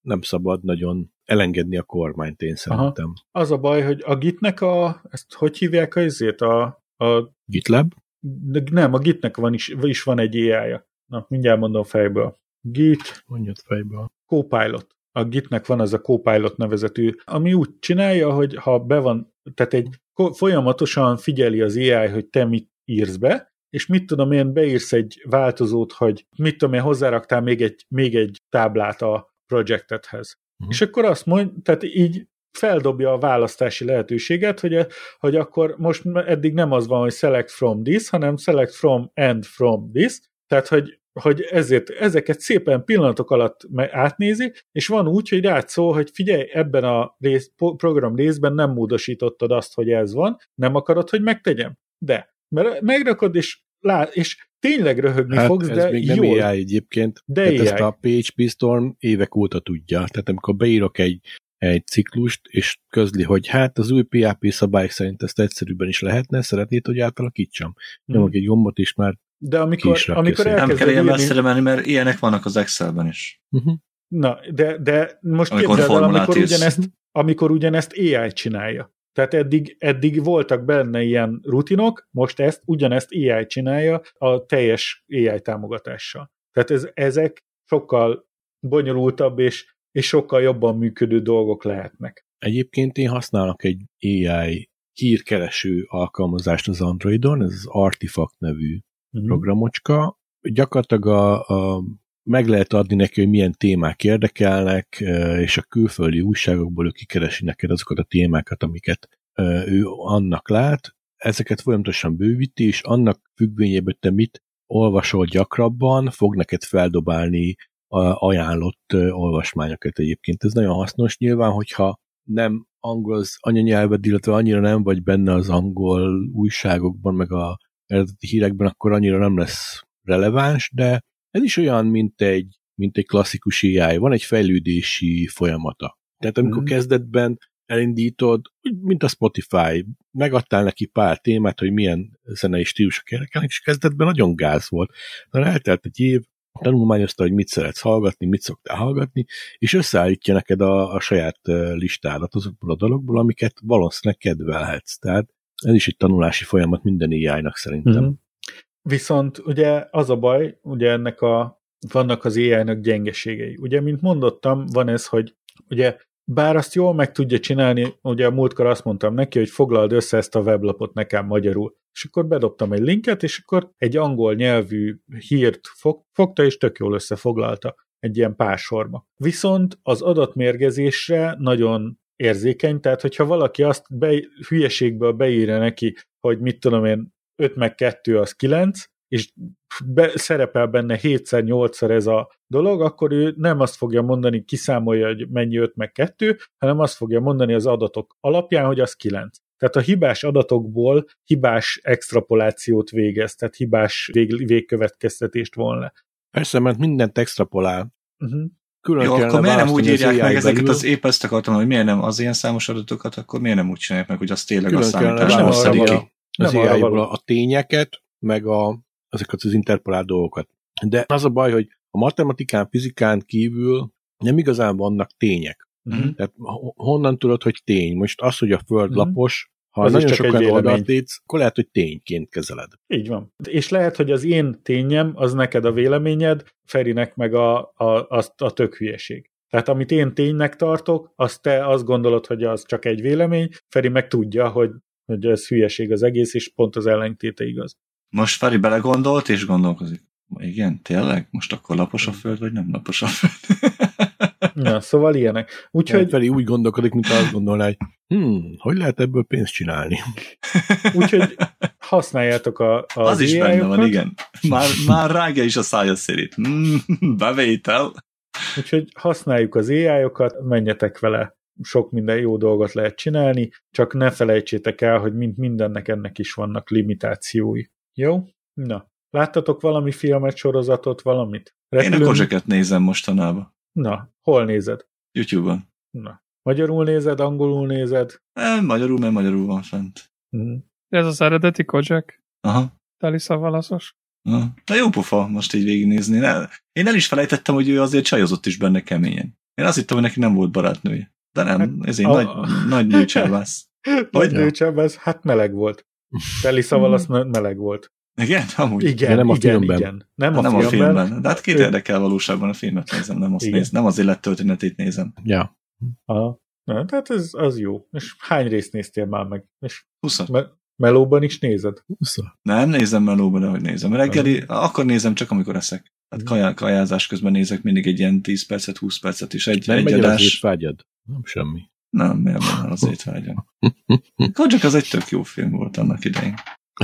Speaker 3: nem szabad nagyon elengedni a kormányt, én szerintem. Aha.
Speaker 2: Az a baj, hogy a Gitnek a, ezt hogy hívják a izét? A, a
Speaker 3: GitLab?
Speaker 2: De nem, a Gitnek van is, is van egy AI-ja. Na, mindjárt mondom fejből. Git.
Speaker 3: Mondjad fejből.
Speaker 2: Copilot. A Gitnek van az a Copilot nevezetű, ami úgy csinálja, hogy ha be van, tehát egy folyamatosan figyeli az AI, hogy te mit írsz be, és mit tudom én, beírsz egy változót, hogy mit tudom én, hozzáraktál még egy, még egy táblát a projektethez. Uh-huh. És akkor azt mond, tehát így feldobja a választási lehetőséget, hogy, hogy akkor most eddig nem az van, hogy select from this, hanem select from and from this, tehát hogy hogy ezért ezeket szépen pillanatok alatt átnézi, és van úgy, hogy rád szól, hogy figyelj, ebben a rész, program részben nem módosítottad azt, hogy ez van, nem akarod, hogy megtegyem? De, mert megrakod, és, lá, és tényleg röhögni hát fogsz,
Speaker 3: ez
Speaker 2: de
Speaker 3: még nem
Speaker 2: jól.
Speaker 3: AI egyébként.
Speaker 2: De AI.
Speaker 3: ezt a PHP Storm évek óta tudja. Tehát amikor beírok egy, egy ciklust, és közli, hogy hát az új PHP szabályok szerint ezt egyszerűbben is lehetne, szeretnéd, hogy átalakítsam?
Speaker 2: Hmm.
Speaker 3: Nyomok egy gombot, és már
Speaker 2: De amikor, amikor
Speaker 3: szét.
Speaker 1: Nem kell
Speaker 2: elkezded
Speaker 1: ilyen
Speaker 2: írni,
Speaker 1: messzire menni, mert ilyenek vannak az Excelben is.
Speaker 3: uh-huh.
Speaker 2: na, de, de most
Speaker 1: Amikor
Speaker 2: képzeld el, amikor
Speaker 1: írsz.
Speaker 2: ugyanezt, amikor ugyanezt AI csinálja. Tehát eddig, eddig voltak benne ilyen rutinok, most ezt, ugyanezt AI csinálja a teljes AI támogatással. Tehát ez, ezek sokkal bonyolultabb és, és sokkal jobban működő dolgok lehetnek.
Speaker 3: Egyébként én használok egy AI hírkereső alkalmazást az Androidon, ez az Artifact nevű
Speaker 2: Mhm.
Speaker 3: programocska. Gyakorlatilag a, a, meg lehet adni neki, hogy milyen témák érdekelnek, és a külföldi újságokból ő kikeresi neked azokat a témákat, amiket ő annak lát. Ezeket folyamatosan bővíti, és annak függvényében, hogy te mit olvasol gyakrabban, fog neked feldobálni ajánlott olvasmányokat egyébként. Ez nagyon hasznos. Nyilván, hogyha nem angol az anyanyelved, illetve annyira nem vagy benne az angol újságokban, meg a eredeti hírekben, akkor annyira nem lesz releváns, de ez is olyan, mint egy, mint egy klasszikus AI. Van egy fejlődési folyamata. Tehát amikor
Speaker 2: Mhm.
Speaker 3: mm. kezdetben elindítod, mint a Spotify, megadtál neki pár témát, hogy milyen zenei stílusok érdekelnek, és kezdetben nagyon gáz volt. De eltelt egy év, tanulmányozta, hogy mit szeretsz hallgatni, mit szoktál hallgatni, és összeállítja neked a, a saját listádat azokból a dologból, amiket valószínűleg kedvelhetsz. Tehát ez is egy tanulási folyamat minden AI-nak szerintem.
Speaker 2: Mhm. Viszont ugye az a baj, ugye ennek a, vannak az AI-nak gyengeségei. Ugye, mint mondottam, van ez, hogy ugye bár azt jól meg tudja csinálni, ugye a múltkor azt mondtam neki, hogy foglald össze ezt a weblapot nekem magyarul. És akkor bedobtam egy linket, és akkor egy angol nyelvű hírt fog, fogta, és tök jól összefoglalta egy ilyen pár sorba. Viszont az adatmérgezésre nagyon érzékeny, tehát hogyha valaki azt be, hülyeségből beírja neki, hogy mit tudom én, 5 meg 2 az 9, és be, szerepel benne 7-szer, 8-szer ez a dolog, akkor ő nem azt fogja mondani, kiszámolja, hogy mennyi 5 meg 2, hanem azt fogja mondani az adatok alapján, hogy az 9. Tehát a hibás adatokból hibás extrapolációt végez, tehát hibás vég, végkövetkeztetést von le.
Speaker 3: Persze, mert mindent extrapolál.
Speaker 2: Uh-huh.
Speaker 3: Külön
Speaker 1: Jó, akkor miért nem úgy írják meg
Speaker 3: AI
Speaker 1: ezeket,
Speaker 3: belül.
Speaker 1: az épp ezt akartam, hogy miért nem az ilyen számos adatokat, akkor miért nem úgy csinálják meg, hogy az tényleg a
Speaker 3: Külön
Speaker 1: számításból
Speaker 2: arra
Speaker 1: szedik
Speaker 2: való.
Speaker 1: ki.
Speaker 3: az
Speaker 2: Nem való.
Speaker 3: a, a tényeket, meg a, azokat az interpolált dolgokat. De az a baj, hogy a matematikán, fizikán kívül nem igazán vannak tények.
Speaker 2: Uh-huh.
Speaker 3: Tehát ho- honnan tudod, hogy tény? Most az, hogy a föld
Speaker 2: Mhm.
Speaker 3: lapos, ha
Speaker 2: Az is
Speaker 3: nagyon
Speaker 2: csak
Speaker 3: sok
Speaker 2: egy
Speaker 3: oldalt létsz, akkor lehet, hogy tényként kezeled.
Speaker 2: Így van. És lehet, hogy az én tényem, az neked a véleményed, Ferinek meg a, a, a, a tök hülyeség. Tehát amit én ténynek tartok, azt te azt gondolod, hogy az csak egy vélemény, Feri meg tudja, hogy, hogy ez hülyeség az egész, és pont az ellentéte igaz.
Speaker 1: Most Feri belegondolt és gondolkozik. Igen, tényleg? Most akkor lapos a föld, vagy nem lapos a föld?
Speaker 2: Na, szóval ilyenek.
Speaker 3: Úgyhogy... Feli úgy gondolkodik, mint azt gondolná, hogy hmm, hogy lehet ebből pénzt csinálni?
Speaker 2: úgyhogy használjátok a, a
Speaker 1: az is benne van,
Speaker 2: AI-okat,
Speaker 1: igen. Már, már rágja is a szája szerint. Mm, bevétel.
Speaker 2: Úgyhogy használjuk az AI-okat, menjetek vele, sok minden jó dolgot lehet csinálni, csak ne felejtsétek el, hogy mint mindennek ennek is vannak limitációi. Jó? Na, láttatok valami filmet, sorozatot, valamit?
Speaker 1: Én a kozseket nézem mostanában.
Speaker 2: Na, hol nézed?
Speaker 1: YouTube-on.
Speaker 2: Na, magyarul nézed, angolul nézed?
Speaker 1: E, magyarul, mert magyarul van fent.
Speaker 2: Mhm.
Speaker 4: Ez az eredeti Kojak,
Speaker 1: Aha.
Speaker 4: Telisa Valaszos.
Speaker 1: De jó pofa most így végignézni. Ne, én el is felejtettem, hogy ő azért csajozott is benne keményen. Én azt hittem, hogy neki nem volt barátnője. De nem,
Speaker 2: Hát,
Speaker 1: ez egy
Speaker 2: a-
Speaker 1: nagy, nagy nőcsávász.
Speaker 2: Nagy ez hát meleg volt. Teli szával az me- meleg volt.
Speaker 1: Igen? Amúgy.
Speaker 2: Igen,
Speaker 3: De nem a
Speaker 2: igen,
Speaker 3: filmben.
Speaker 2: igen. Nem a
Speaker 1: nem
Speaker 2: filmben.
Speaker 1: a filmben. De hát kit
Speaker 2: Ő-
Speaker 1: érdekel valóságban a filmet nézem, nem, azt
Speaker 2: Igen.
Speaker 1: néz, nem az élettörténetét nézem.
Speaker 3: Ja.
Speaker 2: Aha. Na, tehát ez az jó. És hány részt néztél már meg? És
Speaker 1: 20
Speaker 2: me- melóban is nézed?
Speaker 3: Szóval.
Speaker 1: Nem nézem melóba, de hogy nézem. Reggeli, akkor nézem csak, amikor eszek. Hát
Speaker 2: Mhm.
Speaker 1: kajá, kajázás közben nézek mindig egy ilyen 10 percet, 20 percet is. Egy,
Speaker 3: Nem
Speaker 1: egy
Speaker 3: el az
Speaker 1: adás.
Speaker 3: étvágyad? Nem semmi.
Speaker 1: Nem, miért van az étvágyam. Kajak az egy tök jó film volt annak idején.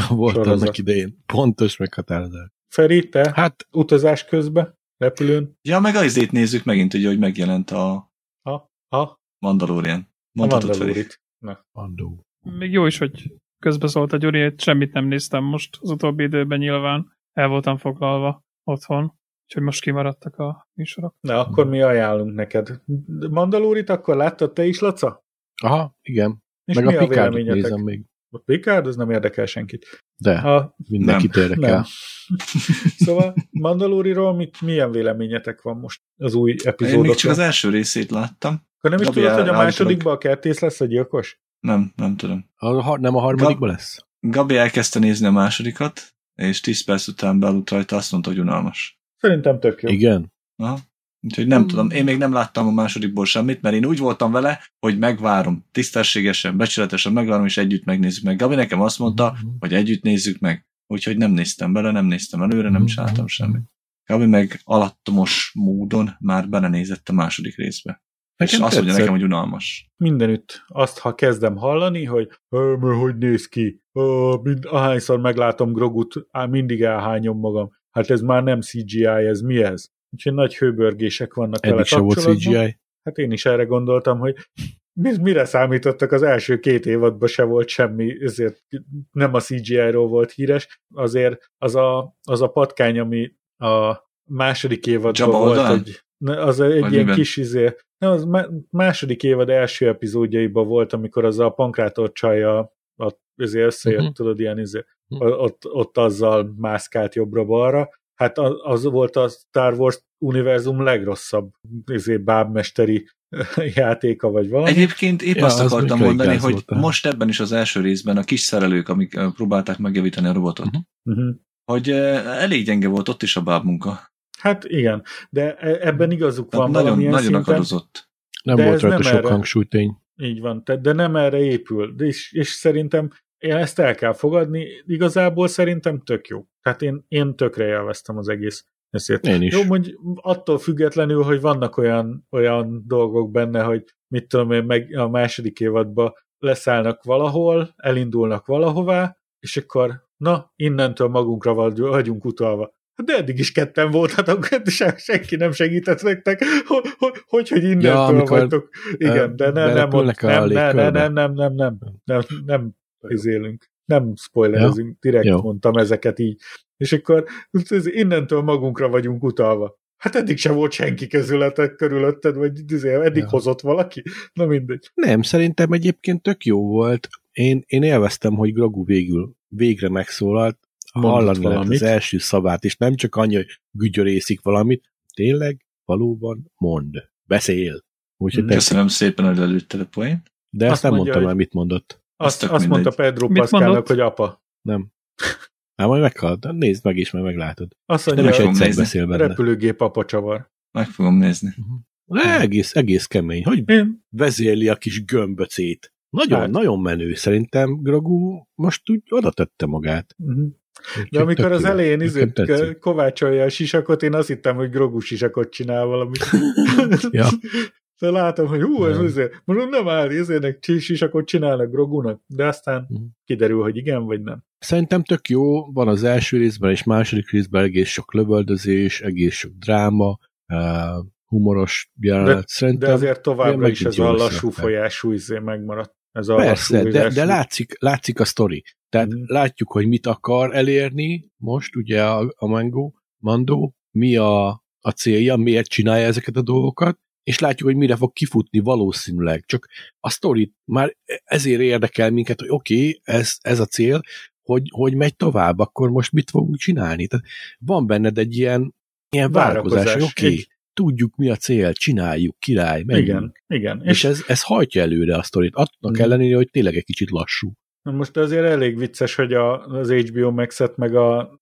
Speaker 3: Volt
Speaker 2: Sorozat.
Speaker 3: annak idején. Pontos meghatározás.
Speaker 2: Feri, te?
Speaker 3: Hát,
Speaker 2: Utazás közben? Repülőn?
Speaker 1: Ja, meg azért nézzük megint, ugye, hogy megjelent a
Speaker 2: Ha? Ha?
Speaker 1: Mandalorian.
Speaker 2: A
Speaker 1: Mondhatod Feri.
Speaker 2: Mandalórit. Na.
Speaker 3: Andó.
Speaker 4: Még jó is, hogy közbeszólt a Gyuri, hogy semmit nem néztem most az utóbbi időben nyilván. El voltam foglalva otthon, úgyhogy most kimaradtak a műsorok.
Speaker 2: Na, akkor mi ajánlunk neked. Mandalórit akkor láttad te is, Laca?
Speaker 3: Aha, igen.
Speaker 2: És
Speaker 3: Meg
Speaker 2: mi
Speaker 3: a
Speaker 2: a véleményetek?
Speaker 3: nézem még.
Speaker 2: A Picard, az nem érdekel senkit.
Speaker 3: De,
Speaker 2: Ha,
Speaker 3: mindenkit
Speaker 1: Nem.
Speaker 3: érdekel.
Speaker 2: nem. Szóval Mandalóriról mit, milyen véleményetek van most az új
Speaker 1: Én még csak
Speaker 2: epizódokról?
Speaker 1: az első részét láttam.
Speaker 2: Akkor nem is
Speaker 1: Gabi
Speaker 2: tudod, hogy a másodikban a kertész lesz a gyilkos?
Speaker 1: Nem, nem tudom.
Speaker 3: A, har- nem a harmadikban lesz?
Speaker 1: Gabi elkezdte nézni a másodikat, és 10 perc után bealudt rajta, azt mondta, hogy unalmas.
Speaker 2: Szerintem tök jó.
Speaker 3: Igen?
Speaker 1: Aha. Úgyhogy nem tudom, én még nem láttam a másodikból semmit, mert én úgy voltam vele, hogy megvárom, tisztességesen, becsületesen megvárom, és együtt megnézzük meg. Gabi nekem azt mondta, hogy együtt nézzük meg. Úgyhogy nem néztem bele, nem néztem előre, nem csináltam semmit. Gabi meg alattomos módon már belenézett a második részbe. és azt mondja
Speaker 3: tetszett.
Speaker 1: nekem, hogy unalmas.
Speaker 2: Mindenütt azt, ha kezdem hallani, hogy "Ö, mert hogy néz ki, Ö, mind, ahányszor meglátom Grogut, á, mindig elhányom magam. Hát ez már nem CGI, ez mi ez? Úgyhogy nagy hőbörgések vannak vele
Speaker 3: Eddig se volt
Speaker 2: kapcsolatban.
Speaker 3: CGI.
Speaker 2: Hát én is erre gondoltam, hogy mi- mire számítottak az első két évadban se volt semmi, ezért nem a CGI-ról volt híres, azért az a, az a patkány, ami a második évadban
Speaker 1: Jabba
Speaker 2: volt,
Speaker 1: oldalán?
Speaker 2: egy, ne, az egy
Speaker 1: Vagy
Speaker 2: ilyen
Speaker 1: miben?
Speaker 2: kis izé, nem, az má- második évad első epizódjaiban volt, amikor az a pankrátor csaja ott ezért összejött, uh-huh. tudod, ilyen izé,
Speaker 3: Mhm.
Speaker 2: ott, ott azzal mászkált jobbra-balra. Hát az, volt a Star Wars univerzum legrosszabb izé, bábmesteri játéka, vagy valami.
Speaker 1: Egyébként épp
Speaker 3: Ja,
Speaker 1: azt
Speaker 3: az
Speaker 1: akartam mondani, hogy
Speaker 3: volt,
Speaker 1: most ebben is az első részben a kis szerelők, amik próbálták megjavítani a robotot.
Speaker 2: Uh-huh.
Speaker 1: hogy elég gyenge volt ott is a bábmunka.
Speaker 2: Hát igen, de e- ebben igazuk van
Speaker 1: Tehát nagyon,
Speaker 2: valamilyen
Speaker 1: nagyon
Speaker 2: szinten.
Speaker 1: akadozott.
Speaker 3: Nem
Speaker 2: De
Speaker 3: volt rajta
Speaker 2: nem
Speaker 3: sok
Speaker 2: erre.
Speaker 3: hangsúlytény.
Speaker 2: Így van, de nem erre épül. De és, és szerintem én ezt el kell fogadni, igazából szerintem tök jó. Tehát én, én tökre élveztem az egész ezért.
Speaker 3: Én is.
Speaker 2: Jó, mondj, attól függetlenül, hogy vannak olyan, olyan dolgok benne, hogy mit tudom én, meg a második évadban leszállnak valahol, elindulnak valahová, és akkor na, innentől magunkra vagy- vagyunk utalva. De eddig is ketten voltatok, se, senki nem segített nektek, hogy, hogy, innentől
Speaker 3: Ja,
Speaker 2: vagytok. Igen, de nem, nem,
Speaker 3: a
Speaker 2: nem,
Speaker 3: légkörbe.
Speaker 2: nem, nem, nem, nem, nem, nem izélünk. Nem spoilerezünk, direkt
Speaker 3: Jó.
Speaker 2: mondtam ezeket így. És akkor ez innentől magunkra vagyunk utalva. Hát eddig se volt senki közületek körülötted, vagy izé, eddig
Speaker 3: Ja.
Speaker 2: hozott valaki? Na mindegy.
Speaker 3: Nem, szerintem egyébként tök jó volt. Én, én élveztem, hogy Grogu végül végre megszólalt,
Speaker 2: Mondott
Speaker 3: hallani lehet
Speaker 2: valamit.
Speaker 3: az első szavát, és nem csak annyi, hogy gügyörészik valamit, tényleg valóban mond, beszél. Úgyhogy tetszik.
Speaker 1: Köszönöm szépen, hogy lelőtted a poént.
Speaker 3: De
Speaker 2: Azt
Speaker 3: ezt nem
Speaker 2: mondja,
Speaker 3: mondtam
Speaker 2: hogy-
Speaker 3: el, mit mondott.
Speaker 2: Azt, azt mondta. Pedro Pascalnak, hogy apa.
Speaker 3: Nem. Hát majd meghallod, nézd meg is, mert meglátod.
Speaker 2: Azt
Speaker 3: Nem
Speaker 2: mondja,
Speaker 3: is
Speaker 1: fogom
Speaker 3: egyszer
Speaker 1: nézni.
Speaker 3: beszél benne.
Speaker 2: repülőgép apa csavar.
Speaker 1: Meg fogom nézni.
Speaker 3: De egész, egész kemény. Hogy
Speaker 2: Én?
Speaker 3: vezérli a kis gömböcét. Nagyon,
Speaker 2: Hát.
Speaker 3: nagyon menő. Szerintem Grogu most úgy oda tette magát.
Speaker 2: Mhm. De amikor az elején izé,
Speaker 3: tetszik.
Speaker 2: kovácsolja a sisakot, én azt hittem, hogy Grogu sisakot csinál valamit.
Speaker 3: Ja.
Speaker 2: De látom, hogy hú, ez azért, mondom, nem áll, ezének sisakot csinálnak Grogunak, de aztán
Speaker 3: Mhm.
Speaker 2: kiderül, hogy igen, vagy nem.
Speaker 3: Szerintem tök jó, van az első részben és második részben egész sok lövöldözés, egész sok dráma, uh, humoros jelenet. Szerintem
Speaker 2: De azért továbbra is ez a lassú folyású izé megmaradt. Ez a
Speaker 3: Persze,
Speaker 2: lassú
Speaker 3: de, de látszik, látszik a sztori. Tehát
Speaker 2: Mhm.
Speaker 3: látjuk, hogy mit akar elérni most, ugye a, a Mango, Mando, mi a, a célja, miért csinálja ezeket a dolgokat, és látjuk, hogy mire fog kifutni valószínűleg. Csak a sztori már ezért érdekel minket, hogy oké, okay, ez, ez a cél, hogy, hogy megy tovább, akkor most mit fogunk csinálni? Tehát van benned egy ilyen, ilyen várakozás, hogy
Speaker 2: Várakozás,
Speaker 3: oké, okay,
Speaker 2: egy-
Speaker 3: tudjuk mi a cél, csináljuk, király, menjünk.
Speaker 2: Igen, igen.
Speaker 3: És, és ez, ez hajtja előre a sztorit, annak
Speaker 2: Mhm.
Speaker 3: ellenére, hogy tényleg egy kicsit lassú.
Speaker 2: Most azért elég vicces, hogy a, az HBO Max-et meg a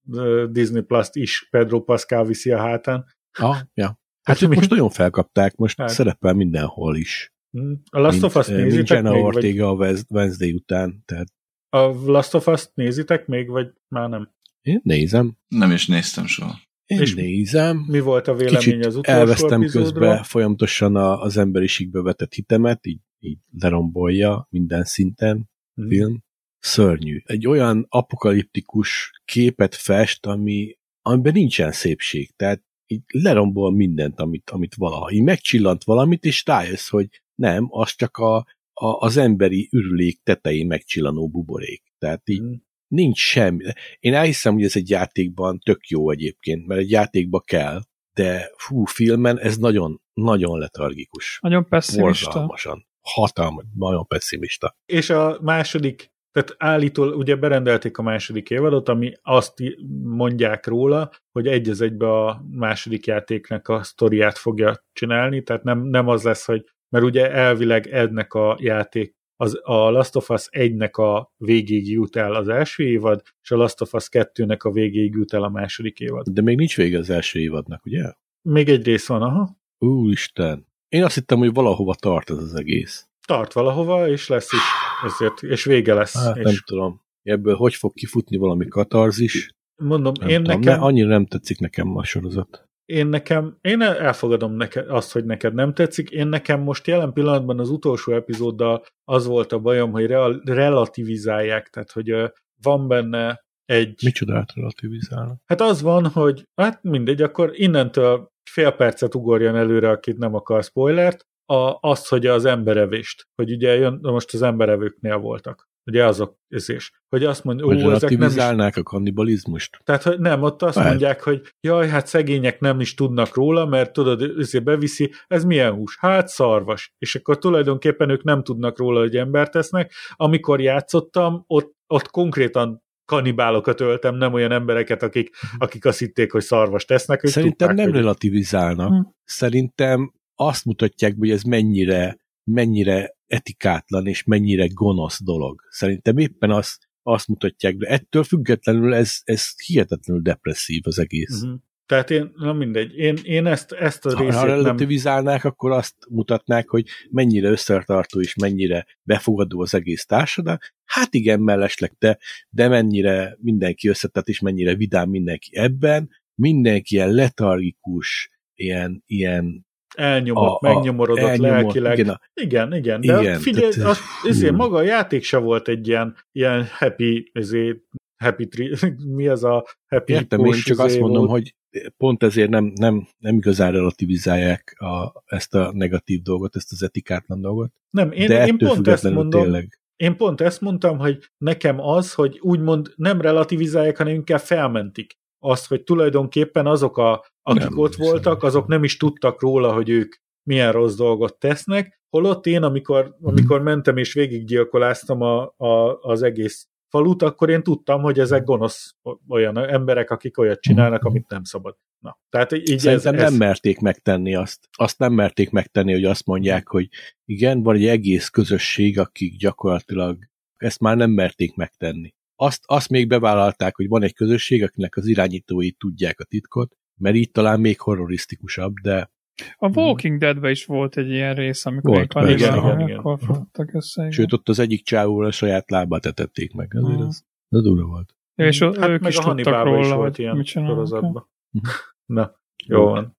Speaker 2: Disney Plus-t is Pedro Pascal viszi a hátán.
Speaker 3: Ah, ja. Hát ők
Speaker 2: mi?
Speaker 3: most nagyon felkapták, most
Speaker 2: Hát.
Speaker 3: hát. szerepel mindenhol is.
Speaker 2: Hm. A Last of Us
Speaker 3: Mint, eh, mint
Speaker 2: nézitek még? Vagy
Speaker 3: Ortega a Wed- Wednesday után, tehát
Speaker 2: a Last of Us nézitek még, vagy már nem?
Speaker 3: én nézem.
Speaker 1: Nem is néztem soha.
Speaker 3: Én
Speaker 2: És
Speaker 3: nézem.
Speaker 2: Mi volt a vélemény
Speaker 3: Kicsit
Speaker 2: az utolsó
Speaker 3: elvesztem közben folyamatosan a, az emberiségbe vetett hitemet, így, így lerombolja minden szinten
Speaker 2: Hm.
Speaker 3: film. Szörnyű. Egy olyan apokaliptikus képet fest, ami amiben nincsen szépség. Tehát így lerombol mindent, amit, amit valaha. Így megcsillant valamit, és rájössz, hogy nem, az csak a, a, az emberi ürülék tetején megcsillanó buborék. Tehát így mm. nincs semmi. Én elhiszem, hogy ez egy játékban tök jó egyébként, mert egy játékba kell, de fú, filmen ez nagyon, nagyon letargikus.
Speaker 4: Nagyon pessimista.
Speaker 3: Borzalmasan. Hatalmas, nagyon pessimista.
Speaker 2: És a második tehát állítól ugye berendelték a második évadot, ami azt mondják róla, hogy egy az egybe a második játéknak a sztoriát fogja csinálni, tehát nem, nem az lesz, hogy mert ugye elvileg ednek a játék az, a Last of Us 1-nek a végéig jut el az első évad, és a Last of Us 2-nek a végéig jut el a második évad.
Speaker 3: De még nincs vége az első évadnak, ugye?
Speaker 2: Még egy rész van, aha.
Speaker 3: Úristen. Én azt hittem, hogy valahova tart ez az egész.
Speaker 2: Tart valahova, és lesz is, ezért, és vége lesz.
Speaker 3: Hát
Speaker 2: és...
Speaker 3: nem tudom. Ebből hogy fog kifutni valami katarzis?
Speaker 2: Mondom,
Speaker 3: Nem
Speaker 2: én
Speaker 3: tudom,
Speaker 2: nekem...
Speaker 3: ne, annyira nem tetszik nekem a sorozat.
Speaker 2: én nekem, én elfogadom neked azt, hogy neked nem tetszik. Én nekem most jelen pillanatban az utolsó epizóddal az volt a bajom, hogy real, relativizálják, tehát hogy van benne egy...
Speaker 3: Micsodát relativizálnak?
Speaker 2: Hát az van, hogy hát mindegy, akkor innentől fél percet ugorjon előre, akit nem akar spoilert, a, azt, hogy az emberevést, hogy ugye jön, most az emberevőknél voltak. Ugye azok, ez is. Hogy azt mondja,
Speaker 3: Hogy
Speaker 2: ó, ezek nem is
Speaker 3: a kannibalizmust?
Speaker 2: tehát, hogy nem, ott azt
Speaker 3: Lehet.
Speaker 2: mondják, hogy jaj, hát szegények nem is tudnak róla, mert tudod, ezért beviszi, ez milyen hús? Hát szarvas. És akkor tulajdonképpen ők nem tudnak róla, hogy embert tesznek. Amikor játszottam, ott, ott konkrétan kanibálokat öltem, nem olyan embereket, akik, akik azt hitték, hogy szarvas tesznek. Ők
Speaker 3: Szerintem
Speaker 2: tudták,
Speaker 3: nem
Speaker 2: hogy...
Speaker 3: relativizálnak.
Speaker 4: Hm.
Speaker 3: Szerintem azt mutatják, hogy ez mennyire, mennyire etikátlan és mennyire gonosz dolog. Szerintem éppen azt, azt mutatják, de ettől függetlenül ez, ez hihetetlenül depresszív az egész.
Speaker 2: Uh-huh. Tehát én, na mindegy, én, én ezt, ezt a
Speaker 3: Ha, ha
Speaker 2: részét nem...
Speaker 3: relativizálnák, akkor azt mutatnák, hogy mennyire összetartó és mennyire befogadó az egész társadalom. Hát igen, mellesleg te, de mennyire mindenki összetett, és mennyire vidám mindenki ebben. Mindenki ilyen letargikus, ilyen, ilyen
Speaker 2: elnyomott,
Speaker 3: a- a-
Speaker 2: megnyomorodott
Speaker 3: elnyomott,
Speaker 2: lelkileg.
Speaker 3: igen, a-
Speaker 2: igen, igen, de
Speaker 3: Igen,
Speaker 2: figyelj,
Speaker 3: tehát-
Speaker 2: az, ezért
Speaker 3: hú.
Speaker 2: maga a játék se volt egy ilyen, ilyen happy, ezért, happy tri, mi az a happy
Speaker 3: Értem, én csak azt
Speaker 2: izé
Speaker 3: mondom,
Speaker 2: volt.
Speaker 3: hogy pont ezért nem, nem, nem igazán relativizálják a, ezt a negatív dolgot, ezt az etikátlan dolgot.
Speaker 2: Nem, én,
Speaker 3: de
Speaker 2: én pont ezt mondom,
Speaker 3: tényleg.
Speaker 2: én pont ezt mondtam, hogy nekem az, hogy úgymond nem relativizálják, hanem inkább felmentik azt, hogy tulajdonképpen azok, a, akik
Speaker 3: Nem,
Speaker 2: ott
Speaker 3: hiszem.
Speaker 2: voltak, azok nem is tudtak róla, hogy ők milyen rossz dolgot tesznek, holott én, amikor, amikor mentem és végiggyilkoláztam a, a, az egész falut, akkor én tudtam, hogy ezek gonosz olyan emberek, akik olyat csinálnak, amit nem szabad. Na, tehát így
Speaker 3: Szerintem
Speaker 2: ez,
Speaker 3: nem
Speaker 2: ez,
Speaker 3: merték megtenni azt. Azt nem merték megtenni, hogy azt mondják, hogy igen, van egy egész közösség, akik gyakorlatilag ezt már nem merték megtenni. Azt, azt még bevállalták, hogy van egy közösség, akinek az irányítói tudják a titkot, mert így talán még horrorisztikusabb, de
Speaker 4: A Walking Deadben is volt egy ilyen rész, amikor
Speaker 3: Volt,
Speaker 4: egy kanibálok,
Speaker 2: persze, igen, igen.
Speaker 4: akkor fogtak össze. igen.
Speaker 3: sőt, ott az egyik csávóval a saját lábát etették meg. Azért
Speaker 4: Ah.
Speaker 3: az, az durva volt.
Speaker 4: Ja, és
Speaker 2: hát
Speaker 4: ők
Speaker 2: meg
Speaker 4: is
Speaker 2: a
Speaker 4: tudtak
Speaker 2: Hannibalban is
Speaker 4: róla,
Speaker 2: volt
Speaker 4: hogy
Speaker 2: ilyen
Speaker 4: mit csinálnak.
Speaker 2: sorozatban.
Speaker 3: Mhm.
Speaker 2: Na, jó van.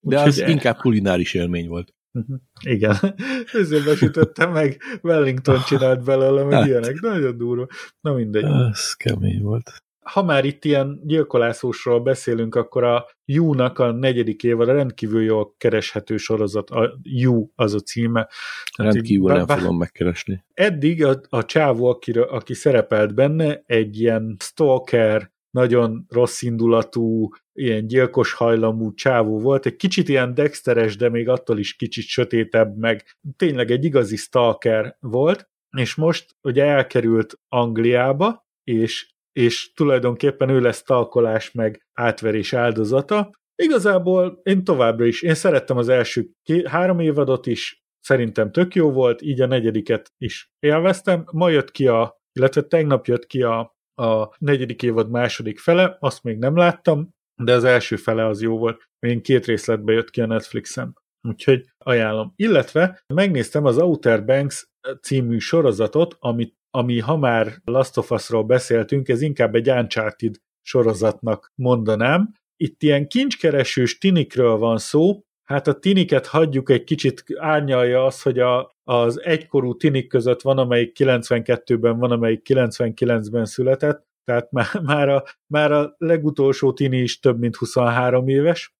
Speaker 3: De
Speaker 2: Úgyhogy
Speaker 3: az
Speaker 2: e-
Speaker 3: inkább kulináris élmény volt.
Speaker 2: Mhm. Igen. Ezért besütöttem meg, Wellington csinált belőle, meg
Speaker 3: Hát.
Speaker 2: ilyenek. Nagyon durva. Na mindegy.
Speaker 3: Az kemény volt.
Speaker 2: Ha már itt ilyen gyilkolászósról beszélünk, akkor a You-nak a negyedik évad a rendkívül jól kereshető sorozat. A You az a címe. Tehát
Speaker 3: Rendkívül
Speaker 2: így
Speaker 3: nem
Speaker 2: bá-
Speaker 3: fogom megkeresni.
Speaker 2: eddig a, a csávó, akiről, aki szerepelt benne, egy ilyen stalker, nagyon rossz indulatú, ilyen gyilkos hajlamú csávó volt, egy kicsit ilyen dexteres, de még attól is kicsit sötétebb, meg tényleg egy igazi stalker volt, és most ugye elkerült Angliába, és, és tulajdonképpen ő lesz stalkolás meg átverés áldozata. Igazából én továbbra is, én szerettem az első ké- három évadot is, szerintem tök jó volt, így a negyediket is élveztem. Ma jött ki a, illetve tegnap jött ki a, a negyedik évad második fele, azt még nem láttam, de az első fele az jó volt. Még két részletbe jött ki a Netflixen. Úgyhogy ajánlom. Illetve megnéztem az Outer Banks című sorozatot, ami, ami ha már Last of Us-ról beszéltünk, ez inkább egy Uncharted sorozatnak mondanám. Itt ilyen kincskeresős tinikről van szó, hát a tiniket hagyjuk egy kicsit árnyalja az, hogy a, az egykorú tinik között van, amelyik 92-ben van, amelyik 99-ben született, tehát már, már, a, már a legutolsó tini is több mint 23 éves,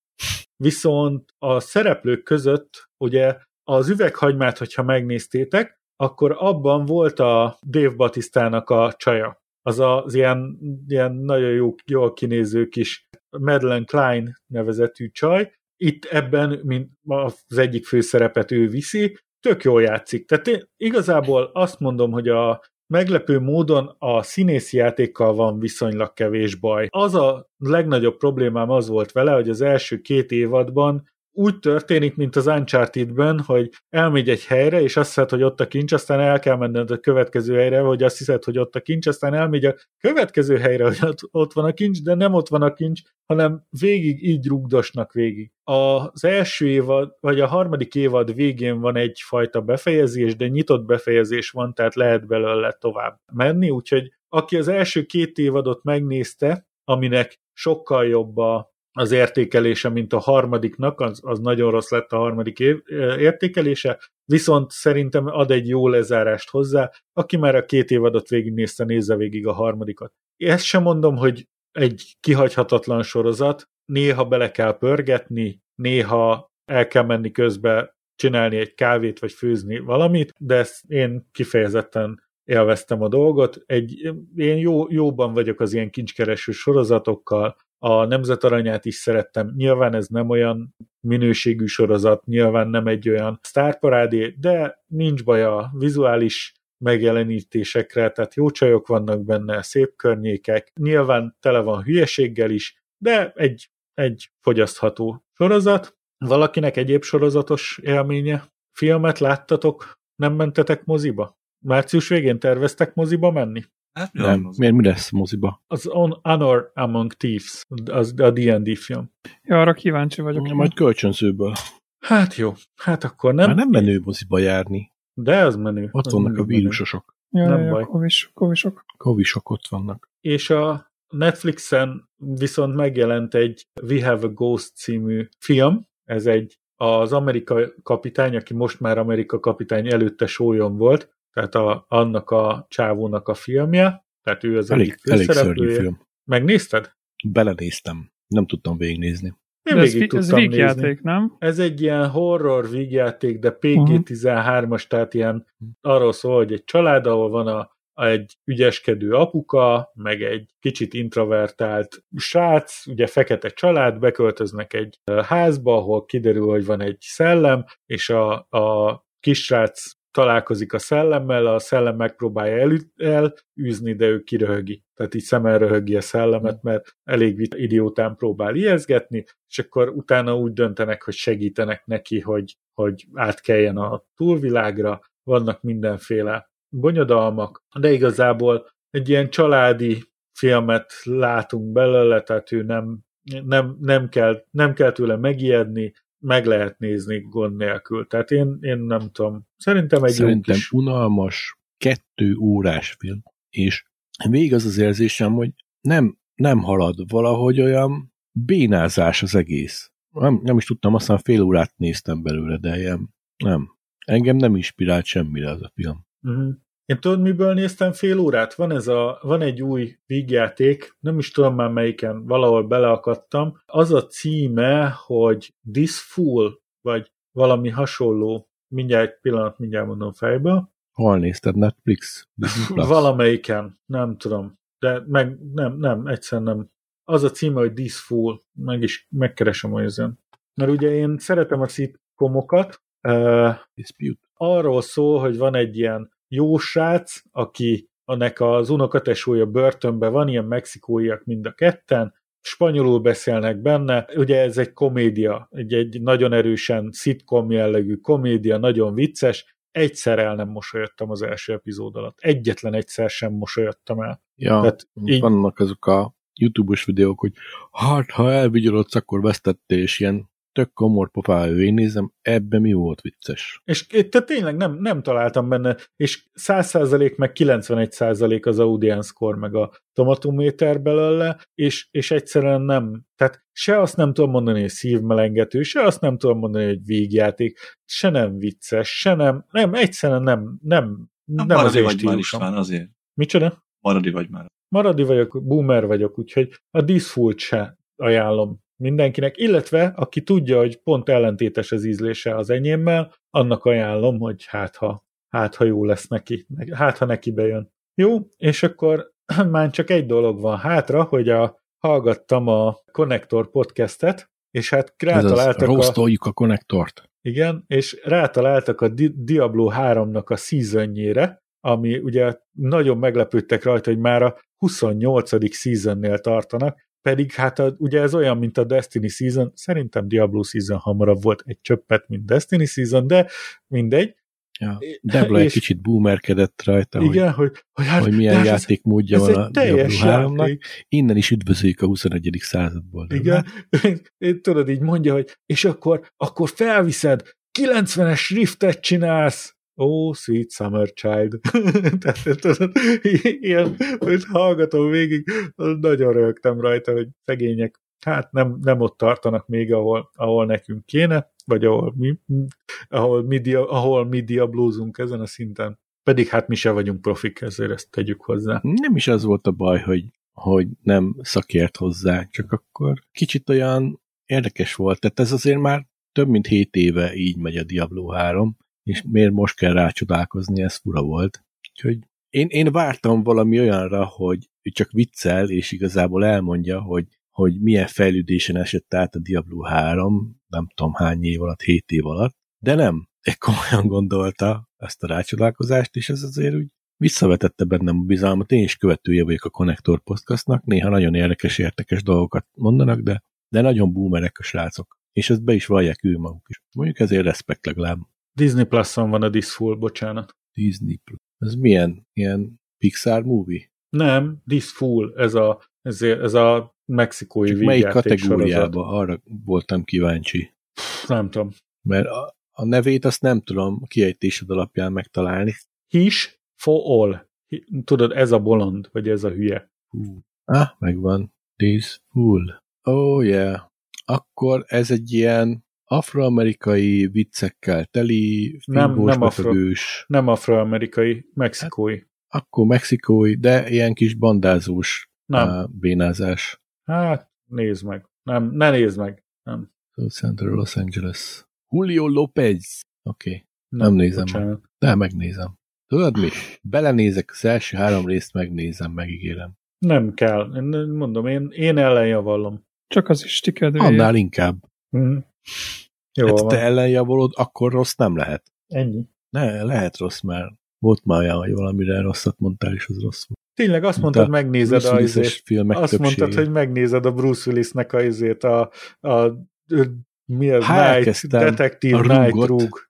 Speaker 2: viszont a szereplők között ugye az üveghagymát, hogyha megnéztétek, akkor abban volt a Dave Batistának a csaja. Az az ilyen, ilyen nagyon jó, jól kinéző kis Madeleine Klein nevezetű csaj. Itt ebben, mint az egyik főszerepet ő viszi, tök jól játszik. Tehát én igazából azt mondom, hogy a meglepő módon a színészi játékkal van viszonylag kevés baj. Az a legnagyobb problémám az volt vele, hogy az első két évadban úgy történik, mint az Uncharted-ben, hogy elmegy egy helyre, és azt hiszed, hogy ott a kincs, aztán el kell menned a következő helyre, hogy azt hiszed, hogy ott a kincs, aztán elmegy a következő helyre, hogy ott van a kincs, de nem ott van a kincs, hanem végig így rugdosnak végig. Az első évad, vagy a harmadik évad végén van egyfajta befejezés, de nyitott befejezés van, tehát lehet belőle tovább menni, úgyhogy aki az első két évadot megnézte, aminek sokkal jobb a az értékelése, mint a harmadiknak, az, az nagyon rossz lett a harmadik év, értékelése, viszont szerintem ad egy jó lezárást hozzá, aki már a két évadot végignézte, nézze végig a harmadikat. Ezt sem mondom, hogy egy kihagyhatatlan sorozat, néha bele kell pörgetni, néha el kell menni közbe csinálni egy kávét, vagy főzni valamit, de ezt én kifejezetten élveztem a dolgot. Egy, én jó, jóban vagyok az ilyen kincskereső sorozatokkal, a Nemzet Aranyát is szerettem. Nyilván ez nem olyan minőségű sorozat, nyilván nem egy olyan sztárparádé, de nincs baj a vizuális megjelenítésekre, tehát jó csajok vannak benne, szép környékek, nyilván tele van hülyeséggel is, de egy, egy fogyasztható sorozat. Valakinek egyéb sorozatos élménye? Filmet láttatok? Nem mentetek moziba? Március végén terveztek moziba menni?
Speaker 3: Hát, nem, miért mi lesz moziba?
Speaker 2: Az On Honor Among Thieves, az a D&D film.
Speaker 4: Ja, arra kíváncsi vagyok.
Speaker 3: Ja, majd kölcsönzőből.
Speaker 2: Hát jó, hát akkor nem.
Speaker 3: Már nem menő moziba járni.
Speaker 2: De az menő.
Speaker 3: Ott
Speaker 2: az
Speaker 3: vannak a vírusosok.
Speaker 4: Ja, nem ja, baj. Kovis, kovisok.
Speaker 3: Kovisok ott vannak.
Speaker 2: És a Netflixen viszont megjelent egy We Have a Ghost című film. Ez egy az Amerika kapitány, aki most már Amerika kapitány előtte sólyom volt, tehát a, annak a csávónak a filmje, tehát ő az
Speaker 3: elég, egyik elég szörnyű film.
Speaker 2: Megnézted?
Speaker 3: Belenéztem, nem tudtam végignézni.
Speaker 2: Én
Speaker 4: ez, végig ez vígjáték, nem?
Speaker 2: Ez egy ilyen horror vígjáték, de PG-13-as, uh-huh. tehát ilyen arról szól, hogy egy család, ahol van a, a egy ügyeskedő apuka, meg egy kicsit introvertált srác, ugye fekete család, beköltöznek egy házba, ahol kiderül, hogy van egy szellem, és a, a kisrác találkozik a szellemmel, a szellem megpróbálja el, elűzni, de ő kiröhögi. Tehát így szemmel röhögi a szellemet, mert elég idiótán próbál ijeszgetni, és akkor utána úgy döntenek, hogy segítenek neki, hogy, hogy átkeljen a túlvilágra, vannak mindenféle bonyodalmak, de igazából egy ilyen családi filmet látunk belőle, tehát ő nem, nem, nem, kell, nem kell tőle megijedni, meg lehet nézni gond nélkül. Tehát én, én nem tudom. Szerintem egy
Speaker 3: Szerintem
Speaker 2: kis...
Speaker 3: unalmas, kettő órás film, és végig az az érzésem, hogy nem, nem halad valahogy olyan bénázás az egész. Nem, nem is tudtam, aztán fél órát néztem belőle, de ilyen, nem. Engem nem inspirált semmire az a film.
Speaker 2: Uh-huh. Én tudod, miből néztem fél órát? Van, ez a, van egy új vígjáték, nem is tudom már melyiken, valahol beleakadtam. Az a címe, hogy This Fool, vagy valami hasonló. Mindjárt egy pillanat, mindjárt mondom fejbe.
Speaker 3: Hol nézted? Netflix?
Speaker 2: Valamelyiken, nem tudom. De meg, nem, nem, egyszerűen nem. Az a címe, hogy This Fool, meg is megkeresem hogy ezen. Mert ugye én szeretem a szitkomokat. Uh,
Speaker 3: Dispute.
Speaker 2: Arról szól, hogy van egy ilyen jó srác, aki annak az unokatesója börtönben van, ilyen mexikóiak mind a ketten, spanyolul beszélnek benne, ugye ez egy komédia, egy, egy nagyon erősen szitkom jellegű komédia, nagyon vicces, egyszer el nem mosolyodtam az első epizód alatt. Egyetlen egyszer sem mosolyodtam el.
Speaker 3: Ja, Tehát így... vannak azok a YouTube-os videók, hogy hát, ha elvigyorodsz, akkor vesztettél, és ilyen tök komor pofájú, én nézem, ebben mi volt vicces.
Speaker 2: És te tényleg nem, nem találtam benne, és 100% meg 91% az audience score, meg a tomatométer belőle, és, és egyszerűen nem, tehát se azt nem tudom mondani, hogy szívmelengető, se azt nem tudom mondani, hogy végjáték, se nem vicces, se nem, nem, egyszerűen nem, nem, nem, nem
Speaker 1: az vagy már István, azért.
Speaker 2: Micsoda?
Speaker 1: Maradi vagy már.
Speaker 2: maradi vagyok, boomer vagyok, úgyhogy a Disfult se ajánlom mindenkinek, illetve aki tudja, hogy pont ellentétes az ízlése az enyémmel, annak ajánlom, hogy hát ha, hát ha jó lesz neki, hát ha neki bejön. Jó, és akkor már csak egy dolog van hátra, hogy a, hallgattam a Connector podcastet, és hát rátaláltak
Speaker 3: a... a konnektort.
Speaker 2: Igen, és rátaláltak a Di- Diablo 3-nak a seasonjére, ami ugye nagyon meglepődtek rajta, hogy már a 28. seasonnél tartanak, pedig hát a, ugye ez olyan, mint a Destiny Season, szerintem Diablo Season hamarabb volt egy csöppet, mint Destiny Season, de mindegy.
Speaker 3: Ja, Debla egy kicsit boomerkedett rajta,
Speaker 2: igen, hogy,
Speaker 3: hogy, hogy, hát, hogy milyen játékmódja van a Diablo 3-nak. Innen is üdvözöljük a 21. századból.
Speaker 2: Igen, én, tudod, így mondja, hogy és akkor, akkor felviszed, 90-es riftet csinálsz, Oh, sweet summer child. Tehát ilyen, hogy hallgatom végig, nagyon rögtem rajta, hogy szegények, hát nem, nem ott tartanak még, ahol, ahol nekünk kéne, vagy ahol mi, ahol mi, dia, ahol mi diablózunk ezen a szinten. Pedig hát mi se vagyunk profik, ezért ezt tegyük hozzá.
Speaker 3: Nem is az volt a baj, hogy, hogy nem szakért hozzá, csak akkor kicsit olyan érdekes volt. Tehát ez azért már több mint hét éve így megy a Diablo 3, és miért most kell rácsodálkozni, ez fura volt. Úgyhogy én, én vártam valami olyanra, hogy csak viccel, és igazából elmondja, hogy, hogy milyen fejlődésen esett át a Diablo 3, nem tudom hány év alatt, 7 év alatt, de nem. Komolyan gondolta ezt a rácsodálkozást, és ez azért úgy visszavetette bennem a bizalmat. Én is követője vagyok a Connector Podcastnak, néha nagyon érdekes, értekes dolgokat mondanak, de, de nagyon boomerek a srácok. És ezt be is vallják ő maguk is. Mondjuk ezért respekt legalább.
Speaker 2: Disney Plus-on van a Disful, bocsánat.
Speaker 3: Disney Plus. Ez milyen? Ilyen Pixar movie?
Speaker 2: Nem, Disful, ez a, ez, ez a mexikói Csak
Speaker 3: melyik kategóriába? Arra voltam kíváncsi.
Speaker 2: Nem tudom.
Speaker 3: Mert a, a nevét azt nem tudom a kiejtésed alapján megtalálni.
Speaker 2: His for all. Tudod, ez a bolond, vagy ez a hülye.
Speaker 3: Hú. Ah, megvan. This fool. Oh yeah. Akkor ez egy ilyen afroamerikai viccekkel teli,
Speaker 2: nem, nem, afro, nem afroamerikai, mexikói. Hát,
Speaker 3: akkor mexikói, de ilyen kis bandázós nem. bénázás.
Speaker 2: Hát, nézd meg. Nem, ne nézd meg. Nem.
Speaker 3: So Central Los Angeles. Julio López. Oké. Okay. Nem, nem nézem bocsánat. meg. De megnézem. Tudod mi? Belenézek az első három részt, megnézem, megígérem.
Speaker 2: Nem kell. Mondom, én, én ellenjavallom.
Speaker 4: Csak az is kedvéért.
Speaker 3: Annál inkább.
Speaker 2: Mm.
Speaker 3: Jó, hát te ellenjavolod, akkor rossz nem lehet.
Speaker 2: Ennyi.
Speaker 3: Ne, lehet rossz, mert volt már olyan, hogy valamire rosszat mondtál, és az rossz volt.
Speaker 2: Tényleg azt mondtad, megnézed a izét, filmek azt többsége. mondtad, hogy megnézed a Bruce Willisnek a izét, a, a, a mi az, Night, Detective a Night Rug.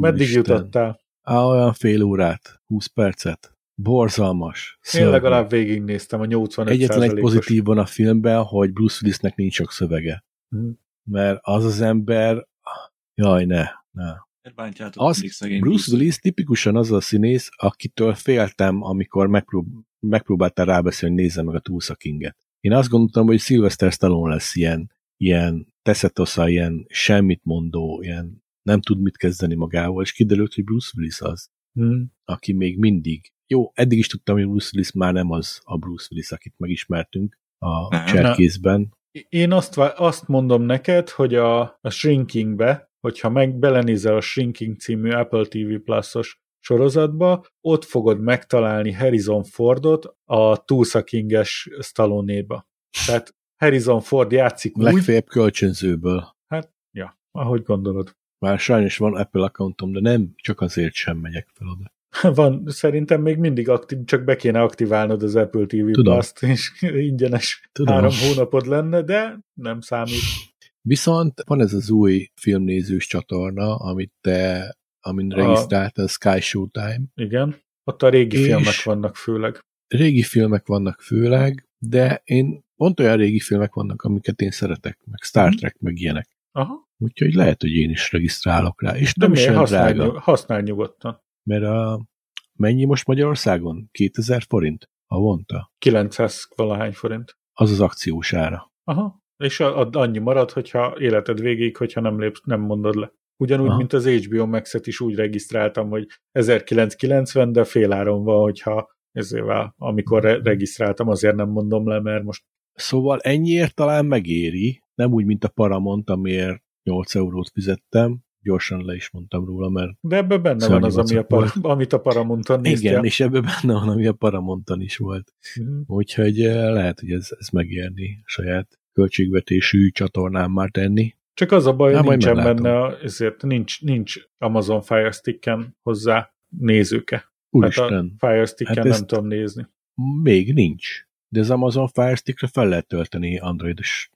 Speaker 2: Meddig Isten. jutottál?
Speaker 3: Á, olyan fél órát, 20 percet. Borzalmas.
Speaker 2: Szörnyű. Én legalább végignéztem a 85
Speaker 3: Egyetlen egy pozitív van a filmben, hogy Bruce Willisnek nincs sok szövege. Hmm. Mert az az ember Jaj, ne, ne. Az, Bruce Willis tipikusan az a színész, akitől féltem, amikor megprób megpróbáltál rábeszélni, hogy nézze meg a Tulsa Kinget. Én azt gondoltam, hogy Sylvester Stallone lesz ilyen, ilyen teszetosza, ilyen semmit mondó, ilyen nem tud mit kezdeni magával, és kiderült, hogy Bruce Willis az, hmm. aki még mindig, jó, eddig is tudtam, hogy Bruce Willis már nem az a Bruce Willis, akit megismertünk a cserkészben.
Speaker 2: Én azt, azt mondom neked, hogy a, a Shrinkingbe hogyha meg belenézel a Shrinking című Apple TV Plus-os sorozatba, ott fogod megtalálni Harrison Fordot a Tulsa King-es Stallone-ba. Tehát Harrison Ford játszik
Speaker 3: úgy... Legfeljebb kölcsönzőből.
Speaker 2: Hát, ja, ahogy gondolod.
Speaker 3: Már sajnos van Apple accountom, de nem csak azért sem megyek fel oda.
Speaker 2: Van, szerintem még mindig aktív, csak be kéne aktiválnod az Apple TV Plus-t, és ingyenes Tudom. három hónapod lenne, de nem számít.
Speaker 3: Viszont van ez az új filmnézős csatorna, amit te, amin a... regisztrált, a Sky Showtime.
Speaker 2: Igen, ott a régi és filmek vannak főleg.
Speaker 3: Régi filmek vannak főleg, de én pont olyan régi filmek vannak, amiket én szeretek, meg Star mhm. Trek, meg ilyenek.
Speaker 2: Aha.
Speaker 3: Úgyhogy lehet, hogy én is regisztrálok rá. És nem is olyan
Speaker 2: drága. Használ nyugodtan.
Speaker 3: Mert a, mennyi most Magyarországon? 2000 forint havonta?
Speaker 2: 900 valahány forint.
Speaker 3: Az az akciós ára.
Speaker 2: Aha. És annyi marad, hogyha életed végig, hogyha nem, lépsz, nem mondod le. Ugyanúgy, Aha. mint az HBO Max-et is úgy regisztráltam, hogy 1990, de féláron van, hogyha ezével, amikor re- regisztráltam, azért nem mondom le, mert most...
Speaker 3: Szóval ennyiért talán megéri, nem úgy, mint a Paramount, amiért 8 eurót fizettem, gyorsan le is mondtam róla, mert...
Speaker 2: De ebben benne van az, ami a par- amit a Paramonton néztél.
Speaker 3: Igen, és ebben benne van, ami a Paramonton is volt. Mm. Úgyhogy lehet, hogy ez, ez megérni saját költségvetésű csatornán már tenni.
Speaker 2: Csak az a baj, hogy nincsen benne, ezért nincs, nincs Amazon Fire Stick-en hozzá nézőke.
Speaker 3: Úristen.
Speaker 2: Hát a Fire Stick-en hát nem tudom nézni.
Speaker 3: Még nincs. De az Amazon Fire Stick-re fel lehet tölteni Android-os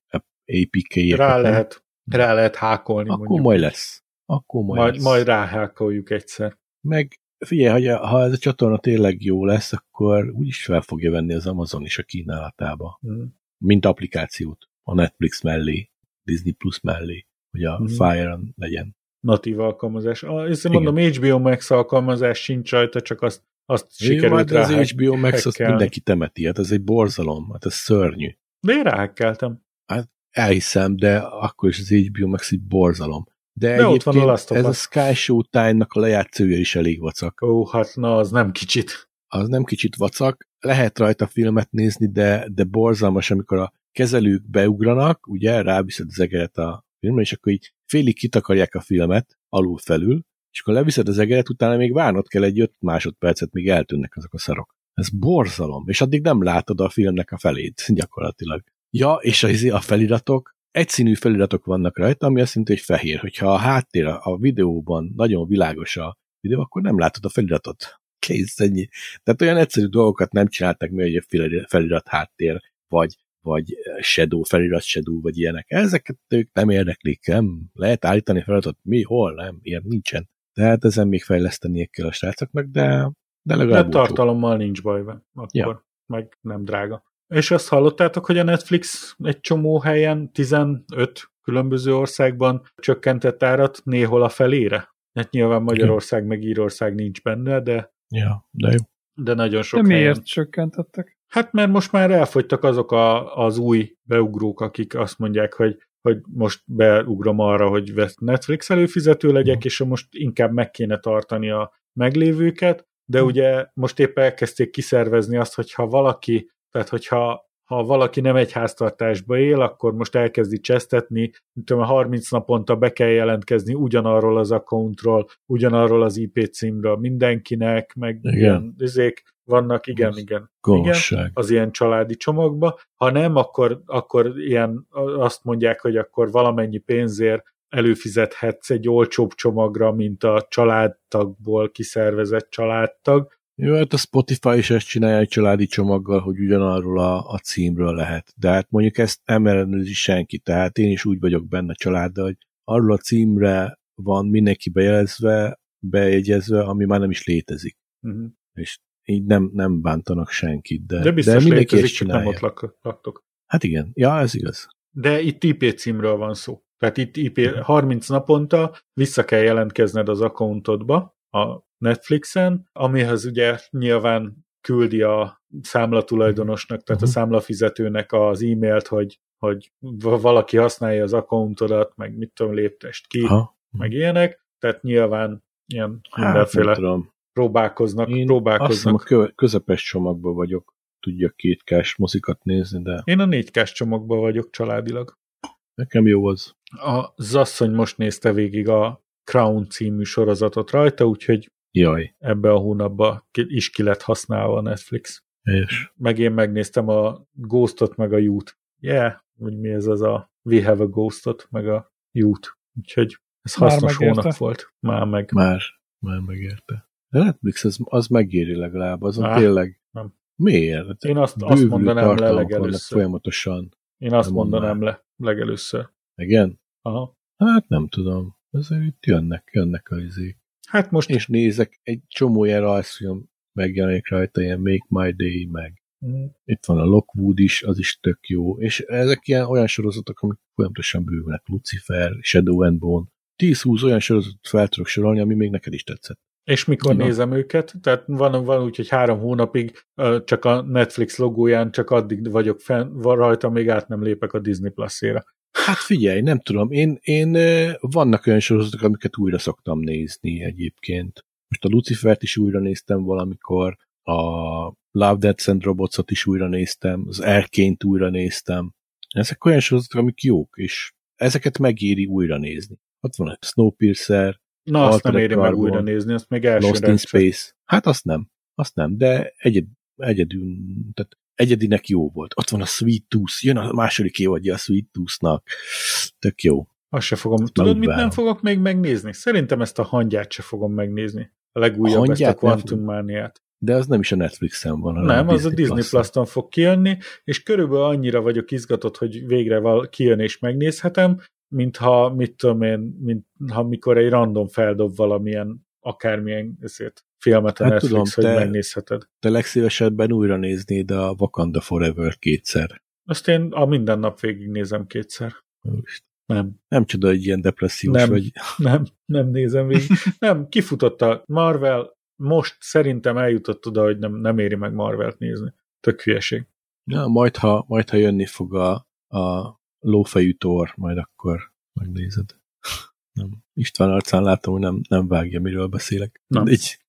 Speaker 3: APK-jeket.
Speaker 2: Rá lehet, rá lehet hákolni.
Speaker 3: Akkor mondjuk. majd lesz. Akkor majd,
Speaker 2: majd, majd ráhákoljuk egyszer.
Speaker 3: Meg figyelj, ha, ha ez a csatorna tényleg jó lesz, akkor úgyis fel fogja venni az Amazon is a kínálatába. Hmm. Mint applikációt. A Netflix mellé, Disney Plus mellé, hogy a hmm. Fire-on legyen.
Speaker 2: Natív alkalmazás. Ezt mondom, HBO Max alkalmazás sincs rajta, csak azt, azt Jó, sikerült
Speaker 3: rá. az HBO Max azt mindenki temeti, hát ez egy borzalom, hát ez szörnyű.
Speaker 2: De én ráhekkeltem.
Speaker 3: Hát elhiszem, de akkor is az HBO Max egy borzalom. De,
Speaker 2: De ott van a Last
Speaker 3: ez a Sky Showtime-nak a lejátszója is elég vacak.
Speaker 2: Ó, hát na, az nem kicsit.
Speaker 3: Az nem kicsit vacak. Lehet rajta filmet nézni, de, de borzalmas, amikor a kezelők beugranak, ugye, ráviszed az egeret a filmre, és akkor így félig kitakarják a filmet alul-felül, és akkor leviszed az egeret, utána még várnod kell egy 5 másodpercet, míg eltűnnek azok a szarok. Ez borzalom, és addig nem látod a filmnek a felét, gyakorlatilag. Ja, és a, a feliratok, egyszínű feliratok vannak rajta, ami azt jelenti, hogy fehér. Hogyha a háttér a videóban nagyon világos a videó, akkor nem látod a feliratot. Kész, ennyi. Tehát olyan egyszerű dolgokat nem csináltak még, hogy a felirat háttér, vagy, vagy shadow, felirat shadow, vagy ilyenek. Ezeket ők nem érdeklik, nem lehet állítani feliratot, mi, hol, nem, ilyen nincsen. Tehát ezen még fejleszteniek kell a srácoknak, de, de legalább
Speaker 2: de tartalommal nincs baj, akkor ja. meg nem drága. És azt hallottátok, hogy a Netflix egy csomó helyen, 15 különböző országban csökkentett árat néhol a felére? Hát nyilván Magyarország meg Írország nincs benne, de...
Speaker 3: Ja, de jó.
Speaker 2: De nagyon sok
Speaker 4: De miért helyen. csökkentettek?
Speaker 2: Hát mert most már elfogytak azok a, az új beugrók, akik azt mondják, hogy hogy most beugrom arra, hogy Netflix előfizető legyek, mm. és most inkább meg kéne tartani a meglévőket, de mm. ugye most éppen elkezdték kiszervezni azt, hogy ha valaki tehát, hogyha ha valaki nem egy háztartásba él, akkor most elkezdi csesztetni, tudom, 30 naponta be kell jelentkezni ugyanarról az accountról, ugyanarról az IP címről mindenkinek, meg igen. ilyen izék vannak, igen, az igen, igen, az ilyen családi csomagba. Ha nem, akkor, akkor ilyen azt mondják, hogy akkor valamennyi pénzért előfizethetsz egy olcsóbb csomagra, mint a családtagból kiszervezett családtag,
Speaker 3: jó, hát a Spotify is ezt csinálja egy családi csomaggal, hogy ugyanarról a, a címről lehet. De hát mondjuk ezt nem ellenőrzi senki, tehát én is úgy vagyok benne a családdal, hogy arról a címre van mindenki bejelezve, bejegyezve, ami már nem is létezik. Uh-huh. És így nem, nem bántanak senkit. De,
Speaker 2: de biztos de mindenki létezik, csak nem ott lak, laktok.
Speaker 3: Hát igen, ja, ez igaz.
Speaker 2: De itt IP címről van szó. Tehát itt IP 30 naponta vissza kell jelentkezned az accountodba, a Netflixen, amihez ugye nyilván küldi a számlatulajdonosnak, tehát a mhm. számlafizetőnek az e-mailt, hogy, hogy valaki használja az accountodat, meg mit tudom, léptest ki, ha. meg ilyenek, tehát nyilván ilyen hát, mindenféle próbálkoznak. Én próbálkoznak.
Speaker 3: Azt a közepes csomagban vagyok, tudja kétkás mozikat nézni, de...
Speaker 2: Én a négykás csomagban vagyok családilag.
Speaker 3: Nekem jó az.
Speaker 2: A Zasszony most nézte végig a Crown című sorozatot rajta, úgyhogy
Speaker 3: Jaj.
Speaker 2: ebbe a hónapban is ki lett használva a Netflix.
Speaker 3: És?
Speaker 2: Meg én megnéztem a Ghostot, meg a Jút. Yeah, hogy mi ez az a We Have a Ghostot, meg a Jút. Úgyhogy ez hasznos hónap volt. Már meg.
Speaker 3: Már, már megérte. De Netflix az, az megéri legalább, azon Á, tényleg. Nem. Miért?
Speaker 2: Én azt, azt mondanám le legelőször.
Speaker 3: Folyamatosan.
Speaker 2: Én azt mondanám le legelőször.
Speaker 3: Igen?
Speaker 2: Aha.
Speaker 3: Hát nem tudom. Azért itt jönnek, jönnek a izék.
Speaker 2: Hát most...
Speaker 3: És nézek, egy csomó ilyen rajzfilm megjelenik rajta, ilyen Make My Day, meg mm. itt van a Lockwood is, az is tök jó, és ezek ilyen olyan sorozatok, amik folyamatosan bővülnek, Lucifer, Shadow and Bone, 10-20 olyan sorozatot fel tudok sorolni, ami még neked is tetszett.
Speaker 2: És mikor Na. nézem őket? Tehát van, van úgy, hogy három hónapig csak a Netflix logóján, csak addig vagyok fenn, van rajta, még át nem lépek a Disney Plus-ére.
Speaker 3: Hát figyelj, nem tudom, én, én vannak olyan sorozatok, amiket újra szoktam nézni egyébként. Most a Lucifert is újra néztem valamikor, a Love, Death and Robots-ot is újra néztem, az Erként újra néztem. Ezek olyan sorozatok, amik jók, és ezeket megéri újra nézni. Ott van egy Snowpiercer,
Speaker 2: Na, azt nem éri meg újra nézni, azt még első
Speaker 3: Lost in Space. Hát azt nem, azt nem, de egyed, egyedül, tehát egyedinek jó volt. Ott van a Sweet Tooth, jön a második évadja a Sweet Tooth-nak. Tök jó.
Speaker 2: Azt se fogom. Tudod, mit nem fogok még megnézni? Szerintem ezt a hangyát se fogom megnézni. A legújabb, a ezt a Quantum Mániát.
Speaker 3: De az nem is a Netflixen van.
Speaker 2: Nem, a az Disney a Disney Plus-on fog kijönni, és körülbelül annyira vagyok izgatott, hogy végre val kijön és megnézhetem, mintha, mit tudom én, mint ha mikor egy random feldob valamilyen akármilyen ezért, filmet a hát Netflix, tudom, hogy te, megnézheted.
Speaker 3: Te legszívesebben újra néznéd a Wakanda Forever kétszer.
Speaker 2: Azt én a minden nap végignézem kétszer.
Speaker 3: Most. Nem. Nem csoda, hogy ilyen depressziós
Speaker 2: nem,
Speaker 3: vagy.
Speaker 2: Nem, nem nézem végig. nem, kifutott a Marvel, most szerintem eljutott oda, hogy nem, nem éri meg Marvelt nézni. Tök hülyeség.
Speaker 3: Ja, majd ha, majd, ha jönni fog a, a lófejű tor, majd akkor megnézed. Nem. István arcán látom, hogy nem, nem vágja, miről beszélek.
Speaker 2: Nem.
Speaker 3: Így.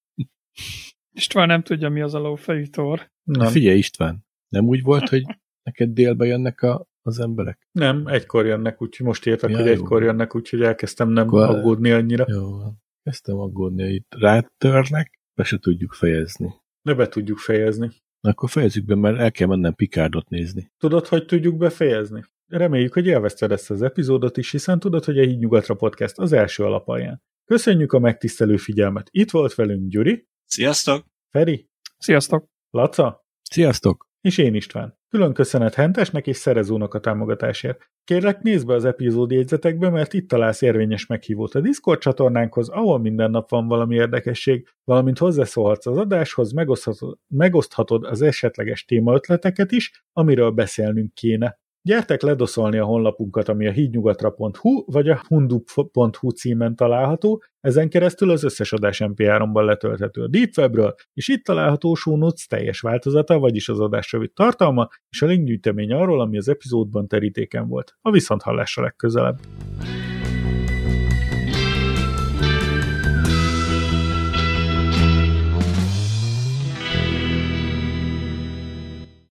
Speaker 4: István nem tudja, mi az a lófejű tor.
Speaker 3: Nem. Figyelj István, nem úgy volt, hogy neked délbe jönnek a, az emberek?
Speaker 2: Nem, egykor jönnek, úgyhogy most értek, ja, hogy jó. egykor jönnek, úgyhogy elkezdtem nem Akkor aggódni annyira.
Speaker 3: Jó, kezdtem aggódni, hogy itt rátörnek, be se tudjuk fejezni.
Speaker 2: Ne be tudjuk fejezni.
Speaker 3: Na, akkor fejezzük be, mert el kell mennem Picardot nézni.
Speaker 2: Tudod, hogy tudjuk befejezni? Reméljük, hogy élvezted ezt az epizódot is, hiszen tudod, hogy a Híd Nyugatra Podcast az első alapalján. Köszönjük a megtisztelő figyelmet. Itt volt velünk Gyuri.
Speaker 1: Sziasztok!
Speaker 2: Feri.
Speaker 4: Sziasztok!
Speaker 2: Laca.
Speaker 3: Sziasztok!
Speaker 2: És én István. Külön köszönet Hentesnek és Szerezónak a támogatásért. Kérlek, nézd be az epizód jegyzetekbe, mert itt találsz érvényes meghívót a Discord csatornánkhoz, ahol minden nap van valami érdekesség, valamint hozzászólhatsz az adáshoz, megoszthatod, megoszthatod az esetleges témaötleteket is, amiről beszélnünk kéne. Gyertek ledoszolni a honlapunkat, ami a hídnyugatra.hu vagy a hundup.hu címen található, ezen keresztül az összes adás MP3-ban letölthető a Deepwebről, és itt található show notes teljes változata, vagyis az adás rövid tartalma, és a linkgyűjtemény arról, ami az epizódban terítéken volt. A viszonthallásra legközelebb.